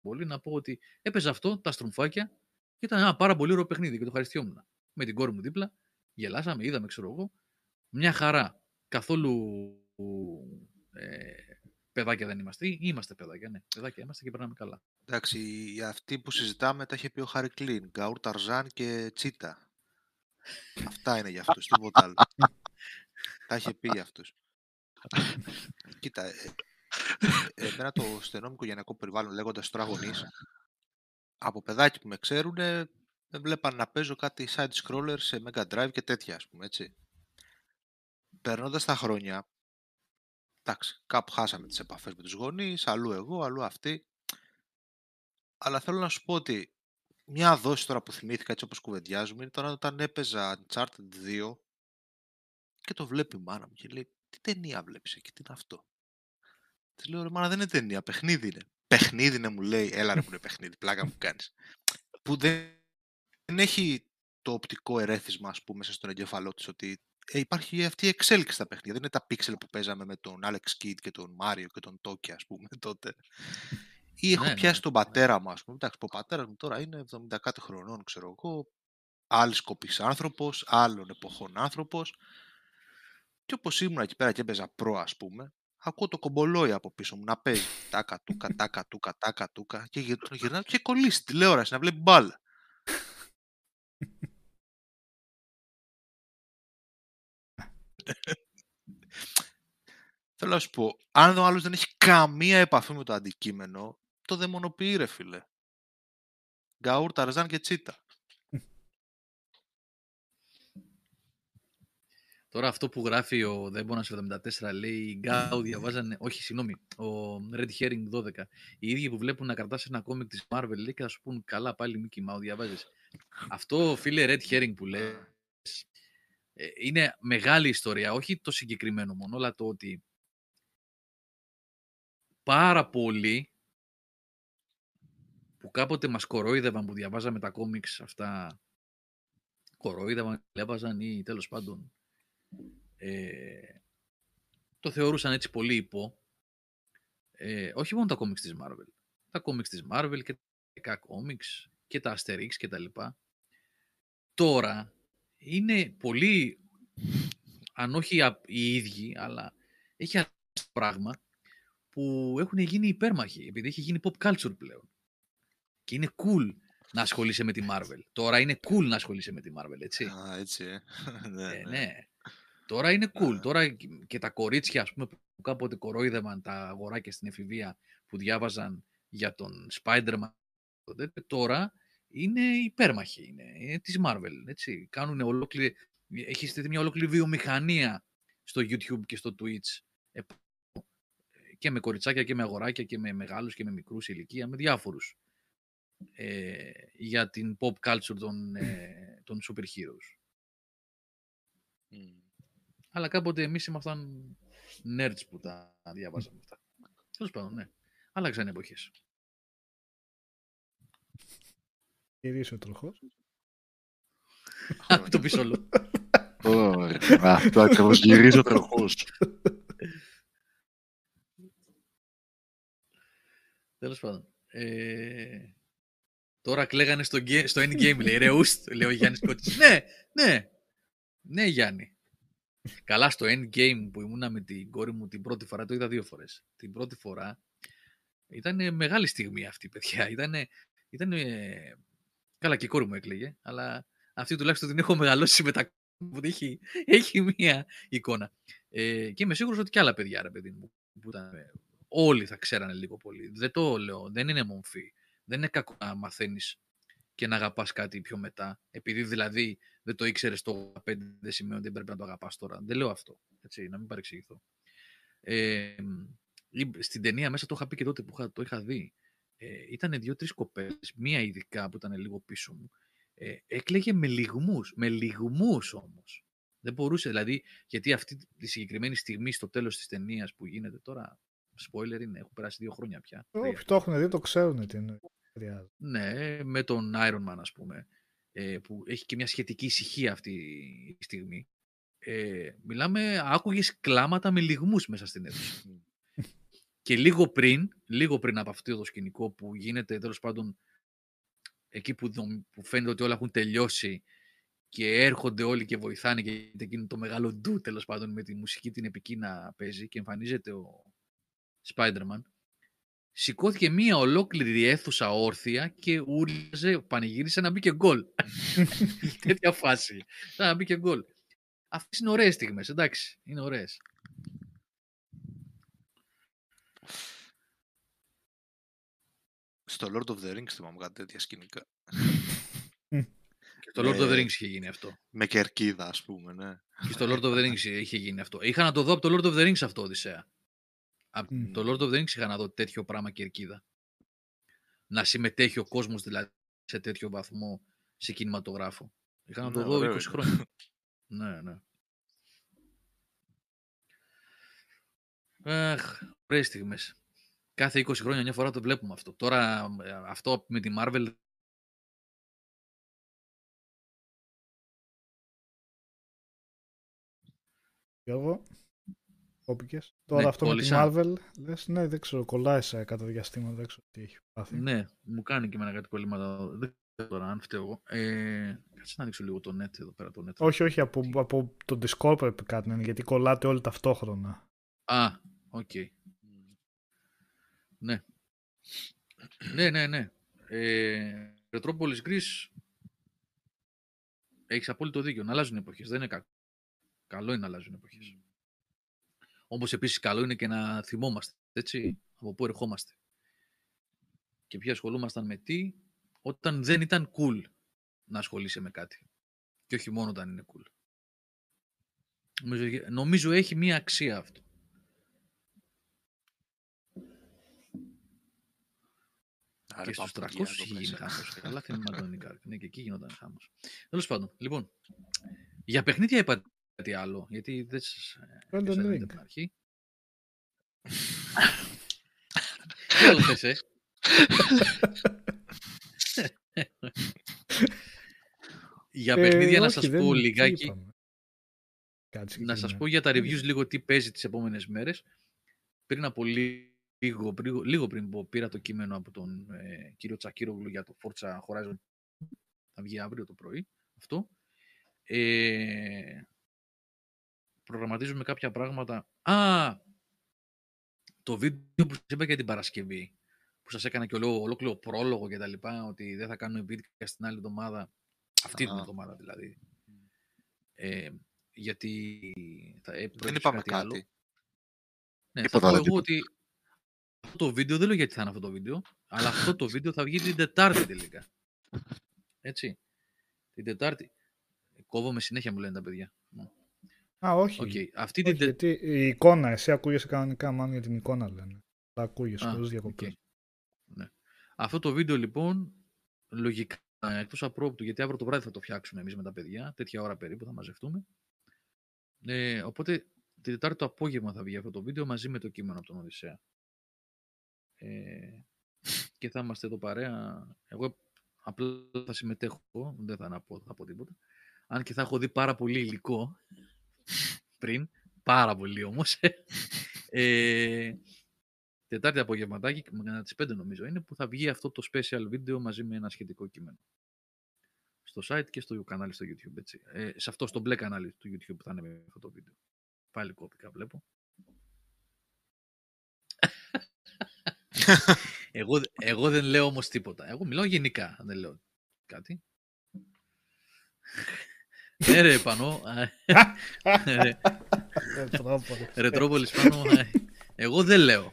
πολύ να πω ότι έπαιζε αυτό, τα στρομφάκια, και ήταν ένα πάρα πολύ ωραίο παιχνίδι και το ευχαριστιόμουν. Με την κόρη μου δίπλα, γελάσαμε, είδαμε, ξέρω εγώ. Μια χαρά. Καθόλου ε, παιδάκια δεν είμαστε. Είμαστε παιδάκια, ναι. Παιδάκια είμαστε και περνάμε καλά. Εντάξει, αυτοί που συζητάμε τα είχε πει ο Χάρη Κλίν, Γκάουρ Ταρζάν και Τσίτα. Αυτά είναι για αυτούς, τίποτα άλλο. Τα είχε πει για αυτούς. Κοίτα, ε, ε, εμένα το στενό μου οικογενειακό περιβάλλον λέγοντας τώρα γονείς, από παιδάκι που με ξέρουν, με βλέπαν να παίζω κάτι side scroller σε Mega Drive και τέτοια, ας πούμε, έτσι. Περνώντας τα χρόνια, εντάξει, κάπου χάσαμε τις επαφές με τους γονείς, αλλού εγώ, αλλού αυτοί. Αλλά θέλω να σου πω ότι μια δόση τώρα που θυμήθηκα έτσι όπως κουβεντιάζουμε είναι τώρα όταν έπαιζα Uncharted 2 και το βλέπει η μάνα μου και λέει τι ταινία βλέπεις εκεί, τι είναι αυτό; Της λέω ρε μάνα δεν είναι ταινία, παιχνίδι είναι. Παιχνίδι είναι μου λέει, έλα ρε που είναι παιχνίδι, πλάκα μου κάνεις. Που δεν, δεν έχει το οπτικό ερέθισμα ας πούμε μέσα στον εγκεφαλό της ότι ε, υπάρχει αυτή η εξέλιξη στα παιχνίδια. Δεν είναι τα πίξελ που παίζαμε με τον Alex Kidd και τον Mario και τον Toki ας πούμε [laughs] τότε. Ή έχω ναι, πιάσει ναι. τον πατέρα μου, ας πούμε. Εντάξει, ο πατέρας μου τώρα είναι 70 κάτι χρονών, ξέρω εγώ. Άλλη κοπή άνθρωπος, άλλων εποχών άνθρωπος. Και όπως ήμουν εκεί πέρα και έπαιζα προ, ας πούμε, ακούω το κομπολόι από πίσω μου να παίζει. Τάκα, τούκα, τάκα, τούκα, τάκα, τούκα. Και γυρ- γυρνάω και κολλήσει τηλεόραση να βλέπει μπάλα. [laughs] Θέλω να σου πω, αν ο άλλος δεν έχει καμία επαφή με το αντικείμενο, το δαιμονοποιεί ρε φίλε. Γκαούρ, Ταρζάν και Τσίτα. [laughs] Τώρα αυτό που γράφει ο Δέμπονα 74 λέει οι Γκάου διαβάζανε. Όχι, συγγνώμη. Ο Red Herring 12. Οι ίδιοι που βλέπουν να κρατάς ένα κόμικ της Marvel λέει και θα σου πούν καλά πάλι Mickey Mouse διαβάζεις. [laughs] αυτό φίλε Red Herring που λέει είναι μεγάλη ιστορία. Όχι το συγκεκριμένο μόνο, αλλά το ότι πάρα πολλοί που κάποτε μας κορόιδευαν που διαβάζαμε τα κόμιξ αυτά κορόιδευαν, διάβαζαν ή τέλος πάντων ε, το θεωρούσαν έτσι πολύ υπό. Ε, όχι μόνο τα κόμιξ της Marvel. Τα κόμιξ της Marvel και τα κόμιξ και τα Asterix και τα λοιπά. Τώρα είναι πολύ, αν όχι α- οι ίδιοι, αλλά έχει αλλάξει το πράγμα που έχουν γίνει υπέρμαχοι, επειδή έχει γίνει pop culture πλέον. Και είναι cool να ασχολείσαι με τη Marvel. Τώρα είναι cool να ασχολείσαι με τη Marvel, έτσι. Α, έτσι, ε. [laughs] ναι, Ε, ναι. ναι. Τώρα είναι cool. Α. Τώρα και- και τα κορίτσια, ας πούμε, που κάποτε κορόιδευαν τα αγοράκια στην εφηβεία που διάβαζαν για τον Spider-Man, τότε, τώρα είναι υπέρμαχοι. Είναι, είναι της Marvel, έτσι. Κάνουν ολόκληρη, έχει στεθεί μια ολόκληρη βιομηχανία στο YouTube και στο Twitch επάνω. και με κοριτσάκια και με αγοράκια και με μεγάλους και με μικρούς ηλικία, με διάφορους ε, για την pop culture των, ε, των super heroes. Μμ. Αλλά κάποτε εμείς ήμασταν nerds που τα διαβάζαμε αυτά. Τέλος πάντων, ναι. Άλλαξαν οι Γυρίσει ο τροχός. το πει όλο. Ωραία. Αυτό ακριβώς γυρίζει ο τροχός. Τέλος πάντων. Ε, τώρα κλαίγανε στο, γκέ- στο endgame, λέει. Ρε, ουστ, λέει ο Γιάννης Κώτη. ναι, ναι. Ναι, Γιάννη. Καλά, στο endgame που ήμουνα με την κόρη μου την πρώτη φορά, το είδα δύο φορές. Την πρώτη φορά ήταν μεγάλη στιγμή αυτή, παιδιά. Ήτανε, ήτανε, καλά, και η κόρη μου έκλαιγε, αλλά αυτή τουλάχιστον την έχω μεγαλώσει με τα που έχει, έχει μία εικόνα. Ε, και είμαι σίγουρος ότι και άλλα παιδιά, ρε παιδί μου, που ήταν, ε, όλοι θα ξέρανε λίγο πολύ. Δεν το λέω, δεν είναι μομφή. Δεν είναι κακό να μαθαίνεις και να αγαπάς κάτι πιο μετά. Επειδή δηλαδή δεν το ήξερες το 5, δεν σημαίνει ότι δεν πρέπει να το αγαπάς τώρα. Δεν λέω αυτό. Έτσι, να μην παρεξηγηθώ. Ε, ή- στην ταινία μέσα το είχα πει και τότε που είχα- το είχα δει. Ε, ήταν δύο-τρεις κοπέλες, μία ειδικά που ήταν λίγο πίσω μου. Ε, έκλαιγε με λιγμούς, με λιγμούς όμως. Δεν μπορούσε, δηλαδή, γιατί αυτή τη συγκεκριμένη στιγμή στο τέλος της ταινίας που γίνεται τώρα, spoiler είναι, έχουν περάσει δύο χρόνια πια. τρία. Όποιοι το έχουν δει το ξέρουν τι εννοεί. Χρειάζεται. Ναι, με τον Iron Man, ας πούμε, ε, που έχει και μια σχετική ησυχία αυτή η στιγμή. Ε, μιλάμε, άκουγες κλάματα με λιγμούς μέσα στην αίθουσα. Και λίγο πριν, λίγο πριν από αυτό το σκηνικό που γίνεται, τέλος πάντων, εκεί που, δο- που φαίνεται ότι όλα έχουν τελειώσει και έρχονται όλοι και βοηθάνε και γίνεται εκείνο το μεγάλο ντου, τέλος πάντων, με τη μουσική την επική να παίζει και εμφανίζεται ο Spider-Man, σηκώθηκε μία ολόκληρη αίθουσα όρθια και ούρλιαζε, πανηγύρισε να μπει και γκολ. Είχε [laughs] τέτοια φάση. Σαν να μπει και γκολ. Αυτές είναι ωραίες στιγμές, εντάξει, είναι ωραίες. Στο Lord of the Rings θυμάμαι κάτι τέτοια σκηνικά. Και στο Lord of the Ε, Rings είχε γίνει αυτό. Με κερκίδα, ας πούμε, ναι. Και στο Lord of the Rings είχε γίνει αυτό. Είχα να το δω από το Lord of the Rings αυτό, Οδυσσέα. Από Μμ. το Lord of the Rings είχα να δω τέτοιο πράγμα κερκίδα. Να συμμετέχει ο κόσμος δηλαδή σε τέτοιο βαθμό σε κινηματογράφο. Είχα να το Ναι, δω ωραίο 20 είναι. χρόνια. [laughs] ναι, ναι. Αχ, ωραίες στιγμές. Κάθε 20 χρόνια μια φορά το βλέπουμε αυτό. Τώρα ε, αυτό με τη Marvel Γιώργο, κόπηκες. Τώρα Ναι, αυτό με τη κόλλησα. Marvel, λες, ναι, δεν ξέρω, κολλάει σε κατά διαστήματα, δεν ξέρω τι έχει πάθει. Ναι, μου κάνει και εμένα κάτι κολλήματα. Δεν ξέρω τώρα αν φταίω εγώ. Ε, κάτσε να δείξω λίγο το net εδώ πέρα. Το net. Όχι, όχι, από, από το Discord πρέπει κάτι να είναι, γιατί κολλάτε όλοι ταυτόχρονα. Α, Οκ. Ναι. ναι, ναι, ναι. Ε, Retropolis Greece έχεις απόλυτο δίκιο. Να αλλάζουν οι εποχές. Δεν είναι κακό. Καλό είναι να αλλάζουν οι εποχές. Όπως επίσης καλό είναι και να θυμόμαστε. Έτσι, από πού ερχόμαστε. Και ποιοι ασχολούμασταν με τι, όταν δεν ήταν cool να ασχολείσαι με κάτι. Και όχι μόνο όταν είναι cool. Νομίζω, νομίζω έχει μία αξία αυτό. Άρα και στους 300 παππούδια είχε εδώ γίνει μέσα. χάμος. Καλά [laughs] θυμάμαι τον Νικάρ. Ναι, και εκεί γινόταν χάμος. Τέλος πάντων, λοιπόν, για παιχνίδια είπατε κάτι άλλο, γιατί δεν σας Elden πιάσατε Ring. από την αρχή. Τι άλλο θες, ε; για Ε, παιχνίδια να όχι, σας δεν- πω τι λιγάκι, είπαμε. Κάτι να σας συγκεκριμένο. πω για τα reviews λίγο τι παίζει τις επόμενες μέρες. Πριν από λίγο, πριν, λίγο πριν που πήρα το κείμενο από τον ε, κύριο Τσακύρογλου για το Forza Horizon θα βγει αύριο το πρωί αυτό. Ε, προγραμματίζουμε κάποια πράγματα. Α, το βίντεο που σας είπα για την Παρασκευή, που σας έκανα και ολό- ολόκληρο πρόλογο και τα λοιπά, ότι δεν θα κάνουμε βίντεο στην άλλη εβδομάδα, αυτή την Α. εβδομάδα δηλαδή. Ε, γιατί θα, ε, Δεν προέκυψε είπαμε κάτι. κάτι. άλλο. Ναι, θα Τίποτα, πω δεν εγώ τίποτα. ότι αυτό το βίντεο, δεν λέω γιατί θα είναι αυτό το βίντεο, αλλά αυτό το βίντεο θα βγει την Τετάρτη τελικά. Έτσι. Την Τετάρτη. Κόβομαι συνέχεια μου λένε τα παιδιά. Α, όχι. Οκ. Αυτή όχι την Τε- γιατί η εικόνα, εσύ ακούγεσαι κανονικά, μάλλον για την εικόνα λένε. Τα ακούγεσαι Α, χωρίς οκ. διακοπές. Ναι. Αυτό το βίντεο λοιπόν, λογικά, εκτός απρόπτου, γιατί αύριο το βράδυ θα το φτιάξουμε εμείς με τα παιδιά, τέτοια ώρα περίπου θα μαζευτούμε. Ε, οπότε, την Τετάρτη το απόγευμα θα βγει αυτό το βίντεο μαζί με το κείμενο από τον Οδυσσέα. Ε, και θα είμαστε εδώ παρέα. Εγώ απλά θα συμμετέχω, δεν θα, να πω, θα πω τίποτα. Αν και θα έχω δει πάρα πολύ υλικό [laughs] πριν, πάρα πολύ όμως. Ε, Τετάρτη απογευματάκι, με τις 5 νομίζω είναι, που θα βγει αυτό το special βίντεο μαζί με ένα σχετικό κείμενο. Στο site και στο κανάλι στο YouTube, έτσι. Ε, σε αυτό, στο μπλε κανάλι του YouTube που θα είναι με αυτό το βίντεο. Πάλι κόπηκα, βλέπω. [laughs] εγώ, εγώ δεν λέω όμως τίποτα. Εγώ μιλάω γενικά, δεν λέω κάτι. Ναι [laughs] ρε Πανώ, ρε, Ρετρόπολη. Ρετρόπολης πάνω. ε, Εγώ δεν λέω.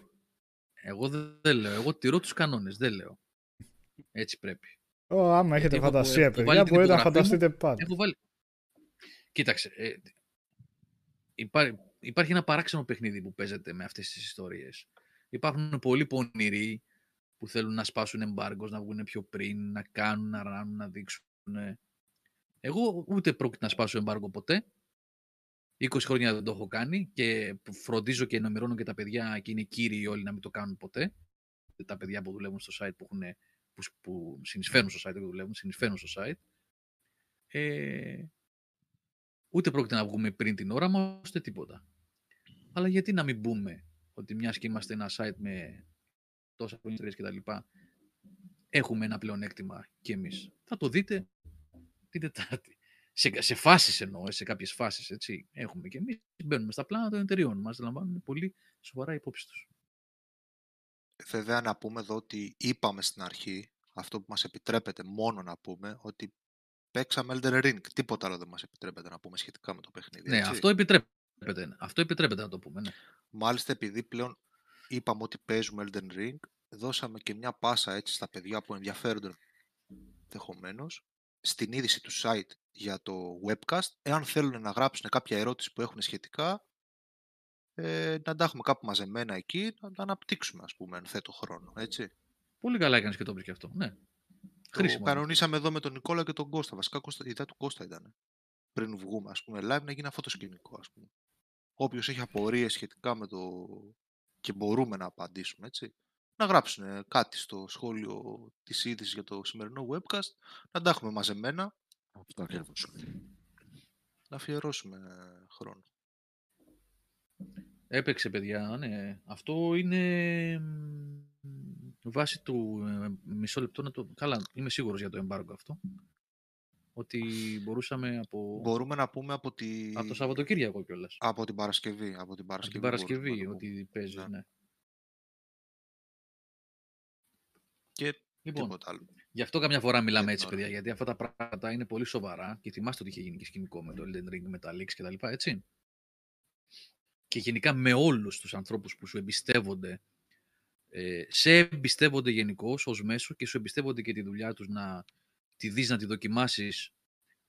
Εγώ δεν λέω. Εγώ τηρώ τους κανόνες. Δεν λέω. Έτσι πρέπει. Ω, άμα έχετε έχω- φαντασία, έχω βάλει παιδιά, την μπορείτε να υπογραφή μου. φανταστείτε πάντα. Έχω βάλει. Κοίταξε. Ε, υπά- υπάρχει ένα παράξενο παιχνίδι που παίζεται με αυτές τις ιστορίες. Υπάρχουν πολλοί πονηροί που θέλουν να σπάσουν εμπάργκος, να βγουν πιο πριν, να κάνουν, να ράνουν, να δείξουν. Εγώ ούτε πρόκειται να σπάσω εμπάργκο ποτέ. 20 χρόνια δεν το έχω κάνει και φροντίζω και ενημερώνω και τα παιδιά και είναι κύριοι όλοι να μην το κάνουν ποτέ. Τα παιδιά που δουλεύουν στο site που, έχουν, που, που συνεισφέρουν στο site, δεν δουλεύουν, συνεισφέρουν στο site. Ε, ούτε πρόκειται να βγούμε πριν την ώρα μας, ούτε τίποτα. Αλλά γιατί να μην μπούμε ότι μιας και είμαστε ένα site με τόσα χρόνια και τα λοιπά, έχουμε ένα πλεονέκτημα κι εμείς. Θα το δείτε την Τετάρτη. Σε, σε φάσεις εννοώ, σε κάποιες φάσεις, έτσι, έχουμε κι εμείς. Μπαίνουμε στα πλάνα των εταιριών μας, λαμβάνουν πολύ σοβαρά υπόψη τους. Βέβαια να πούμε εδώ ότι είπαμε στην αρχή, αυτό που μας επιτρέπεται μόνο να πούμε, ότι παίξαμε Elden Ring. Τίποτα άλλο δεν μας επιτρέπεται να πούμε σχετικά με το παιχνίδι. Ναι, έτσι. αυτό επιτρέπεται. Ναι. Αυτό επιτρέπεται να το πούμε, ναι. Μάλιστα επειδή πλέον είπαμε ότι παίζουμε Elden Ring, δώσαμε και μια πάσα έτσι στα παιδιά που ενδιαφέρονται ενδεχομένως στην είδηση του site για το webcast, εάν θέλουν να γράψουν κάποια ερώτηση που έχουν σχετικά, ε, να τα έχουμε κάπου μαζεμένα εκεί, να τα αναπτύξουμε, ας πούμε, εν θέτω χρόνο, έτσι. Πολύ καλά έκανες και το είπες και αυτό. Ναι. Το Χρήσιμο. είναι. κανονίσαμε εδώ με τον Νικόλα και τον Κώστα. Βασικά Κώστα, η ιδέα του Κώστα ήταν. Πριν βγούμε, ας πούμε, live να γίνει αυτό το σκηνικό, ας πούμε. Όποιος έχει απορίες σχετικά με το... και μπορούμε να απαντήσουμε, έτσι. Να γράψουν ε, κάτι στο σχόλιο της είδησης για το σημερινό webcast, να τα έχουμε μαζεμένα, Αυτό ακριβώς. να αφιερώσουμε ε, χρόνο. Έπαιξε, παιδιά. Ναι. Αυτό είναι μ, βάση του ε, μισό λεπτό να το... Καλά, είμαι σίγουρος για το embargo αυτό. Ότι μπορούσαμε από, Μπορούμε να πούμε από, τη... από το Σαββατοκύριακο κιόλας. από την Παρασκευή. Από την Από Παρασκευή, την Παρασκευή μπορούμε να το πούμε. ότι παίζεις. Ναι. Ναι. Και Λοιπόν, τίποτα άλλο. Γι' αυτό καμιά φορά μιλάμε την έτσι, ώρα. παιδιά, γιατί αυτά τα πράγματα είναι πολύ σοβαρά και θυμάστε ότι είχε γίνει και σκηνικό με το Elden Ring, με τα leaks κτλ. Έτσι. Και γενικά με όλους τους ανθρώπους που σου εμπιστεύονται, ε, σε εμπιστεύονται γενικώς ως μέσο και σου εμπιστεύονται και τη δουλειά τους να τη δεις, να τη δοκιμάσεις,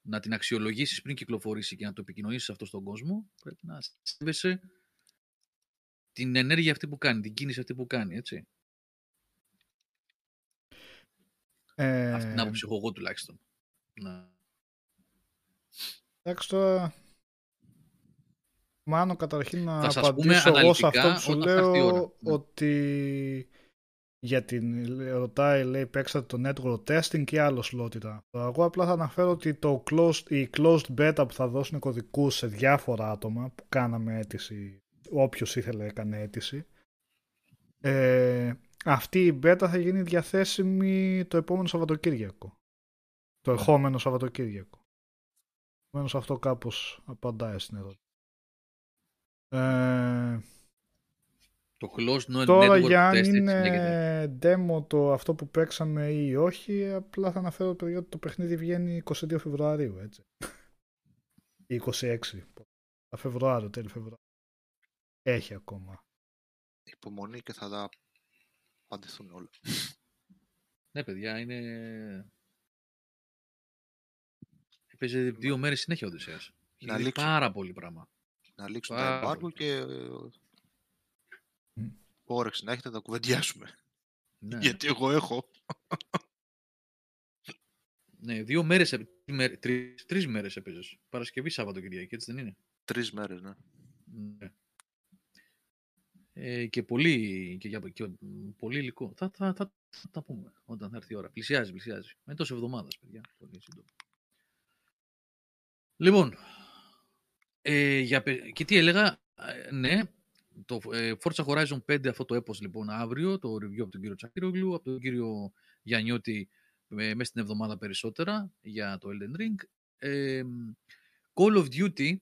να την αξιολογήσεις πριν κυκλοφορήσει και να το επικοινωνήσεις αυτό στον κόσμο, πρέπει να σέβεσαι την ενέργεια αυτή που κάνει, την κίνηση αυτή που κάνει, έτσι. Ε, Αυτή την άποψη έχω εγώ τουλάχιστον. Να. Εντάξει τώρα. Μάνο, καταρχήν να Θα σας πούμε απαντήσω εγώ σε αυτό αναλυτικά που σου όταν θα έρθει η ώρα. λέω Ναι. ότι για την ρωτάει, λέει, παίξατε το network testing και άλλο slot ήταν. αυτό. Εγώ απλά θα αναφέρω ότι το closed, η closed beta που θα δώσουν κωδικούς σε διάφορα άτομα που κάναμε αίτηση, όποιος ήθελε έκανε αίτηση, ε, αυτή η beta θα γίνει διαθέσιμη το επόμενο Σαββατοκύριακο. Το Ναι. ερχόμενο Σαββατοκύριακο. Επομένως αυτό κάπως απαντάει στην ερώτηση. Ε, Το closed no τώρα network για αν test έτσι είναι λέγεται. demo το αυτό που παίξαμε ή όχι, απλά θα αναφέρω παιδιά ότι το παιχνίδι βγαίνει 22 Φεβρουαρίου, έτσι. Ή 26. Τα Φεβρουάριο, τέλη Φεβρουάριο. Έχει ακόμα. Υπομονή και θα τα απαντηθούν όλα. Ναι, παιδιά, είναι... Έπαιζε δύο μέρες συνέχεια ο Οδυσσέας. Έχει Να δει λήξουν. πάρα πολύ πράγμα. Να λήξουν Πάρα τα embargo πολύ. και ε, Μμ. Όρεξη να έχετε να τα κουβεντιάσουμε. Ναι, Γιατί εγώ έχω. ναι δύο μέρες, έπαι- τρεις, τρεις, τρεις μέρες έπαιζες. Παρασκευή, Σάββατο, Κυριακή, έτσι δεν είναι; Τρεις μέρες, ναι. Ναι. Ε, και πολύ, και, για, και πολύ υλικό. Θα, θα, θα, θα τα πούμε όταν θα έρθει η ώρα. Πλησιάζει, πλησιάζει. Με τόσο εβδομάδας, παιδιά. Πολύ σύντομα. Λοιπόν, ε, για, πε- και τι έλεγα, ε, ναι, το ε, Forza Horizon 5 αυτό το έπος λοιπόν αύριο, το review από τον κύριο Τσακύρογλου, από τον κύριο Γιαννιώτη ε, μέσα στην εβδομάδα περισσότερα για το Elden Ring. Ε, Call of Duty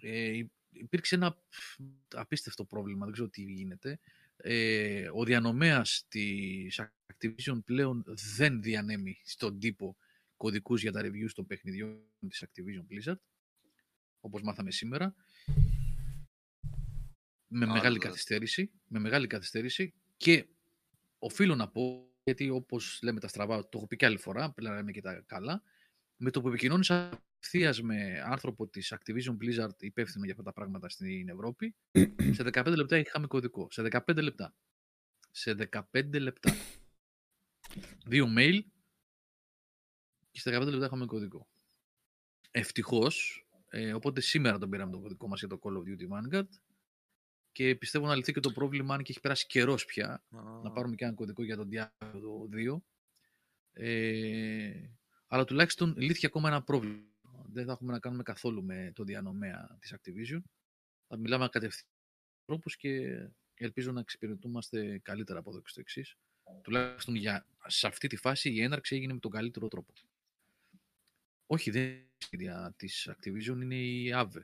ε, υ- υπήρξε ένα πφ, απίστευτο πρόβλημα, δεν ξέρω τι γίνεται. Ε, ο διανομέας της Activision πλέον δεν διανέμει στον τύπο κωδικούς για τα reviews των παιχνιδιών της Activision Blizzard, όπως μάθαμε σήμερα, με Άλλο μεγάλη δε. καθυστέρηση, με μεγάλη καθυστέρηση και οφείλω να πω, γιατί όπως λέμε τα στραβά, το έχω πει και άλλη φορά, πρέπει να λέμε και τα καλά, με το που επικοινώνησα απευθείας με άνθρωπο της Activision Blizzard υπεύθυνο για αυτά τα πράγματα στην Ευρώπη, σε 15 λεπτά είχαμε κωδικό. Σε 15 λεπτά. Σε 15 λεπτά. Δύο mail και σε 15 λεπτά είχαμε κωδικό. Ευτυχώς, ε, οπότε σήμερα τον πήραμε το κωδικό μας για το Call of Duty Vanguard και πιστεύω να λυθεί και το πρόβλημα αν και έχει περάσει καιρός πια να πάρουμε και ένα κωδικό για τον Diablo 2. Ε, αλλά τουλάχιστον λύθηκε ακόμα ένα πρόβλημα. Δεν θα έχουμε να κάνουμε καθόλου με το διανομέα της Activision. Θα μιλάμε κατευθείαν με τρόπους και ελπίζω να εξυπηρετούμαστε καλύτερα από εδώ και στο εξής. Τουλάχιστον για, σε αυτή τη φάση η έναρξη έγινε με τον καλύτερο τρόπο. Όχι, δεν είναι η ίδια της Activision, είναι η AVE.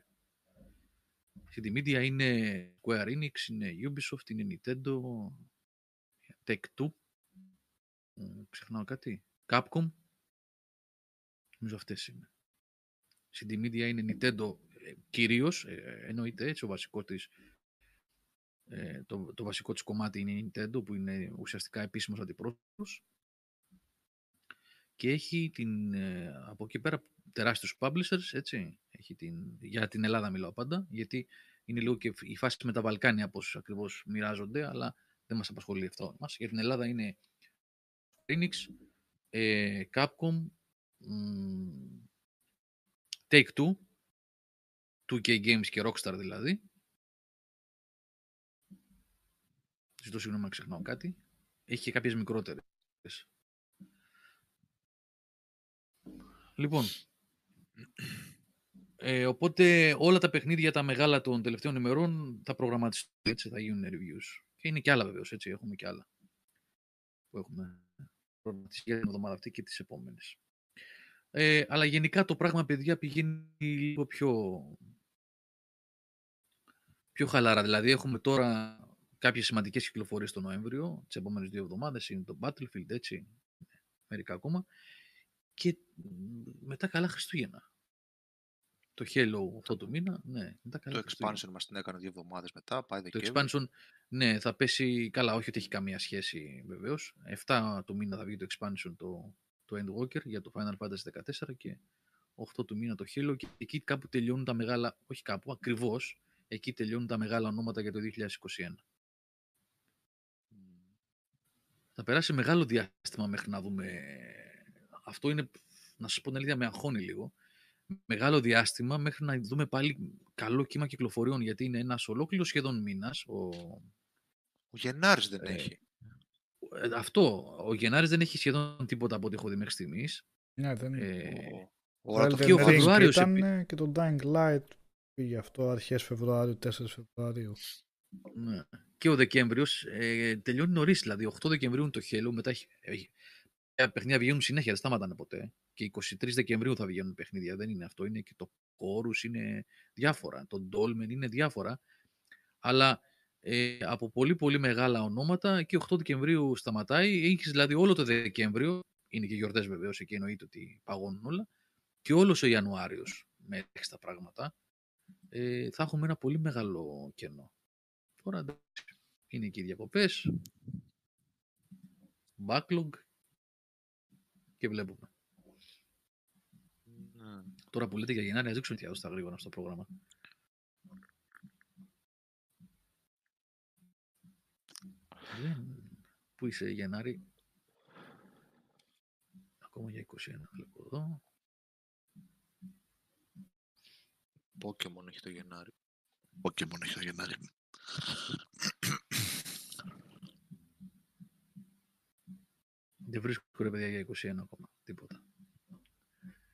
CD Media είναι Square Enix, είναι Ubisoft, είναι Nintendo, Take-Two, ε, ξεχνάω κάτι, Capcom, νομίζω αυτές είναι. CD Media είναι Nintendo ε, κυρίως, ε, εννοείται έτσι, ο βασικό της, ε, το, το βασικό της κομμάτι είναι η Nintendo που είναι ουσιαστικά επίσημος αντιπρόσωπος και έχει την, ε, από εκεί πέρα τεράστιους publishers, έτσι, έχει την, για την Ελλάδα μιλάω πάντα, γιατί είναι λίγο και η φάση με τα Βαλκάνια πώς ακριβώς μοιράζονται, αλλά δεν μας απασχολεί αυτό μας. Για την Ελλάδα είναι Phoenix, ε, Capcom, μ, Take-Two, 2K Games και Rockstar δηλαδή. Ζητώ συγγνώμη αν ξεχνάω κάτι. Έχει και κάποιες μικρότερες. Λοιπόν, ε, οπότε όλα τα παιχνίδια τα μεγάλα των τελευταίων ημερών θα προγραμματιστούν έτσι, θα γίνουν reviews. Και είναι και άλλα βεβαίως, έτσι, έχουμε και άλλα που έχουμε προγραμματίσει για την εβδομάδα αυτή και τις επόμενες. Ε, αλλά γενικά το πράγμα, παιδιά, πηγαίνει λίγο πιο, πιο χαλάρα. Δηλαδή, έχουμε τώρα κάποιες σημαντικές κυκλοφορίες το Νοέμβριο, τις επόμενες δύο εβδομάδες, είναι το Battlefield, έτσι, μερικά ακόμα, και μετά καλά Χριστούγεννα. Το Halo αυτό το μήνα, ναι, μετά καλά Το Χριστούγεννα. expansion μας την έκανε δύο εβδομάδες μετά, πάει Το Δεκέμβρη. expansion, ναι, θα πέσει, καλά, όχι ότι έχει καμία σχέση βεβαίως. 7 το μήνα θα βγει το expansion το, το Endwalker για το Final Fantasy 14 και 8 του μήνα το Halo και εκεί κάπου τελειώνουν τα μεγάλα, όχι κάπου, ακριβώς, εκεί τελειώνουν τα μεγάλα ονόματα για το 2021. Θα περάσει μεγάλο διάστημα μέχρι να δούμε. Αυτό είναι, να σας πω την αλήθεια, με αγχώνει λίγο. Μεγάλο διάστημα μέχρι να δούμε πάλι καλό κύμα κυκλοφοριών, γιατί είναι ένας ολόκληρος σχεδόν μήνας. Ο... Ο Γενάρης δεν Ε, έχει. ε, Αυτό, ο Γενάρης δεν έχει σχεδόν τίποτα από ό,τι έχω δει μέχρι στιγμής. Ναι, δεν είναι. Ε, Ο- Όλα το Elden και ο Ring Φεβρουάριος ήταν επί- και το Dying Light πήγε αυτό αρχές Φεβρουάριου, 4 Φεβρουαρίου. Ναι. Και ο Δεκέμβριος ε, τελειώνει νωρίς, δηλαδή 8 Δεκεμβρίου είναι το Halo, μετά έχει, έχει, τα παιχνίδια βγαίνουν συνέχεια, δεν σταματάνε ποτέ. Και 23 Δεκεμβρίου θα βγαίνουν παιχνίδια, δεν είναι αυτό, είναι και το Chorus, είναι διάφορα, το Dolmen είναι διάφορα. Αλλά ε, από πολύ πολύ μεγάλα ονόματα και 8 Δεκεμβρίου σταματάει, έχεις δηλαδή όλο το Δεκέμβριο, είναι και γιορτές βεβαίως, εκεί εννοείται ότι παγώνουν όλα, και όλος ο Ιανουάριος με τα πράγματα, ε, θα έχουμε ένα πολύ μεγάλο κενό. Τώρα εντάξει, είναι και οι διακοπές, backlog και βλέπουμε. Ναι. Τώρα που λέτε για Γενάρη, ας δείξουμε τι άλλο στα γρήγορα στο πρόγραμμα. Δεν... Πού είσαι Γενάρη; Ακόμα για 21 βλέπω εδώ. Pokemon έχει το Γενάρη. Pokemon έχει το Γενάρη. Δεν βρίσκω ρε παιδιά για 21 ακόμα. Τίποτα.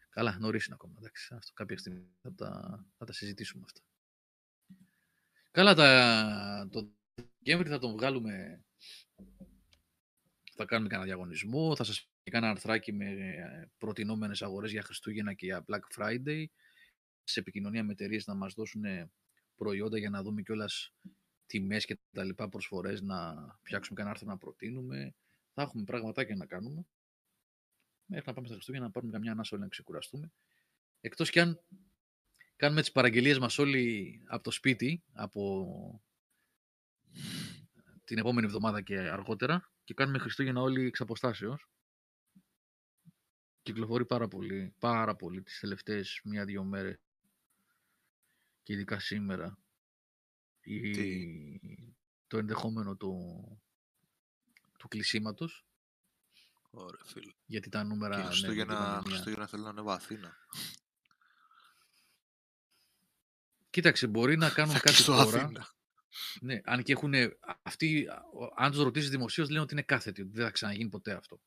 Καλά, νωρίς είναι ακόμα. Εντάξει, αυτό κάποια στιγμή θα τα, θα τα συζητήσουμε αυτά. Καλά, τα, το Δεκέμβρη θα τον βγάλουμε. Θα κάνουμε κανένα διαγωνισμό. Θα σας πει κανένα αρθράκι με ε, προτινόμενες αγορές για Χριστούγεννα και για Black Friday. Σε επικοινωνία με εταιρείες να μας δώσουν προϊόντα για να δούμε κιόλας τιμές και τα λοιπά προσφορές να φτιάξουμε κανένα άρθρο να προτείνουμε. Θα έχουμε πραγματάκια να κάνουμε. Μέχρι να πάμε στα Χριστούγεννα να πάρουμε καμιά ανάσα όλοι να ξεκουραστούμε. Εκτός κι αν κάνουμε τις παραγγελίες μας όλοι από το σπίτι, από την επόμενη εβδομάδα και αργότερα και κάνουμε Χριστούγεννα όλοι εξ αποστάσεως. Κυκλοφορεί πάρα πολύ, πάρα πολύ τις τελευταίες μία-δύο μέρες και ειδικά σήμερα η... Τι; το ενδεχόμενο του, του κλεισίματος Ωραία, φίλε. γιατί τα νούμερα... Και ναι, Χριστούγεννα, με την πανδημία- Χριστούγεννα θέλω να ανέβω Αθήνα. Κοίταξε, μπορεί να [laughs] κάνουν Θα κάτι κλειστώ τώρα. Αθήνα. Ναι, αν και έχουν. Αυτοί, αν τους ρωτήσεις δημοσίως, λένε ότι είναι κάθετοι, ότι δεν θα ξαναγίνει ποτέ αυτό.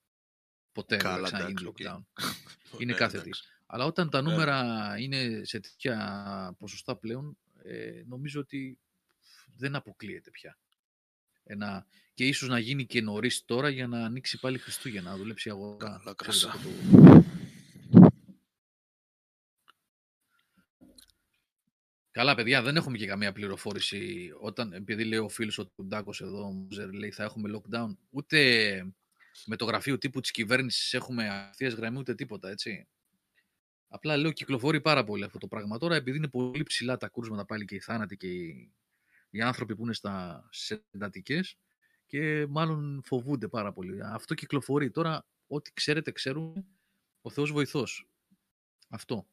Ποτέ δεν θα Καλά, ξαναγίνει εντάξει, ok. lockdown. [laughs] Είναι Ναι, κάθετη. εντάξει. Αλλά όταν τα Ναι. νούμερα είναι σε τέτοια ποσοστά πλέον, ε, νομίζω ότι δεν αποκλείεται πια. Ένα, και ίσως να γίνει και νωρίς τώρα για να ανοίξει πάλι Χριστούγεννα, να δουλέψει η αγορά. Καλά, Ξέρετε, κράσα. από το- Καλά, παιδιά, δεν έχουμε και καμία πληροφόρηση. Όταν, επειδή λέει ο φίλος ο Τουντάκο εδώ, Μουζερ, λέει θα έχουμε lockdown, ούτε με το γραφείο τύπου της κυβέρνησης έχουμε ευθεία γραμμή, ούτε τίποτα, έτσι. Απλά λέω κυκλοφορεί πάρα πολύ αυτό το πράγμα. Τώρα, επειδή είναι πολύ ψηλά τα κούρσματα πάλι και οι θάνατοι και οι, οι άνθρωποι που είναι στα εντατικέ και μάλλον φοβούνται πάρα πολύ. Αυτό κυκλοφορεί. Τώρα, ό,τι ξέρετε, ξέρουμε. Ο Θεός βοηθός. Αυτό.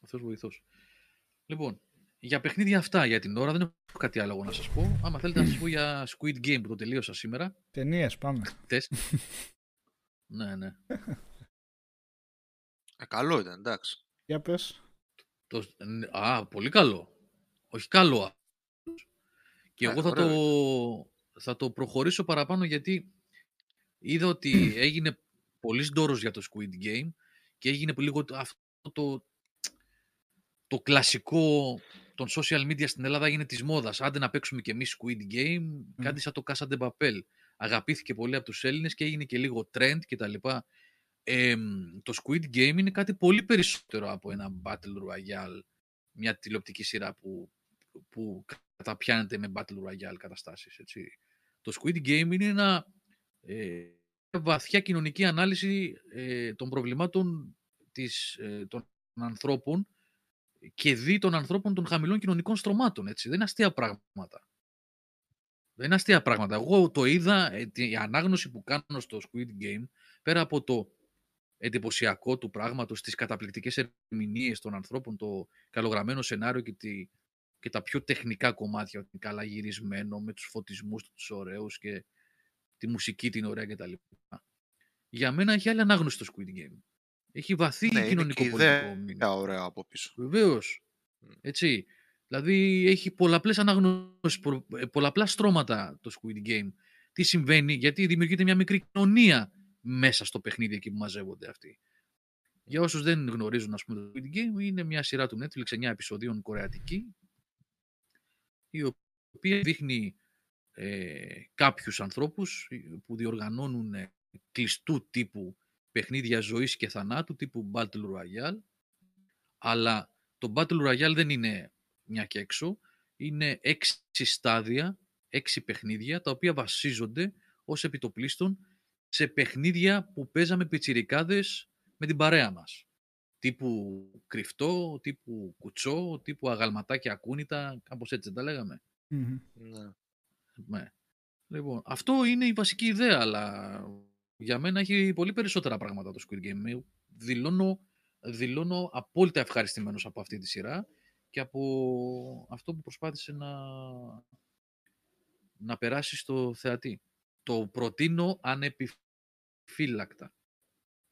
Ο Θεός βοηθός. Λοιπόν, για παιχνίδια αυτά για την ώρα δεν έχω κάτι άλλο εγώ να σας πω. Άμα θέλετε να σας πω για Squid Game που το τελείωσα σήμερα. Ταινίες, πάμε. Τεστ. ναι, ναι. Ε, καλό ήταν, εντάξει. Για πες. Το, α, πολύ καλό. Όχι καλό. α. Και Ε, εγώ θα ωραίος το, θα το προχωρήσω παραπάνω γιατί είδα ότι [clears throat] έγινε πολύ ντόρος για το Squid Game και έγινε λίγο το- αυτό το, το κλασικό των social media στην Ελλάδα έγινε της μόδας. Άντε να παίξουμε κι εμείς Squid Game, κάτι σαν το Casa de Papel. αγαπήθηκε πολύ από τους Έλληνες και έγινε και λίγο trend κτλ. Ε, το Squid Game είναι κάτι πολύ περισσότερο από ένα Battle Royale, μια τηλεοπτική σειρά που, που καταπιάνεται με Battle Royale καταστάσεις. Έτσι. Το Squid Game είναι ένα, ε, βαθιά κοινωνική ανάλυση ε, των προβλημάτων της, ε, των ανθρώπων και δι των ανθρώπων των χαμηλών κοινωνικών στρωμάτων. Έτσι. Δεν είναι αστεία πράγματα. Δεν είναι αστεία πράγματα. Εγώ το είδα, ε, η ανάγνωση που κάνω στο Squid Game, πέρα από το εντυπωσιακό του πράγματος, τις καταπληκτικές ερμηνείες των ανθρώπων, το καλογραμμένο σενάριο και, τη, και τα πιο τεχνικά κομμάτια, ότι καλά γυρισμένο, με τους φωτισμούς τους ωραίους και τη μουσική την ωραία κτλ. Για μένα έχει άλλη ανάγνωση το Squid Game. Έχει βαθύ Ναι, κοινωνικό είναι και πολιτικό ιδέα μήνυμα. ωραία από πίσω. Βεβαίως. Μμ. Έτσι. Δηλαδή έχει πολλαπλές αναγνώσεις, προ- ε, πολλαπλά στρώματα το Squid Game. Τι συμβαίνει, γιατί δημιουργείται μια μικρή κοινωνία μέσα στο παιχνίδι εκεί που μαζεύονται αυτοί. Για όσους δεν γνωρίζουν ας πούμε, το Squid Game, είναι μια σειρά του Netflix 9 επεισοδίων κορεατική, η οποία δείχνει ε, κάποιους ανθρώπους ε, που διοργανώνουν ε, κλειστού τύπου παιχνίδια ζωής και θανάτου, τύπου Battle Royale, αλλά το Battle Royale δεν είναι μια και έξω, είναι έξι στάδια, έξι παιχνίδια, τα οποία βασίζονται ως επιτοπλίστων σε παιχνίδια που παίζαμε πιτσιρικάδες με την παρέα μας. Τύπου κρυφτό, τύπου κουτσό, τύπου αγαλματάκια ακούνητα, κάπως έτσι δεν τα λέγαμε; Μμμ. Ναι. Ναι. Λοιπόν, αυτό είναι η βασική ιδέα, αλλά για μένα έχει πολύ περισσότερα πράγματα το Squid Game. Ε, Δηλώνω, δηλώνω απόλυτα ευχαριστημένος από αυτή τη σειρά και από αυτό που προσπάθησε να, να περάσει στο θεατή. Το προτείνω ανεπιφύλακτα.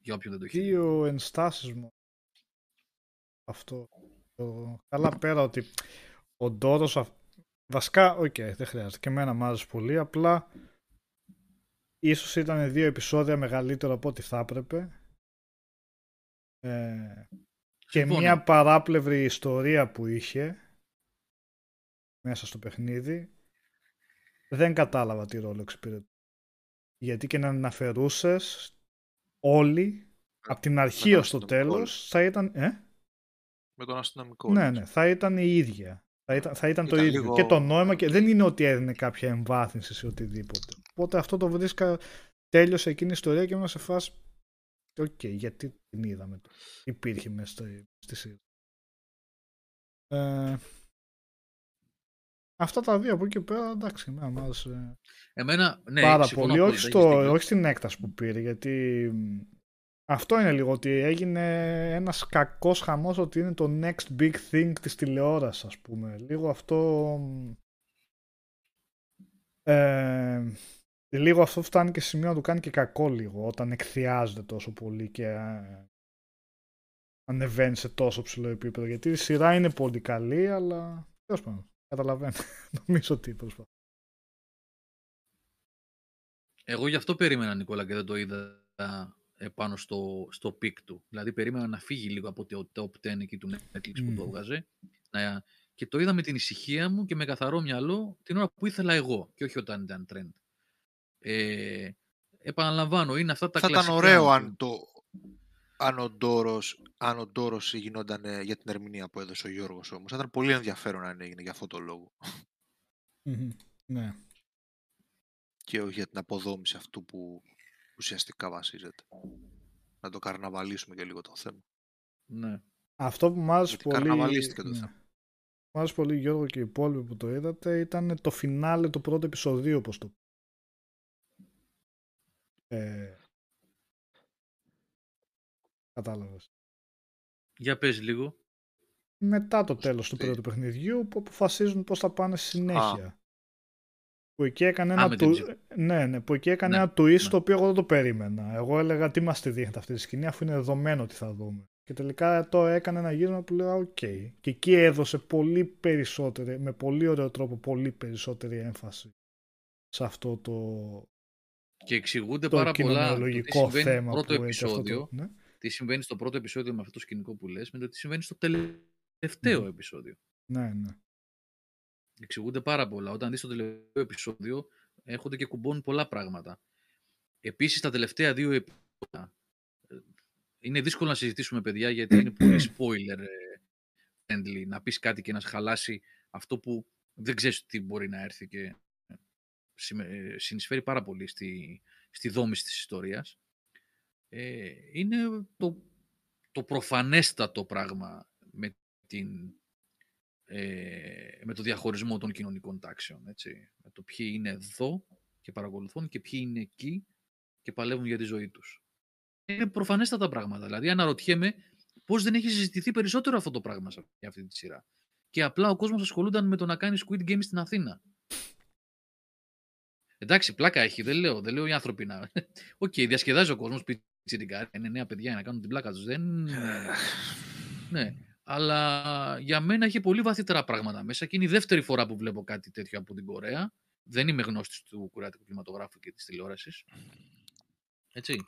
Για όποιον δεν το έχει. δει. Δύο ενστάσεις μου. Αυτό. Το... Καλά πέρα ότι ο Ντόρος... αυ- Βασικά, οκ, δεν χρειάζεται. Και εμένα μ' άρεσε πολύ. Απλά ίσως ήταν δύο επεισόδια μεγαλύτερο από ό,τι θα έπρεπε. Ε, και Συμφωνώ. μια παράπλευρη ιστορία που είχε μέσα στο παιχνίδι δεν κατάλαβα τι ρόλο εξυπηρετεί. Γιατί και να αναφερούσες όλοι από την αρχή τον ως το αστυνομικό, τέλος θα ήταν... Ε; Με τον αστυνομικό. Ναι, λες. ναι, θα ήταν η ίδια. Θα ήταν, θα ήταν το Ήταν ίδιο. λίγο- Και το νόημα και δεν είναι ότι έδινε κάποια εμβάθυνση σε οτιδήποτε. Οπότε αυτό το βρίσκα τέλειωσε εκείνη η ιστορία και ήμουν σε φάση οκ, γιατί την είδαμε το. Υπήρχε μέσα στη, στη σειρά. Ε, αυτά τα δύο από εκεί και πέρα εντάξει, εμένα μου άρεσε Εμένα, ναι, πάρα συμφωνώ πολύ. απόλυτα, Όχι, έχεις στο, δίκιο. όχι στην έκταση που πήρε, γιατί μ, αυτό είναι λίγο ότι έγινε ένας κακός χαμός ότι είναι το next big thing της τηλεόρασης, ας πούμε. Λίγο αυτό... μ, Ε, λίγο αυτό φτάνει και σε σημείο να του κάνει και κακό λίγο, όταν εκθιάζεται τόσο πολύ και ε, ανεβαίνει σε τόσο ψηλό επίπεδο. Γιατί η σειρά είναι πολύ καλή, αλλά τέλος πάντων, καταλαβαίνω. [laughs] Νομίζω ότι προσπαθώ. Εγώ γι' αυτό περίμενα, Νικόλα, και δεν το είδα επάνω στο, στο peak του. Δηλαδή, περίμενα να φύγει λίγο από το top 10 εκεί του Netflix που το Μμμ. έβγαζε. Να, και το είδα με την ησυχία μου και με καθαρό μυαλό την ώρα που ήθελα εγώ και όχι όταν ήταν trend. Ε, επαναλαμβάνω, είναι αυτά τα Θα ήταν κλασικά ωραίο του- αν, το, αν, ο Ντόρος, αν ο Ντόρος γινόταν ε, για την ερμηνεία που έδωσε ο Γιώργος όμως. Θα ήταν πολύ ενδιαφέρον αν έγινε για αυτό το λόγο. Μμμ. Ναι. Και όχι για την αποδόμηση αυτού που ουσιαστικά βασίζεται. Να το καρναβαλίσουμε και λίγο το θέμα. Ναι. Αυτό που μου άρεσε Γιατί πολύ. καρναβαλίστηκε το ναι. θέμα. Μου άρεσε πολύ Γιώργο και οι υπόλοιποι που το είδατε ήταν το φινάλε του πρώτου επεισοδίου όπως το ε, Κατάλαβες. Για πες λίγο. Μετά το τέλος του Τι; πρώτου παιχνιδιού που αποφασίζουν πώς θα πάνε στη συνέχεια. Που εκεί έκανε Α, ένα, με την του... ψη- ναι, ναι, που εκεί έκανε Ναι, ένα twist ναι. το οποίο εγώ δεν το περίμενα. Εγώ έλεγα τι μας τη δείχνετε αυτή τη σκηνή αφού είναι δεδομένο τι θα δούμε. Και τελικά το έκανε ένα γύρισμα που λέω οκ. Και εκεί έδωσε πολύ περισσότερη, με πολύ ωραίο τρόπο, πολύ περισσότερη έμφαση σε αυτό το, Και εξηγούνται το πάρα πολλά. το τι κοινωνιολογικό συμβαίνει στο θέμα πρώτο που έχει αυτό επεισόδιο. το... Ναι. Τι συμβαίνει στο πρώτο επεισόδιο με αυτό το σκηνικό που λες, με το τι συμβαίνει στο τελευταίο Μμμ. επεισόδιο. ναι, ναι. Εξηγούνται πάρα πολλά. Όταν δεις το τελευταίο επεισόδιο, έρχονται και κουμπώνουν πολλά πράγματα. Επίσης τα τελευταία δύο επεισόδια ε, είναι δύσκολο να συζητήσουμε παιδιά γιατί είναι πολύ spoiler ε, friendly να πεις κάτι και να σε χαλάσει αυτό που δεν ξέρεις τι μπορεί να έρθει και ε, συνεισφέρει πάρα πολύ στη, στη δόμηση της ιστορίας. Ε, είναι το, το προφανέστατο πράγμα με, την, ε, με το διαχωρισμό των κοινωνικών τάξεων. Έτσι. Με το ποιοι είναι εδώ και παρακολουθούν και ποιοι είναι εκεί και παλεύουν για τη ζωή τους. Είναι προφανέστατα πράγματα. Δηλαδή αναρωτιέμαι πώς δεν έχει συζητηθεί περισσότερο αυτό το πράγμα σε αυτή τη σειρά. Και απλά ο κόσμος ασχολούνταν με το να κάνει Squid Game στην Αθήνα. Εντάξει, πλάκα έχει, δεν λέω, δεν λέω οι άνθρωποι να. OK, okay, διασκεδάζει ο κόσμος, πιτσιρικά, είναι νέα παιδιά να κάνουν την πλάκα τους. Δεν. [sighs] ναι. Αλλά για μένα έχει πολύ βαθύτερα πράγματα μέσα και είναι η δεύτερη φορά που βλέπω κάτι τέτοιο από την Κορέα. Δεν είμαι γνώστης του κορεάτικου κινηματογράφου και της τηλεόρασης. Έτσι.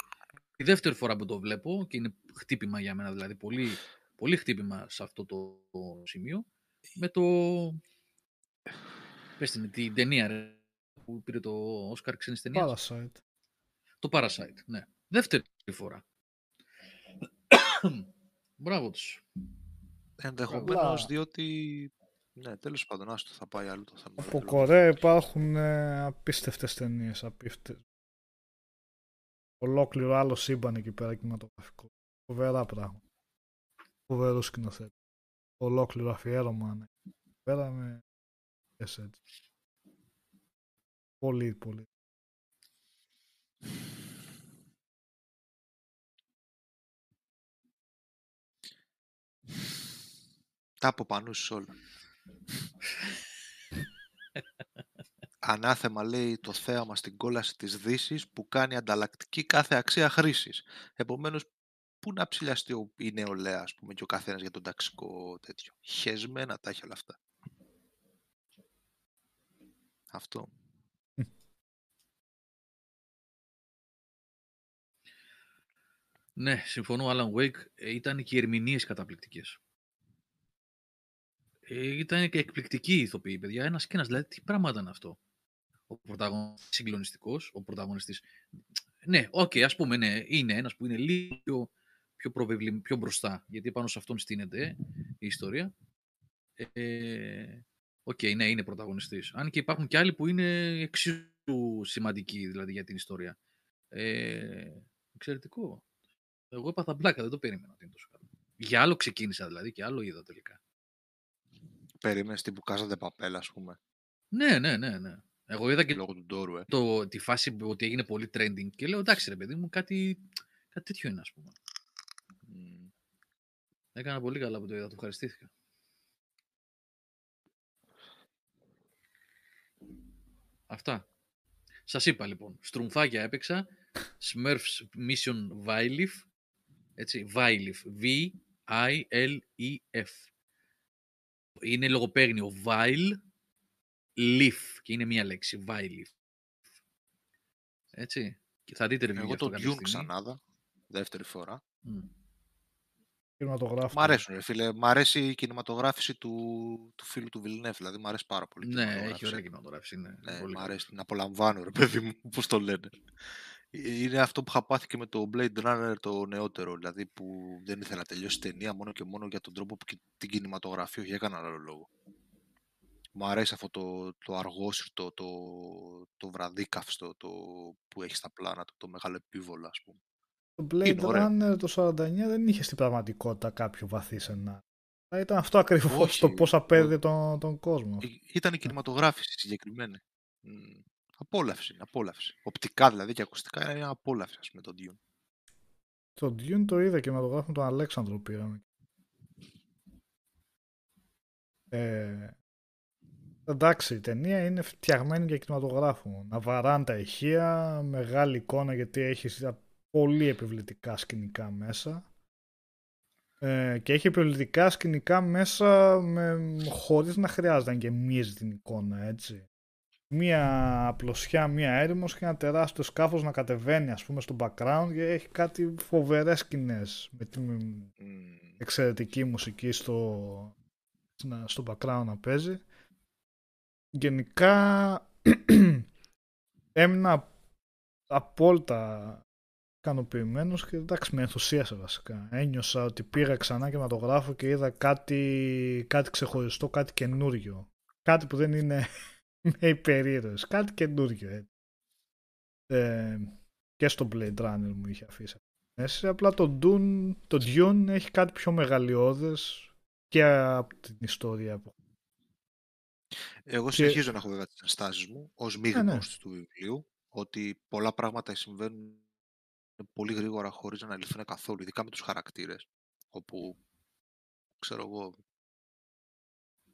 Η δεύτερη φορά που το βλέπω και είναι χτύπημα για μένα, δηλαδή πολύ, πολύ χτύπημα σε αυτό το, σημείο. Με το. Πες την, την ταινία, ρε, που πήρε το Όσκαρ ξένης ταινίας. Parasite. Το Parasite, ναι. Δεύτερη φορά. Μπράβο τους. Ενδεχομένως διότι. Ναι, τέλος πάντων, άστο θα πάει άλλο το θέμα. Από Κορέα υπάρχουν ε, απίστευτες ταινίες. Απίστε... Ολόκληρο άλλο σύμπαν εκεί πέρα κινηματογραφικό. Φοβερά πράγματα. Φοβερό σκηνοθέτη. Ολόκληρο αφιέρωμα. Ναι. Πέρα με. έτσι. Πολύ, πολύ. Τα από πάνω όλα. Ανάθεμα λέει το θέαμα στην κόλαση της δύσης που κάνει ανταλλακτική κάθε αξία χρήσης. Επομένως, πού να ψηλιαστεί ο, η νεολαία, ας πούμε, και ο καθένας για τον ταξικό τέτοιο. Χεσμένα τα έχει όλα αυτά. Αυτό. Ναι, συμφωνώ. Alan Wake ε, ήταν και οι ερμηνείες καταπληκτικές. Ε, ήταν και εκπληκτική οι ηθοποιοί, παιδιά. Ένας και ένας. Δηλαδή, τι πράγμα ήταν αυτό. Ο πρωταγωνιστής συγκλονιστικός, ο πρωταγωνιστής. Ναι, OK, okay, ας πούμε, ναι, είναι ένας που είναι λίγο πιο, πιο, προβεβλη, πιο μπροστά, γιατί πάνω σε αυτόν στήνεται η ιστορία. Ε, OK, okay, ναι, είναι πρωταγωνιστής. Αν και υπάρχουν και άλλοι που είναι εξίσου σημαντικοί δηλαδή για την ιστορία. Ε, εξαιρετικό. Εγώ έπαθα πλάκα, δεν το περίμενα ότι είναι τόσο καλό. Για άλλο ξεκίνησα δηλαδή και άλλο είδα τελικά. Περίμενες τύπου Κάζα Παπέλα, ας πούμε. Ναι, ναι, ναι, ναι. Εγώ είδα και λόγω του Ντόρου, ε. το, τη φάση ότι έγινε πολύ trending και λέω εντάξει ρε παιδί μου, κάτι, κάτι τέτοιο είναι ας πούμε. Mm. Έκανα πολύ καλά που το είδα, το ευχαριστήθηκα. Αυτά. Σας είπα λοιπόν, στρουμφάκια έπαιξα, Smurfs Mission Vylif, έτσι, Βάιλιφ. V-I-L-E-F. Είναι λογοπαίγνιο Vile Leaf και είναι μία λέξη. Βάιλιφ. Έτσι. Και θα δείτε Εγώ το Dune ξανάδα. Δεύτερη φορά. Mm. Κινηματογράφη. Μ' αρέσουν, ρε φίλε. Μ' αρέσει η κινηματογράφηση του, του φίλου του Βιλνέφ. Δηλαδή, μ' αρέσει πάρα πολύ. Ναι, έχει ωραία κινηματογράφηση. Ναι, ναι πολύ μ' αρέσει. Την απολαμβάνω, ρε παιδί μου, [laughs] πώς το λένε. Είναι αυτό που είχα πάθει και με το Blade Runner το νεότερο, δηλαδή που δεν ήθελα να τελειώσει ταινία μόνο και μόνο για τον τρόπο που την κινηματογραφεί, όχι για κανένα άλλο λόγο. Μου αρέσει αυτό το, το αργόσυρτο, το, το βραδίκαυστο το, που έχει στα πλάνα, το, το μεγάλο επίβολο, ας πούμε. Το Blade Runner το 49 δεν είχε στην πραγματικότητα κάποιο βαθύ σενάριο. Ήταν αυτό ακριβώς το πώς απέδε τον, τον κόσμο. Ήταν η κινηματογράφηση συγκεκριμένη. Απόλαυση, απόλαυση. Οπτικά δηλαδή και ακουστικά είναι απόλαυση, ας πούμε, το Dune. Το Dune το είδα και με το γράφουν τον Αλέξανδρο πήραμε. Ε, εντάξει, η ταινία είναι φτιαγμένη για κινηματογράφο. Να βαράνε τα ηχεία, μεγάλη εικόνα γιατί έχει πολύ επιβλητικά σκηνικά μέσα. Ε, και έχει επιβλητικά σκηνικά μέσα με, χωρίς να χρειάζεται να γεμίζει την εικόνα, έτσι μία απλωσιά, μία έρημος και ένα τεράστιο σκάφος να κατεβαίνει ας πούμε στο background και έχει κάτι φοβερές σκηνές με την εξαιρετική μουσική στο, στο background να παίζει. Γενικά [clears throat] έμεινα απόλυτα ικανοποιημένος και εντάξει με ενθουσίασε βασικά. Ένιωσα ότι πήγα ξανά και το γράφω και είδα κάτι, κάτι ξεχωριστό, κάτι καινούριο. Κάτι που δεν είναι με υπερήρωες, κάτι καινούριο. Ε, και στο Blade Runner μου είχε αφήσει μέσα. Απλά το Dune, το Dune έχει κάτι πιο μεγαλειώδες και από την ιστορία που εγώ συνεχίζω να έχω βέβαια τις ενστάσεις μου ως μη ναι, ναι. του βιβλίου ότι πολλά πράγματα συμβαίνουν πολύ γρήγορα χωρίς να αναλυθούν καθόλου, ειδικά με τους χαρακτήρες. Όπου, ξέρω εγώ,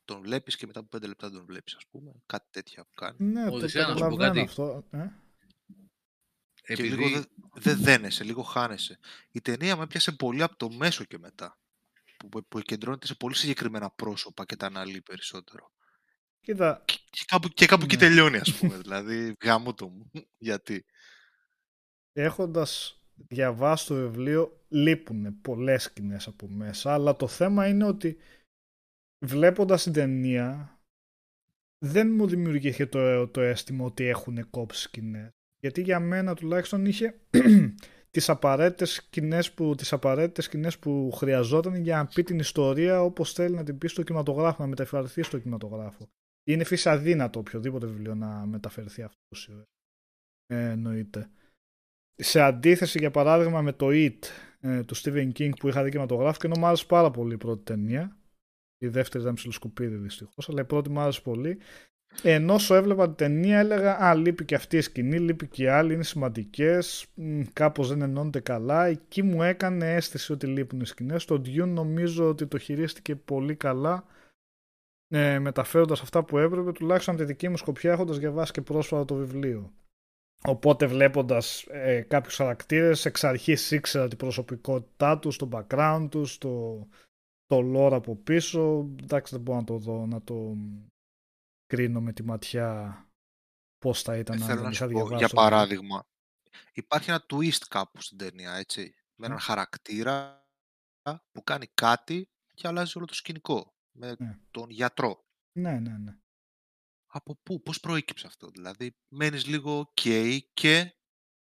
τον βλέπεις και μετά από πέντε λεπτά τον βλέπεις, ας πούμε. Κάτι τέτοια που κάνει. Ναι, το καταλαβαίνω αυτό. Ε; Και λίγο δεν δε δένεσαι, λίγο χάνεσαι. Η ταινία με έπιασε πολύ από το μέσο και μετά. Που, που επικεντρώνεται σε πολύ συγκεκριμένα πρόσωπα και τα αναλύει περισσότερο. Κοίτα. Και, και κάπου, και κάπου ναι. εκεί τελειώνει, ας πούμε. [laughs] δηλαδή, γάμο το μου. [laughs] Γιατί; Έχοντας διαβάσει το βιβλίο, λείπουν πολλές σκηνές από μέσα, αλλά το θέμα είναι ότι βλέποντας την ταινία, δεν μου δημιουργήθηκε το, το αίσθημα ότι έχουν κόψει σκηνές. Γιατί για μένα τουλάχιστον είχε [clears throat] τις απαραίτητες σκηνές που, τις απαραίτητες σκηνές που χρειαζόταν για να πει την ιστορία όπως θέλει να την πει στο κινηματογράφο, να μεταφερθεί στο κινηματογράφο. Είναι φύση αδύνατο οποιοδήποτε βιβλίο να μεταφερθεί αυτό ε, εννοείται. Σε αντίθεση για παράδειγμα με το It ε, του Stephen King που είχα δει κινηματογράφο και μου άρεσε πάρα πολύ η πρώτη ταινία. Η δεύτερη ήταν ψιλοσκουπίδι δυστυχώς, αλλά η πρώτη μου άρεσε πολύ. Ενώ όσο έβλεπα την ταινία έλεγα Α, λείπει και αυτή η σκηνή, λείπει και οι άλλοι, είναι σημαντικές, κάπως δεν ενώνονται καλά. Εκεί μου έκανε αίσθηση ότι λείπουν οι σκηνές. Το Dune νομίζω ότι το χειρίστηκε πολύ καλά, ε, μεταφέροντας αυτά που έπρεπε, τουλάχιστον από τη δική μου σκοπιά, έχοντας διαβάσει και πρόσφατα το βιβλίο. Οπότε βλέποντας ε, κάποιους χαρακτήρες, εξ αρχής ήξερα την προσωπικότητά τους, το background τους, το, το lore από πίσω. Εντάξει, δεν μπορώ να το δω, να το κρίνω με τη ματιά πώς θα ήταν ε, να είχα διαβάσει. Για παράδειγμα, υπάρχει ένα twist κάπου στην ταινία, έτσι. Με έναν χαρακτήρα που κάνει κάτι και αλλάζει όλο το σκηνικό. Με ναι. τον γιατρό. Ναι, ναι, ναι. Από πού, πώς προέκυψε αυτό, δηλαδή μένεις λίγο ok και...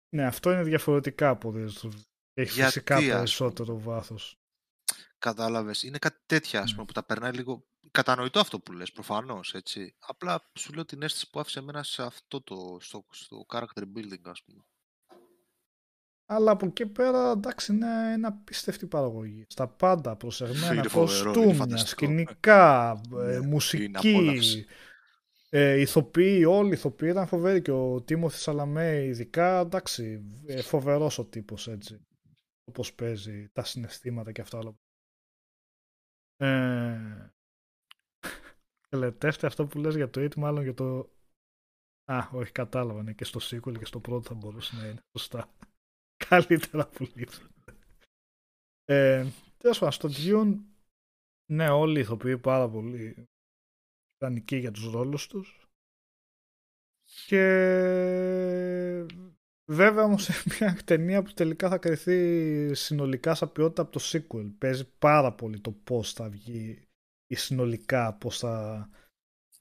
Ναι, αυτό είναι διαφορετικά από Έχεις Γιατί, φυσικά περισσότερο βάθος. Κατάλαβες, είναι κάτι τέτοια, ας ναι. πούμε, που τα περνάει λίγο... Κατανοητό αυτό που λες, προφανώς, έτσι. Απλά σου λέω την αίσθηση που άφησε εμένα σε αυτό το, στο, στο character building, ας πούμε. Αλλά από εκεί πέρα, εντάξει, είναι ένα απίστευτη παραγωγή. Στα πάντα, προσεγμένα, κοστούμια, σκηνικά, ε, ναι, μουσική, ε, ηθοποιοί, όλοι οι ηθοποιοί ήταν φοβεροί και ο Τίμωθης Σαλαμέ ειδικά, εντάξει, ε, φοβερός ο τύπος έτσι, όπως παίζει τα συναισθήματα και αυτά όλα. Ε, Ελετεύτε αυτό που λες για το It, μάλλον για το... Α, όχι, κατάλαβα, ναι, και στο sequel και στο πρώτο θα μπορούσε να είναι, σωστά. [laughs] Καλύτερα που λείπει. Ε, Τέλος πάντων, στο Dune, ναι, όλοι οι ηθοποιοί πάρα πολύ ιδανικοί για τους ρόλους τους. Και βέβαια όμως μια ταινία που τελικά θα κρυθεί συνολικά σαν ποιότητα από το sequel. Παίζει πάρα πολύ το πώς θα βγει η συνολικά, πώς θα,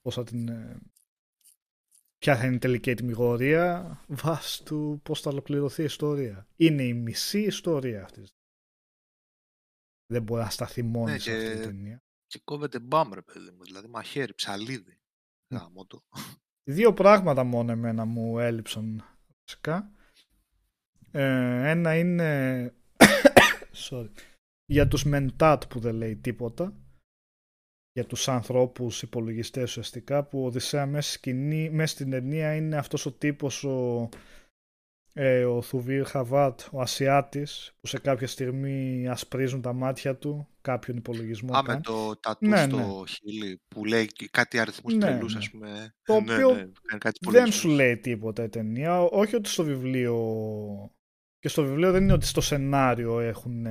πώς θα την... Ε, ποια θα είναι η τελική ετοιμιγορία βάσει του πώς θα ολοκληρωθεί η ιστορία. Είναι η μισή ιστορία αυτή. Δεν μπορεί να σταθεί μόνη ναι, σε αυτή την ταινία. Και κόβεται μπαμ, ρε παιδί μου. Δηλαδή μαχαίρι, ψαλίδι. Γάμο το. Δύο πράγματα μόνο εμένα μου έλειψαν φυσικά. Ε, ένα είναι [coughs] Sorry. για τους μεντάτ που δεν λέει τίποτα για τους ανθρώπους υπολογιστές ουσιαστικά που ο Οδυσσέα μέσα, σκηνή, μέσα στην ταινία είναι αυτός ο τύπος ο ε, ο Θουβίρ Χαβάτ, ο Ασιάτης, που σε κάποια στιγμή ασπρίζουν τα μάτια του, κάποιον υπολογισμό. Α, με το τατού ναι, στο ναι. χείλη, που λέει κάτι αριθμούς ναι, τρελούς, ναι. ας πούμε. Το ναι, οποίο ναι, κάτι δεν σου λέει τίποτα η ταινία. Όχι ότι στο βιβλίο... Και στο βιβλίο δεν είναι ότι στο σενάριο έχουν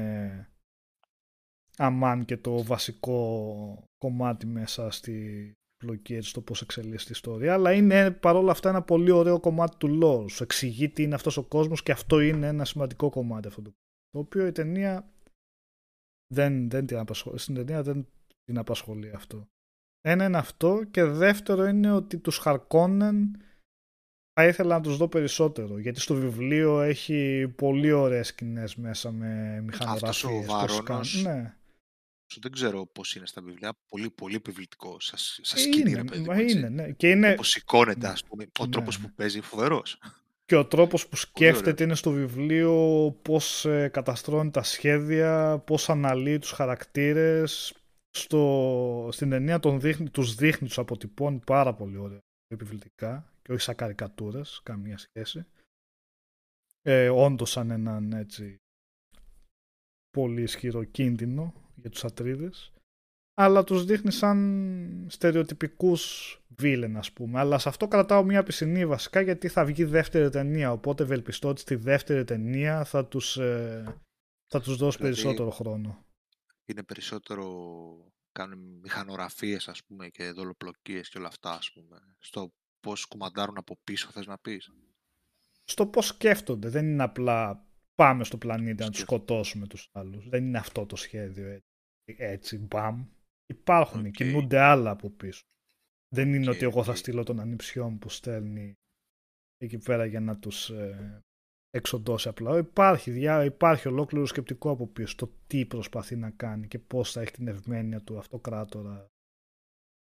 αμάν και το βασικό κομμάτι μέσα στη, πλοκή έτσι το πώς εξελίσσεται η ιστορία, αλλά είναι παρόλα αυτά ένα πολύ ωραίο κομμάτι του lore. Σου εξηγεί τι είναι αυτός ο κόσμος και αυτό είναι ένα σημαντικό κομμάτι αυτό το το οποίο η ταινία δεν, δεν την απασχολεί. Στην ταινία δεν την απασχολεί αυτό. Ένα είναι αυτό και δεύτερο είναι ότι τους Χαρκόνεν θα ήθελα να τους δω περισσότερο, γιατί στο βιβλίο έχει πολύ ωραίες σκηνές μέσα με μηχανογραφίες. Αυτός ο πώς Βαρόνος, κάνουν. Ναι. δεν ξέρω πώς είναι στα βιβλία, πολύ, πολύ επιβλητικό σαν, σαν Ε, σκηνή, είναι, ρε παιδί μου, μα έτσι. είναι, ναι. Και είναι, Πώς σηκώνεται, Ναι. ας πούμε, ο Ναι, τρόπος ναι. που παίζει, φοβερός. Και ο τρόπος που ωραίο. σκέφτεται είναι στο βιβλίο πώς ε, καταστρώνει τα σχέδια, πώς αναλύει τους χαρακτήρες. Στο, στην ταινία τον δείχνει, τους δείχνει, τους αποτυπώνει πάρα πολύ ωραία επιβλητικά και όχι σαν καρικατούρες, καμία σχέση. Ε, όντως σαν έναν έτσι πολύ ισχυρό κίνδυνο για τους ατρίδες αλλά τους δείχνει σαν στερεοτυπικούς βίλεν ας πούμε. Αλλά σε αυτό κρατάω μια πισινή βασικά γιατί θα βγει δεύτερη ταινία, οπότε ευελπιστώ ότι στη δεύτερη ταινία θα τους, ε, θα τους δώσει Δηλαδή- περισσότερο χρόνο. Είναι περισσότερο, κάνουν μηχανορραφίες, ας πούμε, και δολοπλοκίες και όλα αυτά, ας πούμε. Στο πώς κουμαντάρουν από πίσω, θες να πεις; Στο πώς σκέφτονται, δεν είναι απλά πάμε στο πλανήτη να τους Σκέφτονται. σκοτώσουμε τους άλλους. Δεν είναι αυτό το σχέδιο έτσι, έτσι μπαμ. Υπάρχουν, Οκ. κινούνται άλλα από πίσω. Δεν είναι Οκ, ότι εγώ θα οκ. στείλω τον ανιψιό μου που στέλνει εκεί πέρα για να τους ε, εξοντώσει απλά. Υπάρχει, διά, υπάρχει ολόκληρο σκεπτικό από πίσω το τι προσπαθεί να κάνει και πώς θα έχει την ευμένεια του αυτοκράτορα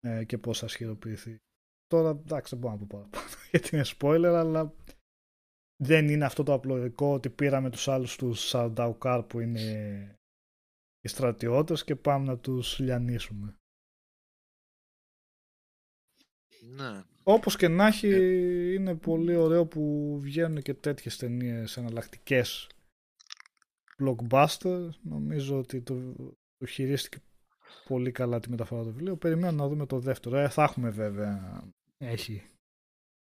ε, και πώς θα ισχυροποιηθεί. Τώρα εντάξει δεν μπορώ να πω παραπάνω [laughs] γιατί είναι spoiler αλλά δεν είναι αυτό το απλοϊκό ότι πήραμε τους άλλους τους Σαρνταουκάρ που είναι οι στρατιώτες και πάμε να τους λιανίσουμε. Ναι. Όπως και να έχει είναι πολύ ωραίο που βγαίνουν και τέτοιες ταινίες εναλλακτικές blockbuster. Νομίζω ότι το, το χειρίστηκε πολύ καλά τη μεταφορά του βιβλίου. Περιμένω να δούμε το δεύτερο. Ε, θα έχουμε βέβαια. Έχει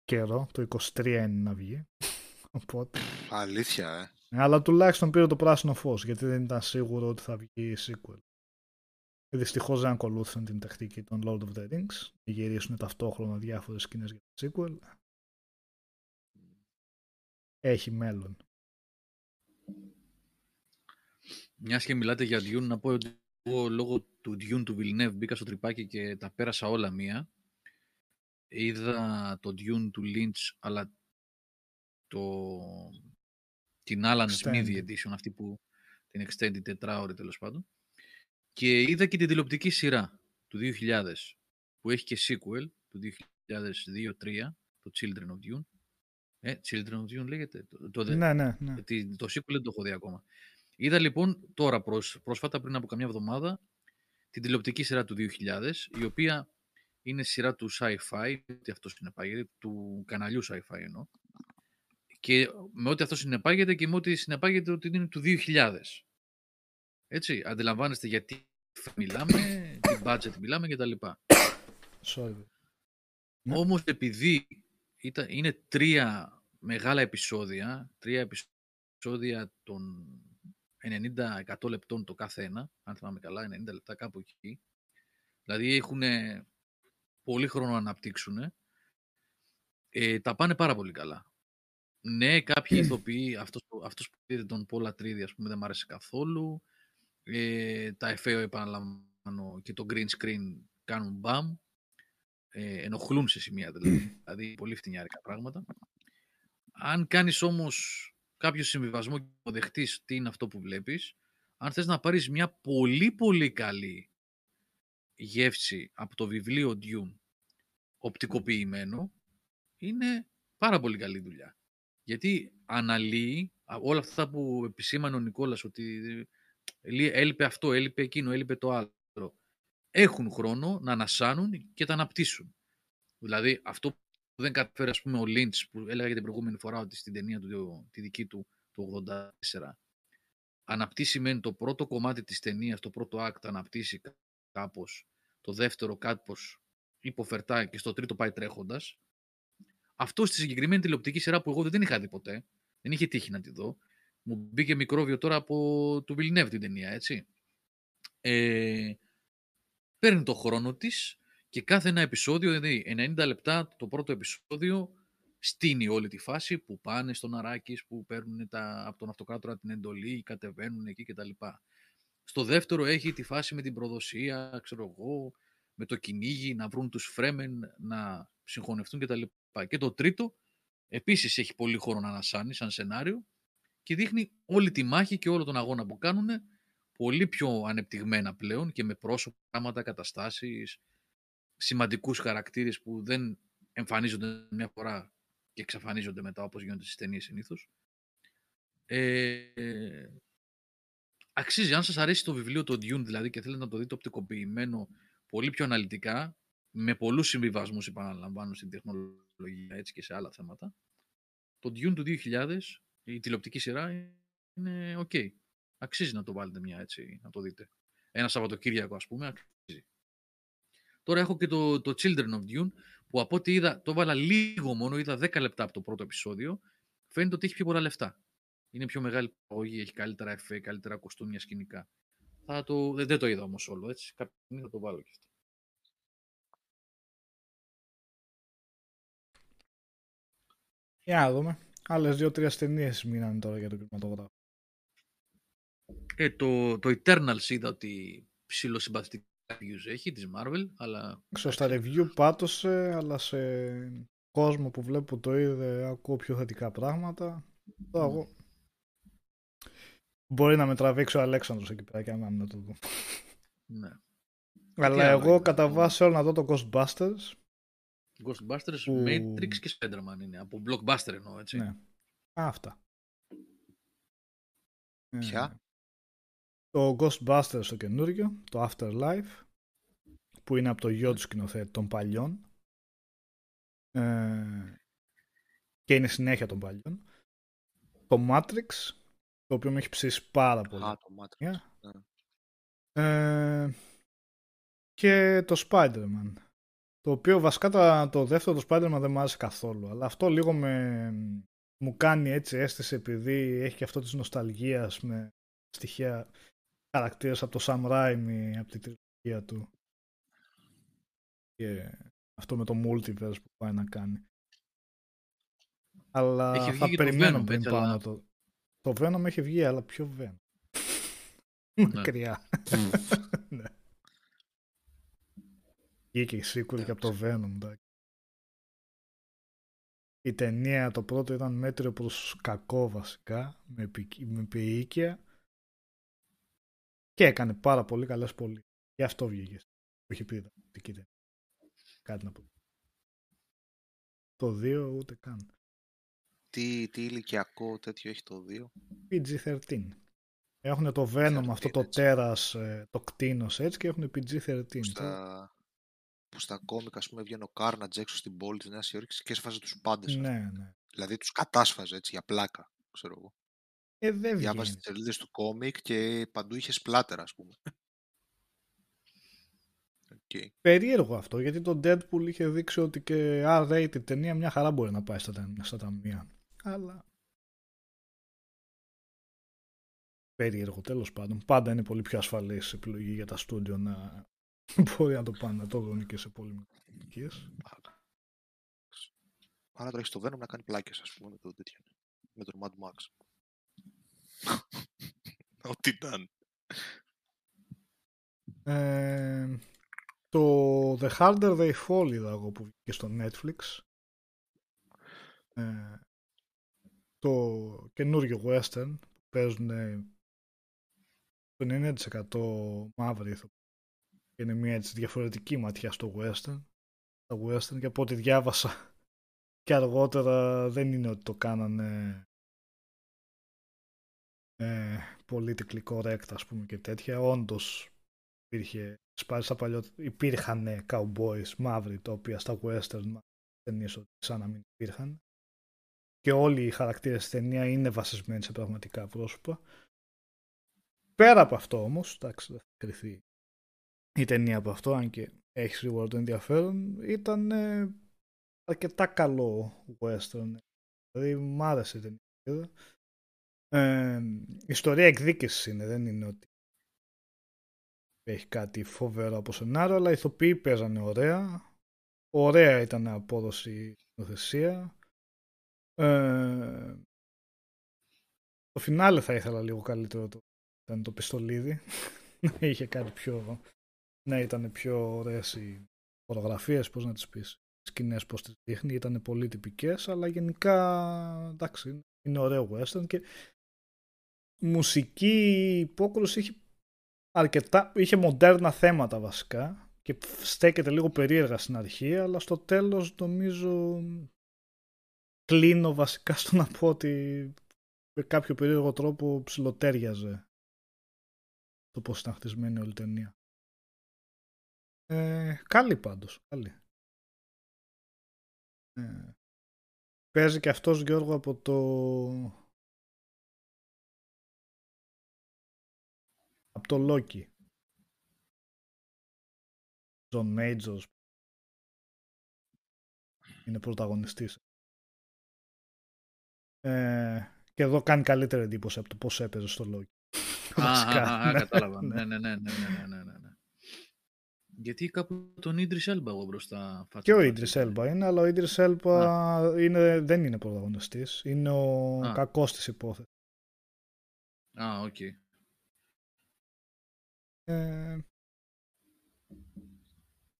καιρό. Το 23 είναι να βγει. [laughs] Οπότε. Αλήθεια, ε. Ε, Αλλά τουλάχιστον πήρε το πράσινο φως γιατί δεν ήταν σίγουρο ότι θα βγει sequel. Δυστυχώς δεν ακολούθησαν την τακτική των Lord of the Rings και γυρίσουν ταυτόχρονα διάφορες σκηνές για το sequel. Έχει μέλλον. Μιας και μιλάτε για Dune, να πω ότι εγώ λόγω του Dune του Villeneuve μπήκα στο τρυπάκι και τα πέρασα όλα μία. Είδα το Dune του Lynch, αλλά το... την Alan Smith Extended. edition, αυτή που την extended τετράωρη τέλος πάντων. Και είδα και την τηλεοπτική σειρά του 2000, που έχει και sequel του 2002-2003, το Children of Dune. Ε, Children of Dune λέγεται. Το, το, Ναι, ναι, ναι. γιατί το sequel δεν το έχω δει ακόμα. Είδα λοιπόν τώρα προσ- πρόσφατα πριν από καμιά εβδομάδα την τηλεοπτική σειρά του 2000 η οποία είναι σειρά του sci-fi, ότι αυτός συνεπάγεται, του καναλιού sci-fi εννοώ. Και με ό,τι αυτό συνεπάγεται και με ό,τι συνεπάγεται ότι είναι του 2000. Έτσι, αντιλαμβάνεστε γιατί μιλάμε, τι budget μιλάμε κτλ. Sorry. Ναι. Όμως επειδή ήταν, είναι τρία μεγάλα επεισόδια, τρία επεισόδια των 90-100 λεπτών το κάθε ένα, αν θυμάμαι καλά, 90 λεπτά κάπου εκεί. Δηλαδή έχουν πολύ χρόνο να αναπτύξουν. Ε, τα πάνε πάρα πολύ καλά. Ναι, κάποιοι ηθοποιοί, αυτός, που- αυτός που πήρε τον Πόλα Τρίδη, ας πούμε, δεν μ' άρεσε καθόλου. Ε, τα εφέω, επαναλαμβάνω, και το green screen κάνουν μπαμ. Ε, ενοχλούν σε σημεία δηλαδή. δηλαδή, πολύ φτηνιάρικα πράγματα. Αν κάνεις όμως κάποιο συμβιβασμό και αποδεχτείς τι είναι αυτό που βλέπεις, αν θες να πάρεις μια πολύ πολύ καλή γεύση από το βιβλίο Dune οπτικοποιημένο, είναι πάρα πολύ καλή δουλειά. Γιατί αναλύει α, όλα αυτά που επισήμανε ο Νικόλας ότι ε, λεί- έλειπε αυτό, έλειπε εκείνο, έλειπε το άλλο. Έχουν χρόνο να ανασάνουν και τα αναπτύσσουν. Δηλαδή αυτό που δεν καταφέρει ας πούμε ο Λίντς που έλεγα για την προηγούμενη φορά ότι στην ταινία του, τη δική του το 84 αναπτύσσει μεν το πρώτο κομμάτι της ταινίας, το πρώτο act αναπτύσσει κάπως, το δεύτερο κάπως υποφερτά και στο τρίτο πάει τρέχοντας. Αυτό στη συγκεκριμένη τηλεοπτική σειρά που εγώ δεν την είχα δει ποτέ, δεν είχε τύχει να τη δω, μου μπήκε μικρόβιο τώρα από του Villeneuve την ταινία, έτσι. Ε, παίρνει το χρόνο της και κάθε ένα επεισόδιο, δηλαδή 90 λεπτά το πρώτο επεισόδιο, στείνει όλη τη φάση που πάνε στον Αράκης, που παίρνουν τα, από τον αυτοκράτορα την εντολή, κατεβαίνουν εκεί κτλ. Στο δεύτερο έχει τη φάση με την προδοσία, ξέρω εγώ, με το κυνήγι, να βρουν τους Φρέμεν, να συγχωνευτούν κτλ. Και το τρίτο Επίσης έχει πολύ χώρο να ανασάνει σαν σενάριο και δείχνει όλη τη μάχη και όλο τον αγώνα που κάνουν πολύ πιο ανεπτυγμένα πλέον και με πρόσωπα, πράγματα, καταστάσεις, σημαντικούς χαρακτήρες που δεν εμφανίζονται μια φορά και εξαφανίζονται μετά όπως γίνονται στις ταινίες συνήθως. Ε, αξίζει, αν σας αρέσει το βιβλίο το Dune δηλαδή και θέλετε να το δείτε οπτικοποιημένο πολύ πιο αναλυτικά, με πολλούς συμβιβασμούς επαναλαμβάνω στην τεχνολογία έτσι και σε άλλα θέματα, το Dune του 2000, η τηλεοπτική σειρά είναι ok. Αξίζει να το βάλετε μια έτσι, να το δείτε. Ένα Σαββατοκύριακο ας πούμε, αξίζει. Τώρα έχω και το, το Children of Dune, που από ό,τι είδα, το έβαλα λίγο μόνο, είδα 10 λεπτά από το πρώτο επεισόδιο, φαίνεται ότι έχει πιο πολλά λεφτά. Είναι πιο μεγάλη παραγωγή, έχει καλύτερα εφέ, καλύτερα κοστούμια σκηνικά. Θα το, δεν, δεν το είδα όμως όλο, έτσι. Κάποια στιγμή θα το βάλω και αυτό. Για να δούμε. Άλλες δύο-τρία ταινίες μείνανε τώρα για τον κινηματογράφο. Ε, το, το Eternals είδα ότι ψηλοσυμπαθητικά reviews έχει της Marvel, αλλά... Ξέρω, στα review πάτωσε, αλλά σε κόσμο που βλέπω το είδε ακούω πιο θετικά πράγματα. Τώρα εγώ... Μπορεί να με τραβήξει ο Αλέξανδρος εκεί πέρα και να το δω. Ναι. Αλλά άλλο εγώ είδα, κατά εγώ; βάση θέλω να δω το Ghostbusters. Ghostbusters, Που- Matrix και Spider-Man είναι. Από blockbuster εννοώ, έτσι. Ναι. Α, αυτά. Ε, Ποια; Το Ghostbusters το καινούριο, το Afterlife, που είναι από το γιο του σκηνοθέτη των παλιών. Ε, και είναι συνέχεια των παλιών. Το Matrix, το οποίο με έχει ψήσει πάρα πολύ. Α, το Matrix. Yeah. Ναι. Ε, και το Spider-Man. Το οποίο βασικά το, το δεύτερο το Spider-Man δεν μου άρεσε καθόλου. Αλλά αυτό λίγο με, μου κάνει έτσι αίσθηση επειδή έχει και αυτό της νοσταλγίας με στοιχεία χαρακτήρες από το Sam Raimi, από την τριλογία του. Και αυτό με το multiverse που πάει να κάνει. Αλλά Έχει βγει θα και το περιμένω Venom, πριν έτσι, πάω αλλά- να το... Το Venom έχει βγει, αλλά πιο Venom. Μακριά. [laughs] Ναι. Βγήκε η sequel και από το Venom. εντάξει. Η ταινία το πρώτο ήταν μέτριο προς κακό βασικά, με, επικ- με επίοικια και έκανε πάρα πολύ καλές πολύ. Γι' αυτό βγήκε. Που είχε πει ήταν θετική ταινία. Κάτι να πω. Το 2 ούτε καν. Τι, τι ηλικιακό τέτοιο έχει το 2. PG-13. Έχουν το Venom 13, αυτό το έτσι. τέρας, ε, το κτίνος έτσι και έχουν PG-13. Που στα, που στα κόμικα, ας πούμε, βγαίνει ο Carnage έξω στην πόλη της Νέας Υόρκης και έσφαζε τους πάντες. Ναι, ναι. Δηλαδή τους κατάσφαζε έτσι για πλάκα, ξέρω εγώ. Ε, δεν Διάβαζε βγαίνει. τις σελίδες του κόμικ και παντού είχε σπλάτερα, ας πούμε. Οκ. Περίεργο αυτό, γιατί το Deadpool είχε δείξει ότι και R-rated ταινία μια χαρά μπορεί να πάει στα, τα- στα ταμεία. Αλλά... Περίεργο, τέλος πάντων. Πάντα είναι πολύ πιο ασφαλής επιλογή για τα στούντιο να [laughs] μπορεί να το πάνε να το δουν και σε πολύ μικρές ηλικίες. Άρα. Άρα τώρα έχει το Venom να κάνει πλάκες, ας πούμε, με το τέτοιο. Με τον Mad Max. [laughs] Ό,τι ήταν. Ε, το The Harder They Fall είδα εγώ που βγήκε στο Netflix. Ε, το καινούριο western που παίζουν το 90% μαύροι ηθοποιοί. Και είναι μια έτσι διαφορετική ματιά στο western. Τα western και από ό,τι διάβασα [laughs] και αργότερα δεν είναι ότι το κάνανε ε, politically correct ας πούμε και τέτοια. Όντως υπήρχε, σπάρει στα παλιότερα, υπήρχαν cowboys μαύροι τα οποία στα western ταινίες ότι σαν να μην υπήρχαν. Και όλοι οι χαρακτήρες της ταινία είναι βασισμένοι σε πραγματικά πρόσωπα. Πέρα από αυτό όμως, εντάξει δεν θα κρυθεί η ταινία από αυτό, αν και έχεις σίγουρα το ενδιαφέρον, ήταν ε, αρκετά καλό western. Δηλαδή μ' άρεσε η ταινία. που είδα. Ε, η ιστορία εκδίκησης είναι, δεν είναι ότι έχει κάτι φοβερό από σενάριο, αλλά οι ηθοποιοί παίζανε ωραία. Ωραία ήταν η απόδοση νοθεσία. Ε, το φινάλε θα ήθελα λίγο καλύτερο το, ήταν το πιστολίδι. [laughs] να είχε κάτι πιο... να ήταν πιο ωραίες οι φωτογραφίες, πώς να τις πεις. σκηνές πως τις δείχνει, ήταν πολύ τυπικές, αλλά γενικά εντάξει, είναι ωραίο western και μουσική υπόκρουση είχε αρκετά, είχε μοντέρνα θέματα βασικά και στέκεται λίγο περίεργα στην αρχή, αλλά στο τέλος νομίζω κλείνω βασικά στο να πω ότι με κάποιο περίεργο τρόπο ψιλοτέριαζε το πώς ήταν χτισμένη όλη η ταινία. Ε, καλή πάντως, καλή. Ε, παίζει και αυτός Γιώργο από το από το Loki. John Majors είναι πρωταγωνιστής. Ε, και εδώ κάνει καλύτερη εντύπωση από το πώς έπαιζε στο Loki. Α, κατάλαβα. ναι, ναι, ναι, ναι, ναι, ναι, ναι. Γιατί κάπου τον Ίντρις Έλμπα εγώ μπροστά. Και ο Ίντρις Έλμπα είναι, αλλά ο Ίντρις Έλμπα είναι, δεν είναι πρωταγωνιστής. Είναι ο Α. κακός της υπόθεσης. Α, OK. Okay. Ε,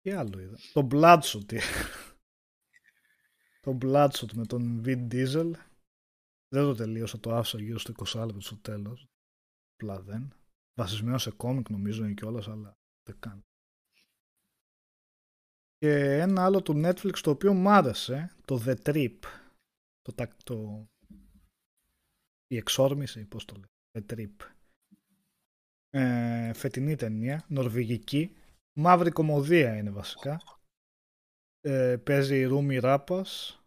τι άλλο είδα; Το Bloodshot. [laughs] το Bloodshot με τον Vin Diesel. Δεν το τελείωσα, το άφησα γύρω στο 20 λεπτό στο τέλος. Απλά δεν. Βασισμένος σε κόμικ νομίζω είναι κιόλας, αλλά δεν κάνει. Και ένα άλλο του Netflix το οποίο μου άρεσε, το The Trip. Το, το, η εξόρμηση, πώς το λέει, The Trip. Ε, φετινή ταινία, νορβηγική. Μαύρη κομμωδία είναι βασικά. Ε, παίζει η Ρούμι Ράπας.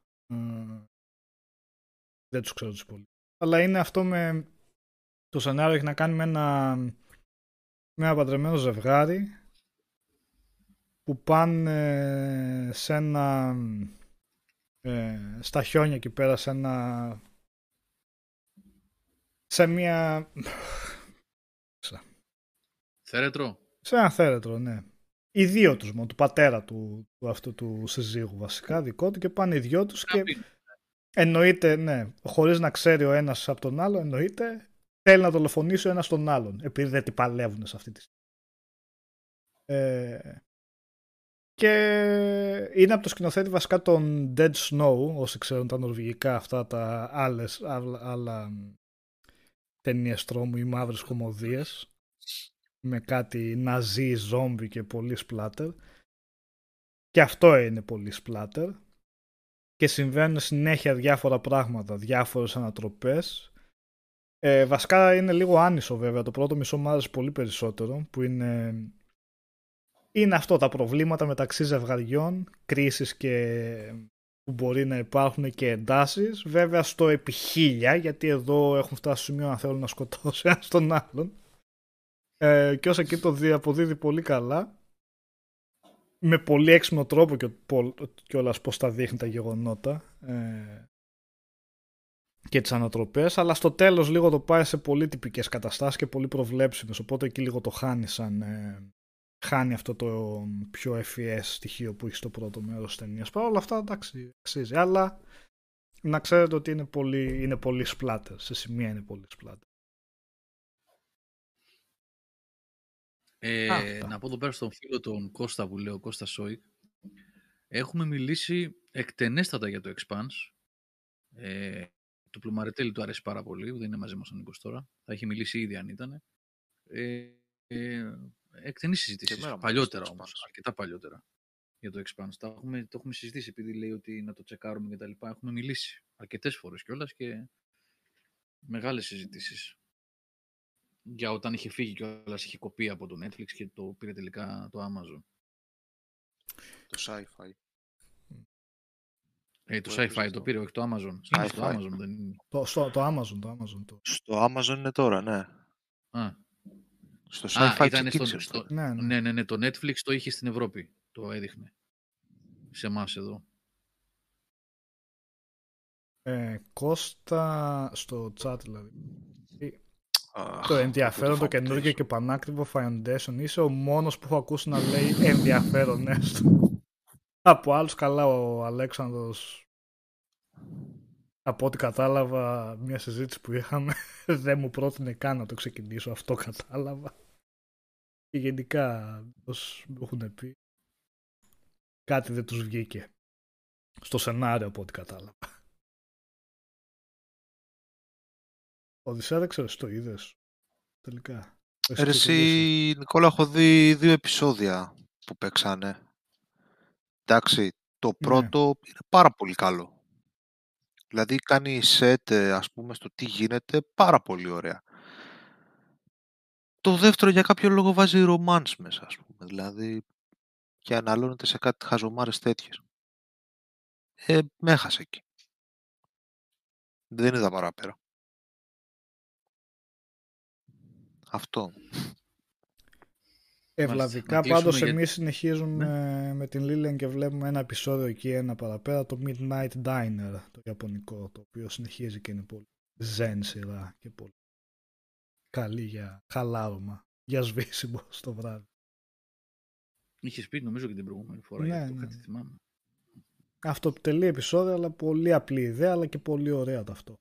Ε, δεν τους ξέρω τους πολύ. Αλλά είναι αυτό με... Το σενάριο έχει να κάνει με ένα, με ένα παντρεμένο ζευγάρι που πάνε σε ένα ε, στα χιόνια εκεί πέρα σε ένα σε μια θέρετρο. σε ένα θέρετρο ναι. Οι δύο τους μόνο, του πατέρα του, του αυτού του συζύγου βασικά δικό του και πάνε οι δυο τους και εννοείται ναι χωρίς να ξέρει ο ένας από τον άλλο εννοείται θέλει να δολοφονήσει ο ένας τον άλλον επειδή δεν την παλεύουν σε αυτή τη ε, και είναι από το σκηνοθέτη βασικά τον Dead Snow, όσοι ξέρουν τα νορβηγικά αυτά τα άλλες, άλλα, άλλα ταινίες τρόμου ή μαύρες κομμωδίες με κάτι ναζί, ζόμπι και πολύ σπλάτερ. Και αυτό είναι πολύ σπλάτερ. Και συμβαίνουν συνέχεια διάφορα πράγματα, διάφορες ανατροπές. Ε, βασικά είναι λίγο άνισο βέβαια. Το πρώτο μισό μου άρεσε πολύ περισσότερο, που είναι είναι αυτό τα προβλήματα μεταξύ ζευγαριών, κρίσεις και που μπορεί να υπάρχουν και εντάσεις. Βέβαια στο επιχίλια, γιατί εδώ έχουν φτάσει στο σημείο να θέλουν να σκοτώσουν ένα τον άλλον. Ε, και όσο εκεί το αποδίδει πολύ καλά. Με πολύ έξυπνο τρόπο και όλα πώς τα δείχνει τα γεγονότα. Ε, και τις ανατροπές, αλλά στο τέλος λίγο το πάει σε πολύ τυπικές καταστάσεις και πολύ προβλέψιμες, οπότε εκεί λίγο το χάνει σαν, ε, χάνει αυτό το πιο FES στοιχείο που έχει στο πρώτο μέρος της ταινίας. Παρ' όλα αυτά, εντάξει, αξίζει. Αλλά να ξέρετε ότι είναι πολύ, είναι πολύ splatter. Σε σημεία είναι πολύ splatter. Ε, να πω εδώ πέρα στον φίλο τον Κώστα που λέω, Κώστα Σόικ. Έχουμε μιλήσει εκτενέστατα για το Expanse. Ε, του Πλουμαρετέλη του αρέσει πάρα πολύ, δεν είναι μαζί μας ο Νίκος τώρα. Θα έχει μιλήσει ήδη αν ήταν. Ε, ε, εκτενή συζήτηση. Παλιότερα όμως. Αρκετά παλιότερα για το Expanse. Το έχουμε, το έχουμε συζητήσει επειδή λέει ότι να το τσεκάρουμε και τα λοιπά. Έχουμε μιλήσει αρκετές φορές κιόλας και μεγάλες συζητήσεις. Για όταν είχε φύγει κιόλας, είχε κοπεί από το Netflix και το πήρε τελικά το Amazon. Το sci-fi. Ε, το sci-fi το πήρε, όχι το Amazon. Στο Amazon δεν είναι. Το, στο, το Amazon, το Amazon. Το... Στο Amazon είναι τώρα, ναι. Α, στο sci-fi ήταν στο, στο, ναι, ναι. ναι, ναι, ναι, το Netflix το είχε στην Ευρώπη. Το έδειχνε. Σε εμάς εδώ. Ε, Κώστα στο chat δηλαδή. Το ενδιαφέρον, το, το καινούργιο και πανάκριβο Foundation είσαι ο μόνος που έχω ακούσει να λέει ενδιαφέρον έστω. Από άλλους καλά ο Αλέξανδρος από ό,τι κατάλαβα μια συζήτηση που είχαμε [laughs] δεν μου πρότεινε καν να το ξεκινήσω αυτό κατάλαβα και γενικά όπως μου έχουν πει κάτι δεν τους βγήκε Στο σενάριο από ό,τι κατάλαβα. Οδυσσέα δεν ξέρω, το είδες τελικά. Ρε εσύ, Νικόλα, έχω δει δύο επεισόδια που παίξανε. Εντάξει, το Ναι. πρώτο είναι πάρα πολύ καλό. Δηλαδή κάνει set, ε, ας πούμε, στο τι γίνεται πάρα πολύ ωραία. Το δεύτερο για κάποιο λόγο βάζει romance μέσα, ας πούμε. Δηλαδή, και αναλώνεται σε κάτι χαζομάρες τέτοιες. Ε, με έχασε εκεί. Δεν είδα παραπέρα. Αυτό. Ευλαβικά Να κλείσουμε πάντως για- εμείς συνεχίζουμε με την Λίλιαν και βλέπουμε ένα επεισόδιο εκεί, ένα παραπέρα, το Midnight Diner, το ιαπωνικό, το οποίο συνεχίζει και είναι πολύ zen σειρά και πολύ καλή για χαλάρωμα, για σβήσιμο [laughs] στο βράδυ. Είχες πει νομίζω και την προηγούμενη φορά. Ναι, Ναι, αυτό ναι. κάτι θυμάμαι. Αυτοτελή επεισόδιο, αλλά πολύ απλή ιδέα, αλλά και πολύ ωραία ταυτό.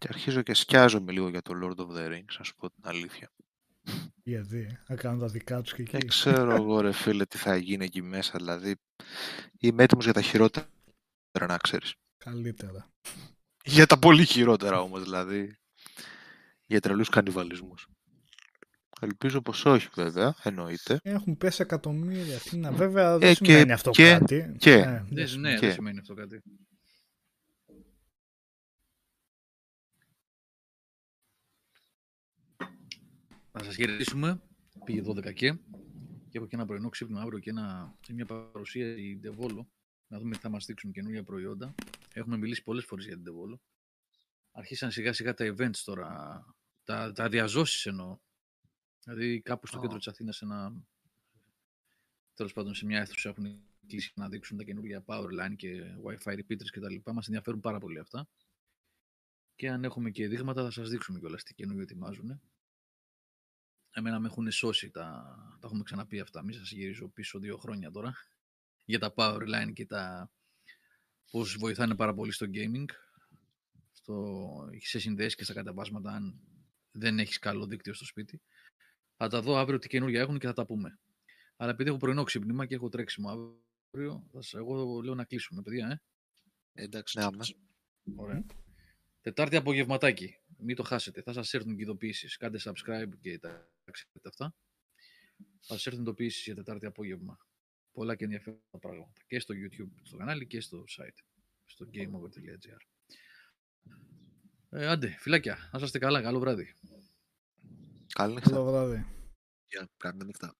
Και αρχίζω και σκιάζομαι λίγο για το Lord of the Rings, να σου πω την αλήθεια. Γιατί να κάνουν τα δικά τους και εκεί. Δεν ξέρω εγώ ρε φίλε τι θα γίνει εκεί μέσα, δηλαδή είμαι έτοιμος για τα χειρότερα να ξέρεις. Καλύτερα. Για τα πολύ χειρότερα όμως, δηλαδή. Για τρελούς κανιβαλισμούς. Ελπίζω πως όχι βέβαια, εννοείται. Έχουν πέσει εκατομμύρια. Τι να, βέβαια δεν Ε, και- σημαίνει αυτό και- κάτι. και- Ναι, Δεν, δεν ναι, Και- δεν σημαίνει αυτό κάτι. Να σας χαιρετήσουμε. Πήγε 12 και. Και έχω και ένα πρωινό ξύπνημα αύριο και, ένα, και μια παρουσία η Ντεβόλο. Να δούμε τι θα μας δείξουν καινούργια προϊόντα. Έχουμε μιλήσει πολλές φορές για την Ντεβόλο. Αρχίσαν σιγά σιγά τα events τώρα. Τα, τα διαζώσεις εννοώ. Δηλαδή κάπου στο Α. κέντρο της Αθήνας σε ένα... Τέλος πάντων σε μια αίθουσα έχουν κλείσει να δείξουν τα καινούργια Powerline και Wi-Fi repeaters κτλ. Μας ενδιαφέρουν πάρα πολύ αυτά. Και αν έχουμε και δείγματα θα σας δείξουμε κιόλας τι καινούργιο ετοιμάζουν. Εμένα με έχουν σώσει, τα, τα έχουμε ξαναπεί αυτά, μη σας γυρίζω πίσω δύο χρόνια τώρα, για τα Powerline και τα πώς βοηθάνε πάρα πολύ στο gaming, στο, σε συνδέσεις και στα κατεβάσματα αν δεν έχεις καλό δίκτυο στο σπίτι. Θα τα δω αύριο τι καινούργια έχουν και θα τα πούμε. Αλλά επειδή έχω πρωινό ξύπνημα και έχω τρέξιμο αύριο, θα σας, εγώ λέω να κλείσουμε, παιδιά, ε. Εντάξει, ναι, άμεσα. Ωραία. Τετάρτη απογευματάκι. Μην το χάσετε. Θα σας έρθουν και ειδοποιήσεις. Κάντε subscribe και τα ξέρετε αυτά. Θα σας έρθουν ειδοποιήσεις για Τετάρτη απόγευμα. Πολλά και ενδιαφέροντα πράγματα. Και στο YouTube στο κανάλι και στο site. Στο gameover.gr ε, Άντε, φυλάκια. Να είστε καλά. Καλό βράδυ. Καλή νύχτα. Καλό βράδυ. Γεια, Καλή νύχτα.